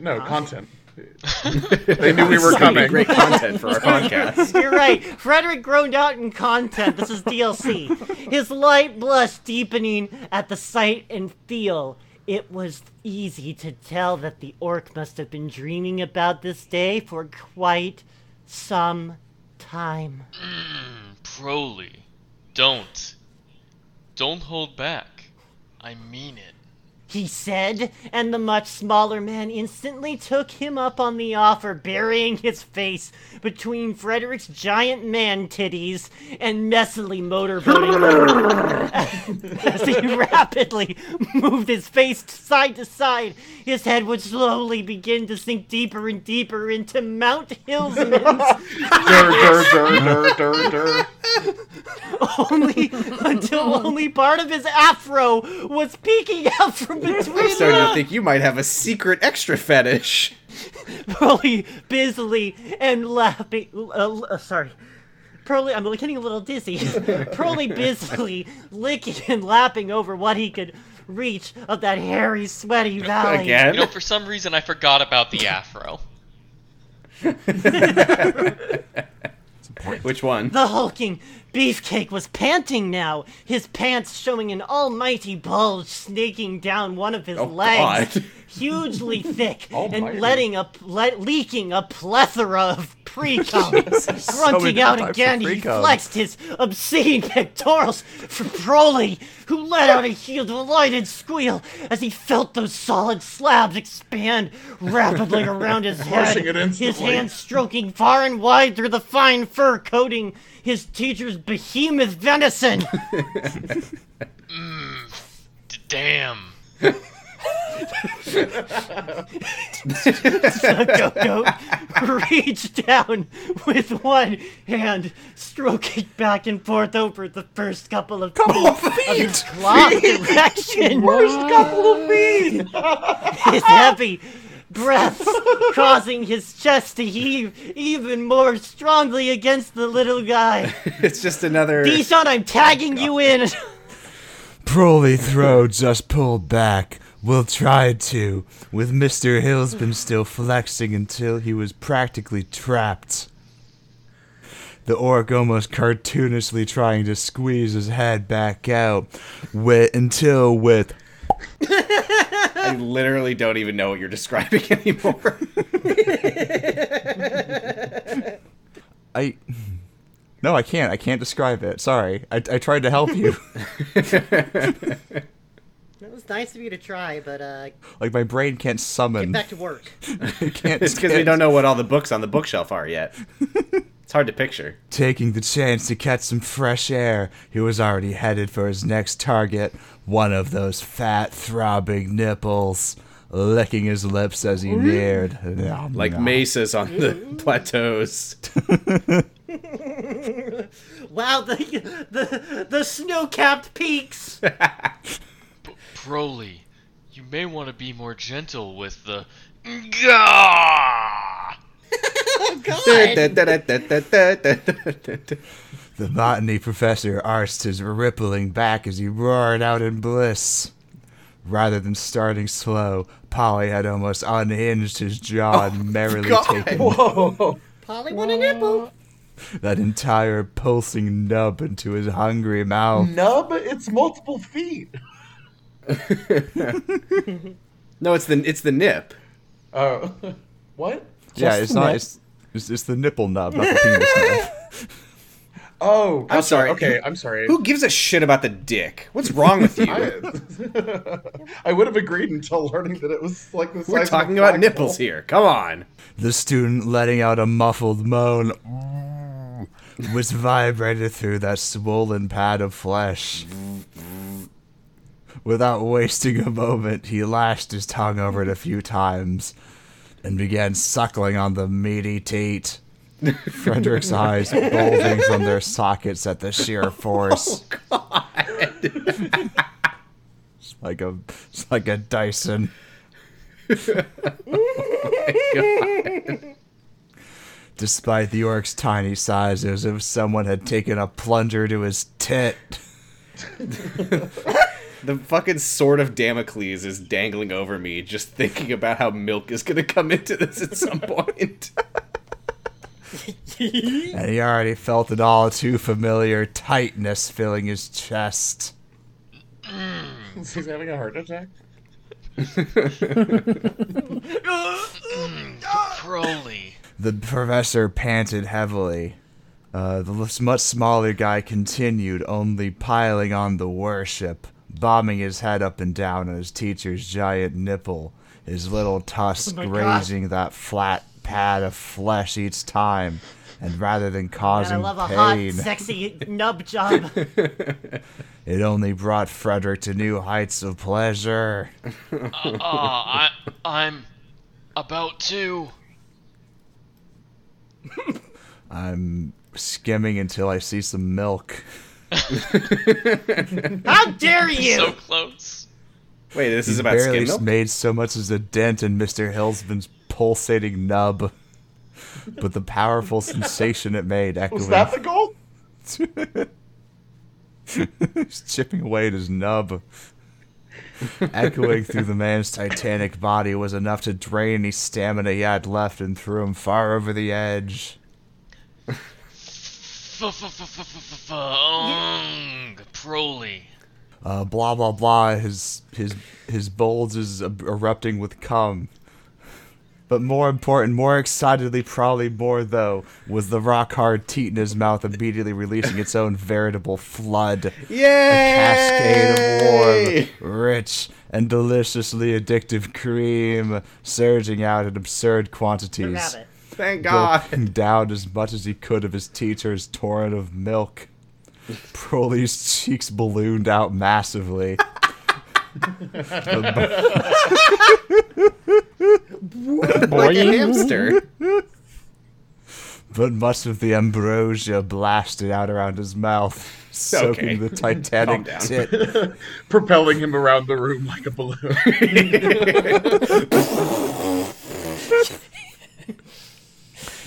Speaker 4: No, content. They knew we were coming.
Speaker 1: Great content for our podcast.
Speaker 2: You're right. Frederick groaned out in content. This is DLC. His light blush deepening at the sight and feel. It was easy to tell that the orc must have been dreaming about this day for quite some time.
Speaker 6: Hmm, Prolly, don't. Don't hold back. I mean it.
Speaker 2: He said, and the much smaller man instantly took him up on the offer, burying his face between Frederick's giant man titties and messily motorboating. As he rapidly moved his face side to side, his head would slowly begin to sink deeper and deeper into Mount Hillsman's
Speaker 4: Dur, dur, dur,
Speaker 2: only until only part of his afro was peeking out from
Speaker 1: I'm
Speaker 2: between
Speaker 1: starting to think you might have a secret extra fetish.
Speaker 2: Pearly busily and laughing. Uh, uh, sorry. Pearly, I'm getting a little dizzy. Pearly busily licking and lapping over what he could reach of that hairy, sweaty valley.
Speaker 1: Again?
Speaker 6: You know, for some reason I forgot about the afro.
Speaker 1: Which one?
Speaker 2: The hulking beefcake was panting now, his pants showing an almighty bulge snaking down one of his
Speaker 1: Oh,
Speaker 2: legs,
Speaker 1: God.
Speaker 2: hugely thick, and letting a le- leaking a plethora of pre-cum. Grunting
Speaker 3: many
Speaker 2: out again, he flexed his obscene pectorals for Prolly, who let out a huge delighted squeal as he felt those solid slabs expand rapidly around his head, his hands stroking far and wide through the fine fur coating his teacher's behemoth venison.
Speaker 6: D- mm, damn.
Speaker 2: Gogoat reached down with one hand, stroking back and forth over the first couple of feet of his claw direction.
Speaker 4: First couple of feet.
Speaker 2: His heavy breaths causing his chest to heave even more strongly against the little guy.
Speaker 1: It's just another.
Speaker 2: Deshaun, I'm tagging you oh. in.
Speaker 3: Prolly throw just pulled back. We'll try to, with Mr. Hillsman still flexing until he was practically trapped. The orc almost cartoonishly trying to squeeze his head back out, with, until with
Speaker 1: I literally don't even know what you're describing anymore.
Speaker 3: I. No, I can't. I can't describe it. Sorry. I, I tried to help you.
Speaker 2: It was nice of you to try, but uh,
Speaker 3: like my brain can't summon.
Speaker 2: Get back to work.
Speaker 3: It can't.
Speaker 1: it's because we don't know what all the books on the bookshelf are yet. It's hard to picture.
Speaker 3: Taking the chance to catch some fresh air, he was already headed for his next target, one of those fat, throbbing nipples, licking his lips as he neared. Nom,
Speaker 1: Like
Speaker 3: nom.
Speaker 1: mesas on the plateaus.
Speaker 2: Wow, the the the snow-capped peaks.
Speaker 6: Prolly, you may want to be more gentle with the. Gah!
Speaker 3: The botany professor arched his rippling back as he roared out in bliss. Rather than starting slow, Polly had almost unhinged his jaw oh and merrily
Speaker 1: God.
Speaker 3: taken
Speaker 4: Whoa.
Speaker 2: Polly want a nipple.
Speaker 3: that entire pulsing nub into his hungry mouth.
Speaker 4: Nub, it's multiple feet.
Speaker 1: no, it's the it's the nip.
Speaker 4: Oh. what?
Speaker 3: yeah, it's
Speaker 5: the
Speaker 3: not. It's, it's, it's the nipple nub, not the penis nub.
Speaker 4: Oh,
Speaker 1: I'm
Speaker 4: gotcha.
Speaker 1: sorry.
Speaker 4: Okay, I'm sorry.
Speaker 1: Who gives a shit about the dick? What's wrong with you?
Speaker 4: I, I would have agreed until learning that it was like the size
Speaker 1: We're
Speaker 4: of a
Speaker 1: talking about
Speaker 4: flagpole.
Speaker 1: nipples here. Come on.
Speaker 3: The student, letting out a muffled moan, which vibrated through that swollen pad of flesh. Without wasting a moment, he lashed his tongue over it a few times and began suckling on the meaty teat. Frederick's eyes bulging from their sockets at the sheer oh, force. It's like a, it's like a Dyson. Despite the orc's tiny size, it was as if someone had taken a plunger to his tit.
Speaker 1: The fucking sword of Damocles is dangling over me just thinking about how milk is going to come into this at some point.
Speaker 3: and he already felt an all too familiar tightness filling his chest.
Speaker 4: He's having a heart attack.
Speaker 6: Prolly.
Speaker 3: The professor panted heavily. Uh, the much smaller guy continued, only piling on the worship, bobbing his head up and down on his teacher's giant nipple, his little tusk
Speaker 2: Oh my God.
Speaker 3: grazing that flat pad of flesh each time. And rather than
Speaker 2: Man, I
Speaker 3: causing
Speaker 2: love a hot, sexy nub job.
Speaker 3: it only brought Frederick to new heights of pleasure.
Speaker 6: Uh, I, I'm about to.
Speaker 3: I'm skimming until I see some milk.
Speaker 2: How dare you?
Speaker 6: So close.
Speaker 1: Wait, this is about
Speaker 3: barely
Speaker 1: skim milk?
Speaker 3: made so much as a dent in Mr. Hillsman's pulsating nub. But the powerful sensation it made echoing
Speaker 4: Was that the goal?
Speaker 3: He's chipping away at his nub. Echoing through the man's titanic body was enough to drain any stamina he had left and threw him far over the edge.
Speaker 6: Fung, Prolly.
Speaker 3: Uh, blah blah blah. His his his bulge is er- erupting with cum. But more important, more excitedly, probably more though, was the rock hard teat in his mouth immediately releasing its own veritable flood.
Speaker 1: Yay!
Speaker 3: A cascade of warm, rich, and deliciously addictive cream surging out in absurd quantities.
Speaker 1: Thank God.
Speaker 3: Gulping down as much as he could of his teacher's torrent of milk. Prolly's cheeks ballooned out massively.
Speaker 1: Like a hamster.
Speaker 3: but much of the ambrosia blasted out around his mouth, soaking
Speaker 1: Okay.
Speaker 3: the titanic tit.
Speaker 4: Propelling him around the room like a balloon.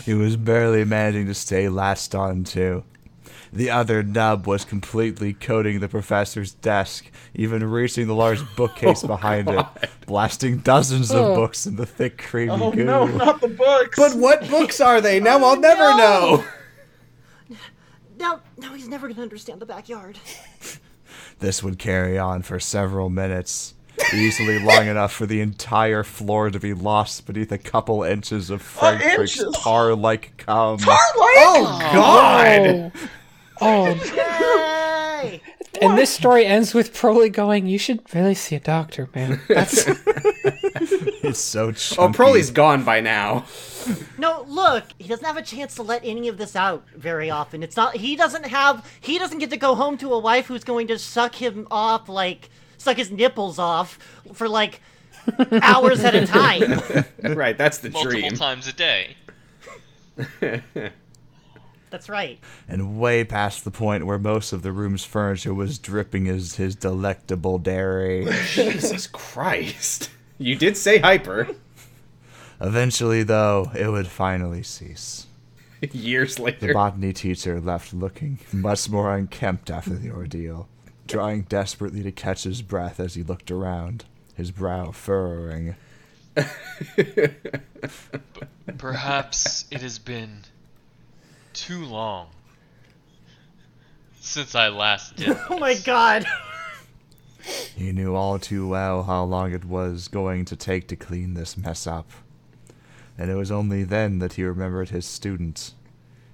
Speaker 3: He was barely managing to stay latched on to. The other nub was completely coating the professor's desk, even reaching the large bookcase oh, behind it, blasting dozens of oh. books in the thick, creamy
Speaker 4: oh
Speaker 3: goo.
Speaker 4: no, not the books.
Speaker 1: But what books are they? Now I'll oh, never
Speaker 2: no.
Speaker 1: know.
Speaker 2: Now, now he's never gonna understand the backyard.
Speaker 3: This would carry on for several minutes, easily long enough for the entire floor to be lost beneath a couple inches of uh, Frankfurt's
Speaker 4: inches?
Speaker 3: tar-like cum.
Speaker 1: Oh God!
Speaker 5: Oh, Oh.
Speaker 2: Yay!
Speaker 5: and this story ends with Prolly going, "You should really see a doctor, man." That's
Speaker 3: It's so chunky.
Speaker 1: Oh, Prolly's gone by now.
Speaker 2: No, look, he doesn't have a chance to let any of this out very often. It's not. He doesn't have. He doesn't get to go home to a wife who's going to suck him off, like suck his nipples off for like hours at a time.
Speaker 1: Right, that's the
Speaker 6: Multiple
Speaker 1: dream.
Speaker 6: times a day.
Speaker 2: That's right.
Speaker 3: and way past the point where most of the room's furniture was dripping as his delectable dairy.
Speaker 1: Jesus Christ. You did say hyper.
Speaker 3: Eventually, though, it would finally cease.
Speaker 1: Years later.
Speaker 3: The botany teacher left looking much more unkempt after the ordeal, trying desperately to catch his breath as he looked around, his brow furrowing.
Speaker 6: Perhaps it has been too long since I last did.
Speaker 2: Oh my god.
Speaker 3: He knew all too well how long it was going to take to clean this mess up. And it was only then that he remembered his student.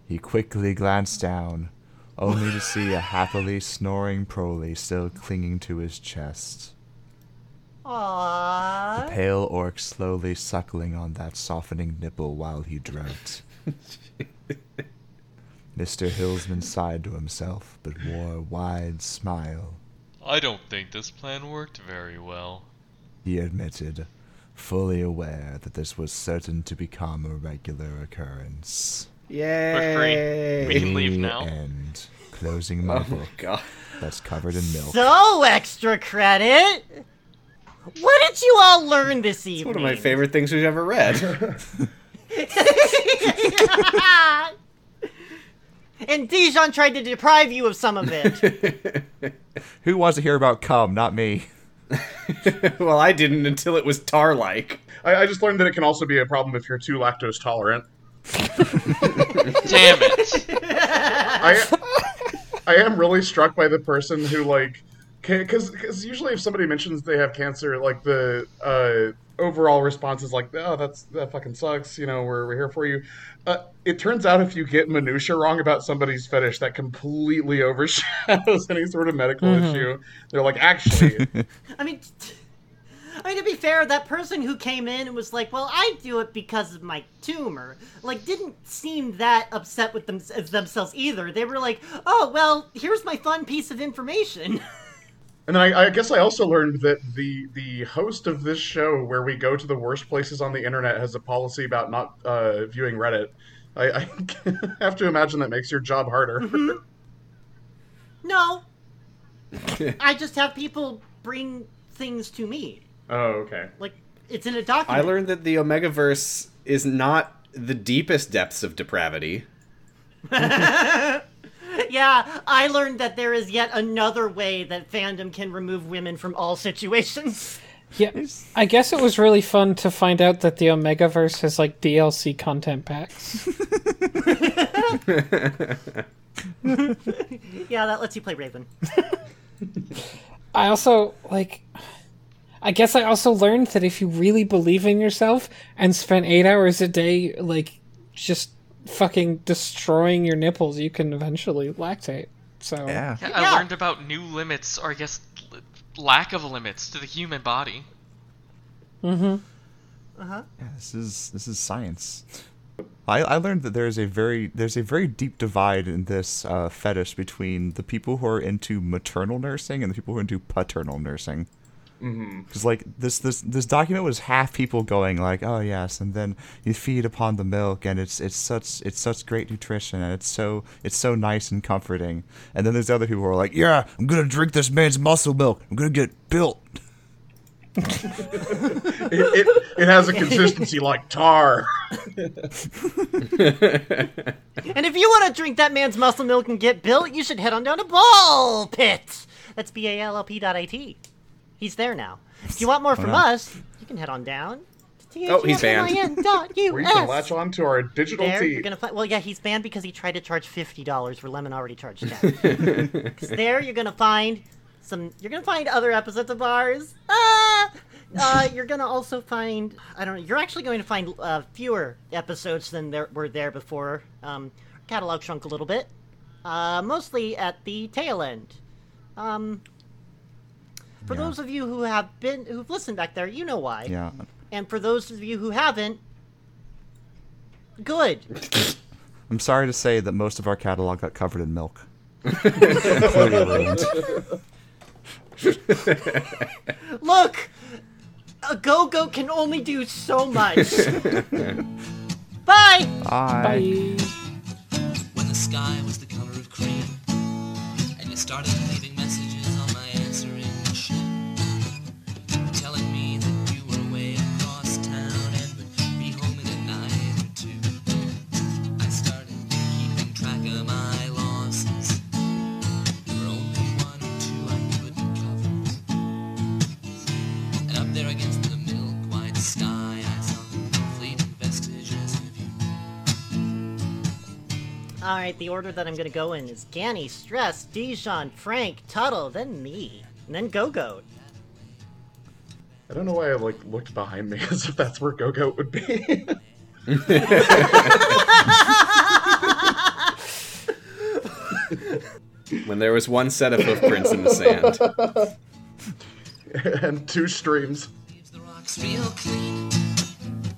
Speaker 3: He quickly glanced down, only to see a happily snoring Prolly still clinging to his chest.
Speaker 2: Aww.
Speaker 3: The pale orc slowly suckling on that softening nipple while he dreamt. Mr. Hillsman sighed to himself, but wore a wide smile.
Speaker 6: I don't think this plan worked very well.
Speaker 3: He admitted, fully aware that this was certain to become a regular occurrence. Yay!
Speaker 6: We're free. We
Speaker 1: Yay.
Speaker 6: can leave
Speaker 3: The
Speaker 6: now.
Speaker 3: End. Closing my
Speaker 1: Oh
Speaker 3: book
Speaker 1: my god.
Speaker 3: that's covered in milk.
Speaker 2: So extra credit. What did you all learn this evening?
Speaker 1: One of my favorite things we've ever read.
Speaker 2: and Dijon tried to deprive you of some of it.
Speaker 3: Who wants to hear about cum? Not me.
Speaker 1: well, I didn't until it was tar like.
Speaker 4: I, I just learned that it can also be a problem if you're too lactose tolerant.
Speaker 6: Damn it!
Speaker 4: I I am really struck by the person who like Because usually, if somebody mentions they have cancer, like the uh, overall response is like, "Oh, that's that fucking sucks." You know, we're we're here for you. Uh, it turns out if you get minutia wrong about somebody's fetish, that completely overshadows any sort of medical issue. They're like, actually,
Speaker 2: I mean, I mean to be fair, that person who came in and was like, "Well, I do it because of my tumor," like didn't seem that upset with them- themselves either. They were like, "Oh, well, here's my fun piece of information."
Speaker 4: And then I, I guess I also learned that the the host of this show, where we go to the worst places on the internet, has a policy about not uh, viewing Reddit. I, I have to imagine that makes your job harder.
Speaker 2: no, I just have people bring things to me.
Speaker 4: oh, okay.
Speaker 2: Like it's in a document.
Speaker 1: I learned that the Omegaverse is not the deepest depths of depravity.
Speaker 2: Yeah, I learned that there is yet another way that fandom can remove women from all situations.
Speaker 5: Yeah, I guess it was really fun to find out that the Omegaverse has like DLC content packs.
Speaker 2: yeah, that lets you play Raven.
Speaker 5: I also like. I guess I also learned that if you really believe in yourself and spend eight hours a day, like just fucking destroying your nipples, you can eventually lactate. So
Speaker 3: Yeah.
Speaker 6: Yeah,
Speaker 2: Yeah.
Speaker 6: I learned about new limits, or I guess l- lack of limits to the human body. Mm-hmm. Uh-huh.
Speaker 3: Yeah, this is this is science. I, I learned that there's a very there's a very deep divide in this uh, fetish between the people who are into maternal nursing and the people who are into paternal nursing. Mm-hmm. Because like this this this document was half people going like, oh yes, and then you feed upon the milk and it's it's such it's such great nutrition and it's so it's so nice and comforting. And then there's other people who are like, yeah, I'm gonna drink this man's muscle milk. I'm gonna get built.
Speaker 4: It, it, it has a consistency like tar.
Speaker 2: And if you want to drink that man's muscle milk and get built, you should head on down to Ball Pit. That's B A L L P dot A T. He's there now. If you want more from
Speaker 3: yeah.
Speaker 2: us, you can head on down. to
Speaker 1: Oh, he's banned.
Speaker 2: THFNIN.US.
Speaker 4: Where you can latch on to our digital
Speaker 2: There,
Speaker 4: tea.
Speaker 2: you're gonna find. Well, yeah, he's banned because he tried to charge fifty dollars where Lemon already charged ten. Because there, you're gonna find some. You're gonna find other episodes of ours. Ah, uh, you're gonna also find. I don't know. You're actually going to find uh, fewer episodes than there were there before. Um, catalog shrunk a little bit. Uh, mostly at the tail end. Um, for
Speaker 3: Yeah.
Speaker 2: those of you who have been who've listened back there, you know why.
Speaker 3: Yeah.
Speaker 2: And for those of you who haven't, good.
Speaker 3: I'm sorry to say that most of our catalog got covered in milk.
Speaker 2: Look, a go go can only do so much. Bye.
Speaker 3: Bye.
Speaker 5: bye.
Speaker 8: when the sky was the color of cream, and you started leaving
Speaker 2: All right, the order that I'm gonna go in is Ganny, Stress, Dijon, Frank, Tuttle, then me, and then Gogoat.
Speaker 4: I don't know why I like looked behind me as if that's where Gogoat would be.
Speaker 1: When there was one set of hoofprints in the sand.
Speaker 4: and two streams.
Speaker 8: leaves the rocks real clean.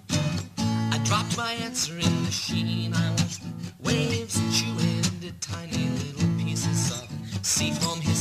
Speaker 8: I dropped my answering machine. I was waves chewing into tiny little pieces of sea foam.